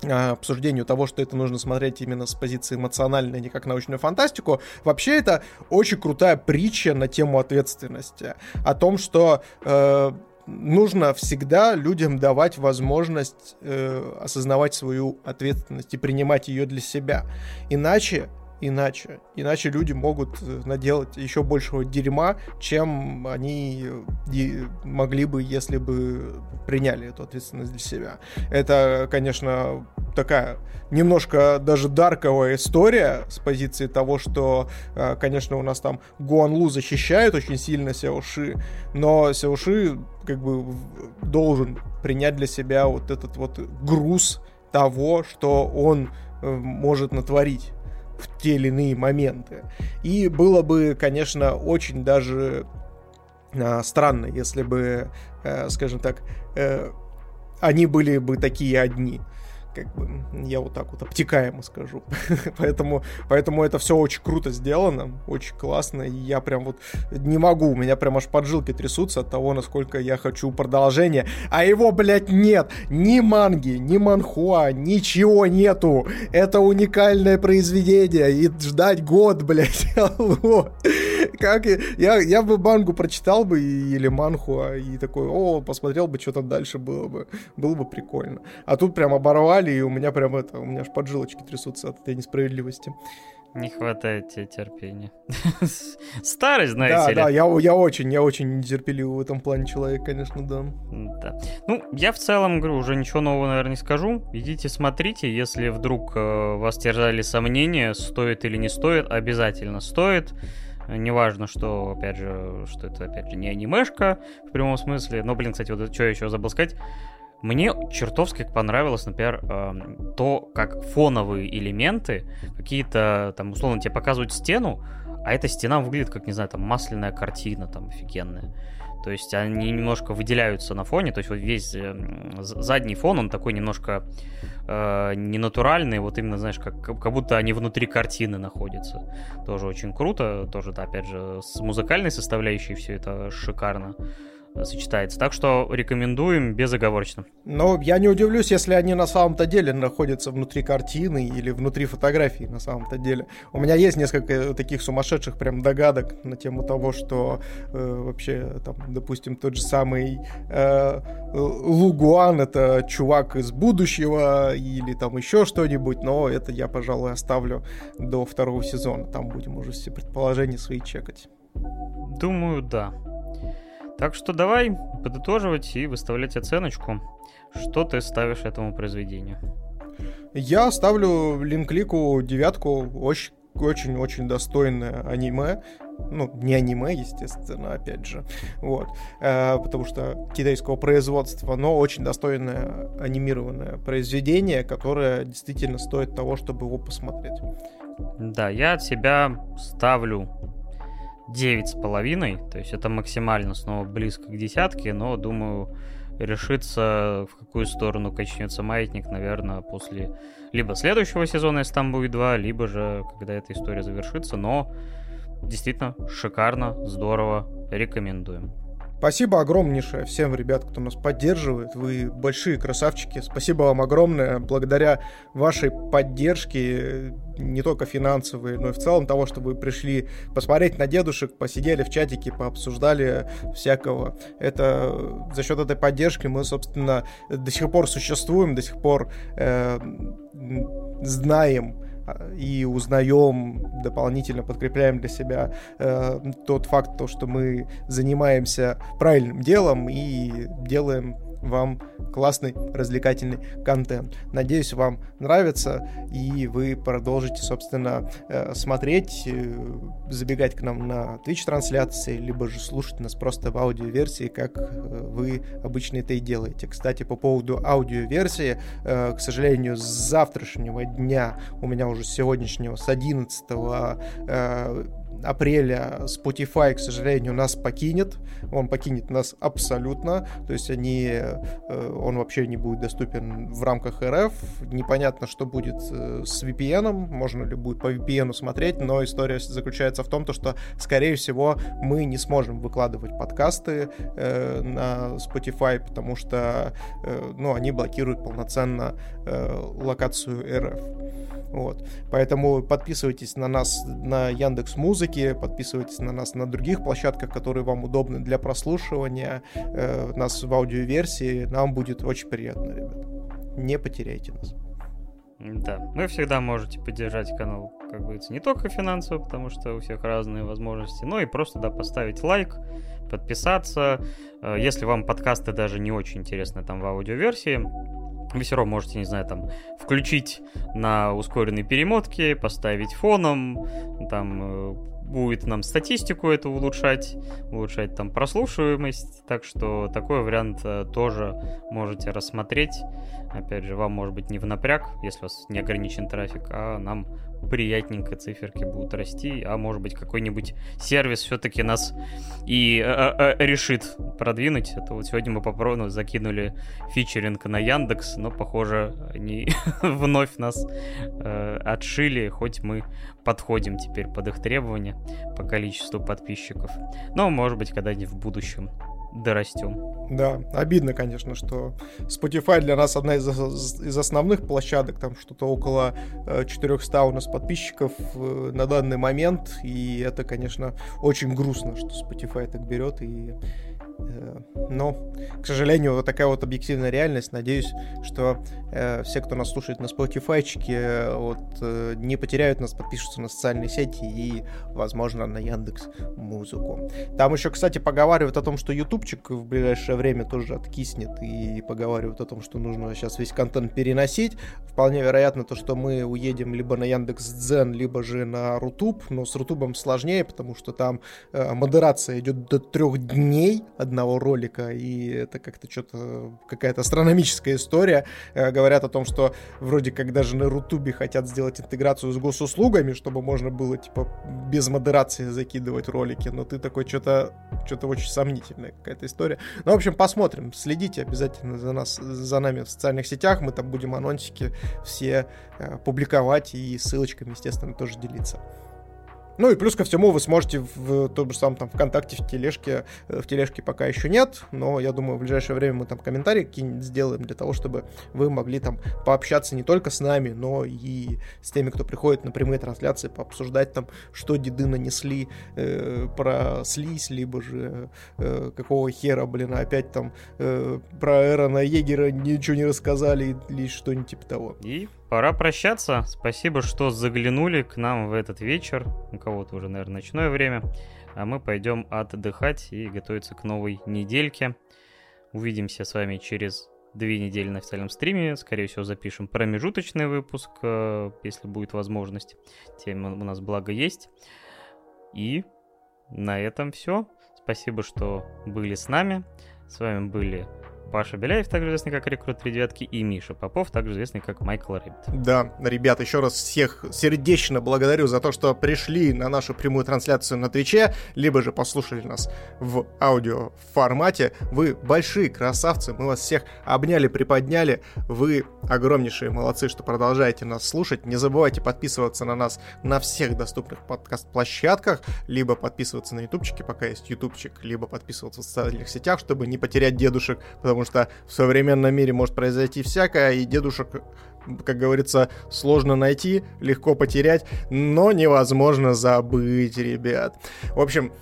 а, обсуждению того, что это нужно смотреть именно с позиции эмоциональной, а не как научную фантастику. Вообще это очень крутая притча на тему ответственности. О том, что э, нужно всегда людям давать возможность э, осознавать свою ответственность и принимать ее для себя. Иначе иначе. Иначе люди могут э, наделать еще большего дерьма, чем они э, могли бы, если бы приняли эту ответственность для себя. Это, конечно, такая немножко даже дарковая история с позиции того, что, э, конечно, у нас там Гуанлу защищает очень сильно Сяоши, но Сяоши как бы должен принять для себя вот этот вот груз того, что он может натворить в те или иные моменты. И было бы, конечно, очень даже э, странно, если бы, э, скажем так, э, они были бы такие одни как бы, я вот так вот обтекаемо скажу. поэтому, поэтому это все очень круто сделано, очень классно, и я прям вот не могу, у меня прям аж поджилки трясутся от того, насколько я хочу продолжения, а его, блядь, нет, ни манги, ни манхуа, ничего нету, это уникальное произведение, и ждать год, блядь, как я, я бы мангу прочитал бы или манхуа, и такой, о, посмотрел бы, что там дальше было бы, было бы прикольно, а тут прям оборвали и у меня прям это, у меня аж поджилочки трясутся от этой несправедливости. Не хватает тебе терпения. Старость, знаете да, ли. Да, я, я очень, я очень нетерпеливый в этом плане человек, конечно, да. Да. Ну, я в целом, говорю, уже ничего нового, наверное, не скажу. Идите смотрите, если вдруг э, вас терзали сомнения, стоит или не стоит, обязательно стоит. Неважно, что, опять же, что это, опять же, не анимешка в прямом смысле. Но, блин, кстати, вот что я еще забыл сказать. Мне чертовски понравилось, например, эм, то, как фоновые элементы, какие-то, там, условно, тебе показывают стену, а эта стена выглядит как, не знаю, там, масляная картина, там, офигенная. То есть они немножко выделяются на фоне, то есть вот весь э, задний фон, он такой немножко э, ненатуральный, вот именно, знаешь, как, как будто они внутри картины находятся. Тоже очень круто, тоже, да, опять же, с музыкальной составляющей все это шикарно сочетается. Так что рекомендуем безоговорочно. Но я не удивлюсь, если они на самом-то деле находятся внутри картины или внутри фотографии на самом-то деле. У меня есть несколько таких сумасшедших прям догадок на тему того, что э, вообще там, допустим, тот же самый э, Лугуан это чувак из будущего или там еще что-нибудь, но это я, пожалуй, оставлю до второго сезона. Там будем уже все предположения свои чекать. Думаю, да. Так что давай подытоживать и выставлять оценочку. Что ты ставишь этому произведению? Я ставлю Линклику девятку. Очень очень-очень достойное аниме. Ну, не аниме, естественно, опять же. Вот. Э, потому что китайского производства, но очень достойное анимированное произведение, которое действительно стоит того, чтобы его посмотреть. Да, я от себя ставлю девять с половиной, то есть это максимально снова близко к десятке, но думаю решится в какую сторону качнется маятник, наверное, после либо следующего сезона, если там будет два, либо же когда эта история завершится, но действительно шикарно, здорово, рекомендуем. Спасибо огромнейшее всем ребят, кто нас поддерживает. Вы большие красавчики. Спасибо вам огромное. Благодаря вашей поддержке, не только финансовой, но и в целом того, что вы пришли посмотреть на дедушек, посидели в чатике, пообсуждали всякого. Это за счет этой поддержки мы, собственно, до сих пор существуем, до сих пор э, знаем и узнаем, дополнительно подкрепляем для себя э, тот факт, то, что мы занимаемся правильным делом и делаем вам классный, развлекательный контент. Надеюсь, вам нравится, и вы продолжите, собственно, э, смотреть, э, забегать к нам на Twitch-трансляции, либо же слушать нас просто в аудиоверсии, как э, вы обычно это и делаете. Кстати, по поводу аудиоверсии, к сожалению, с завтрашнего дня, у меня уже с сегодняшнего, с 11 апреля Spotify, к сожалению, нас покинет. Он покинет нас абсолютно. То есть они, э, он вообще не будет доступен в рамках РФ. Непонятно, что будет э, с VPN. Можно ли будет по VPN смотреть, но история заключается в том, то, что, скорее всего, мы не сможем выкладывать подкасты э, на Spotify, потому что ну, они блокируют полноценно локацию РФ. Вот. Поэтому подписывайтесь на нас на Яндекс Музыке, подписывайтесь на нас на других площадках, которые вам удобны для прослушивания э, нас в аудиоверсии. Нам будет очень приятно, ребят. Не потеряйте нас. Да, вы всегда можете поддержать канал, как говорится, не только финансово, потому что у всех разные возможности, но и просто, да, поставить лайк, подписаться. Э, если вам подкасты даже не очень интересны там в аудиоверсии, вы все равно можете, не знаю, там, включить на ускоренной перемотке, поставить фоном, там, э, будет нам статистику эту улучшать, улучшать там прослушиваемость, так что такой вариант э, тоже можете рассмотреть. Опять же, вам может быть не в напряг, если у вас не ограничен трафик, а нам приятненько циферки будут расти, а может быть какой-нибудь сервис все-таки нас и а, а, решит продвинуть. Это вот сегодня мы попробовали, ну, закинули фичеринг на Яндекс, но похоже они вновь нас э, отшили, хоть мы подходим теперь под их требования по количеству подписчиков. Но может быть когда-нибудь в будущем дорастем. Да, обидно, конечно, что Spotify для нас одна из, из основных площадок, там что-то около 400 у нас подписчиков э, на данный момент, и это, конечно, очень грустно, что Spotify так берет и Э, но, к сожалению, вот такая вот объективная реальность. Надеюсь, что э, все, кто нас слушает на Spotify, э, вот, э, не потеряют нас, подпишутся на социальные сети и, возможно, на Яндекс Музыку. Там еще, кстати, поговаривают о том, что ютубчик в ближайшее время тоже откиснет и поговаривают о том, что нужно сейчас весь контент переносить. Вполне вероятно то, что мы уедем либо на Яндекс Дзен, либо же на Рутуб, но с Рутубом сложнее, потому что там э, модерация идет до трех дней, одного ролика, и это как-то что-то, какая-то астрономическая история. Э, говорят о том, что вроде как даже на Рутубе хотят сделать интеграцию с госуслугами, чтобы можно было, типа, без модерации закидывать ролики, но ты такой, что-то что-то очень сомнительная какая-то история. Ну, в общем, посмотрим, следите обязательно за нас, за нами в социальных сетях, мы там будем анонсики все э, публиковать и ссылочками, естественно, тоже делиться. Ну и плюс ко всему вы сможете в том же самом там ВКонтакте, в тележке, э, в тележке пока еще нет, но я думаю, в ближайшее время мы там комментарии какие-нибудь сделаем для того, чтобы вы могли там пообщаться не только с нами, но и с теми, кто приходит на прямые трансляции, пообсуждать там, что деды нанесли э, про либо же э, какого хера, блин, опять там э, про Эрона Егера ничего не рассказали или что-нибудь типа того. И Пора прощаться. Спасибо, что заглянули к нам в этот вечер. У кого-то уже, наверное, ночное время. А мы пойдем отдыхать и готовиться к новой недельке. Увидимся с вами через две недели на официальном стриме. Скорее всего, запишем промежуточный выпуск, э, если будет возможность. Тема у нас благо есть. И на этом все. Спасибо, что были с нами. С вами были Паша Беляев, также известный как Рекрут Три Девятки, и Миша Попов, также известный как Michael Rabbit. Да, ребят, еще раз всех сердечно благодарю за то, что пришли на нашу прямую трансляцию на Твиче, либо же послушали нас в аудио формате. Вы большие красавцы, мы вас всех обняли, приподняли. Вы огромнейшие молодцы, что продолжаете нас слушать. Не забывайте подписываться на нас на всех доступных подкаст-площадках, либо подписываться на ютубчике, пока есть ютубчик, либо подписываться в социальных сетях, чтобы не потерять дедушек, потому что в современном мире может произойти всякое, и дедушек как говорится, сложно найти, легко потерять, но невозможно забыть, ребят. В общем,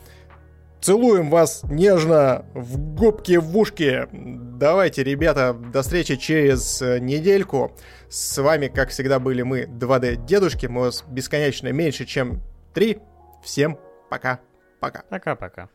Целуем вас нежно в губки в ушки. Давайте, ребята, до встречи через недельку. С вами, как всегда, были мы, 2D дедушки. Мы вас бесконечно меньше, чем 3. Всем пока. Пока. Пока-пока.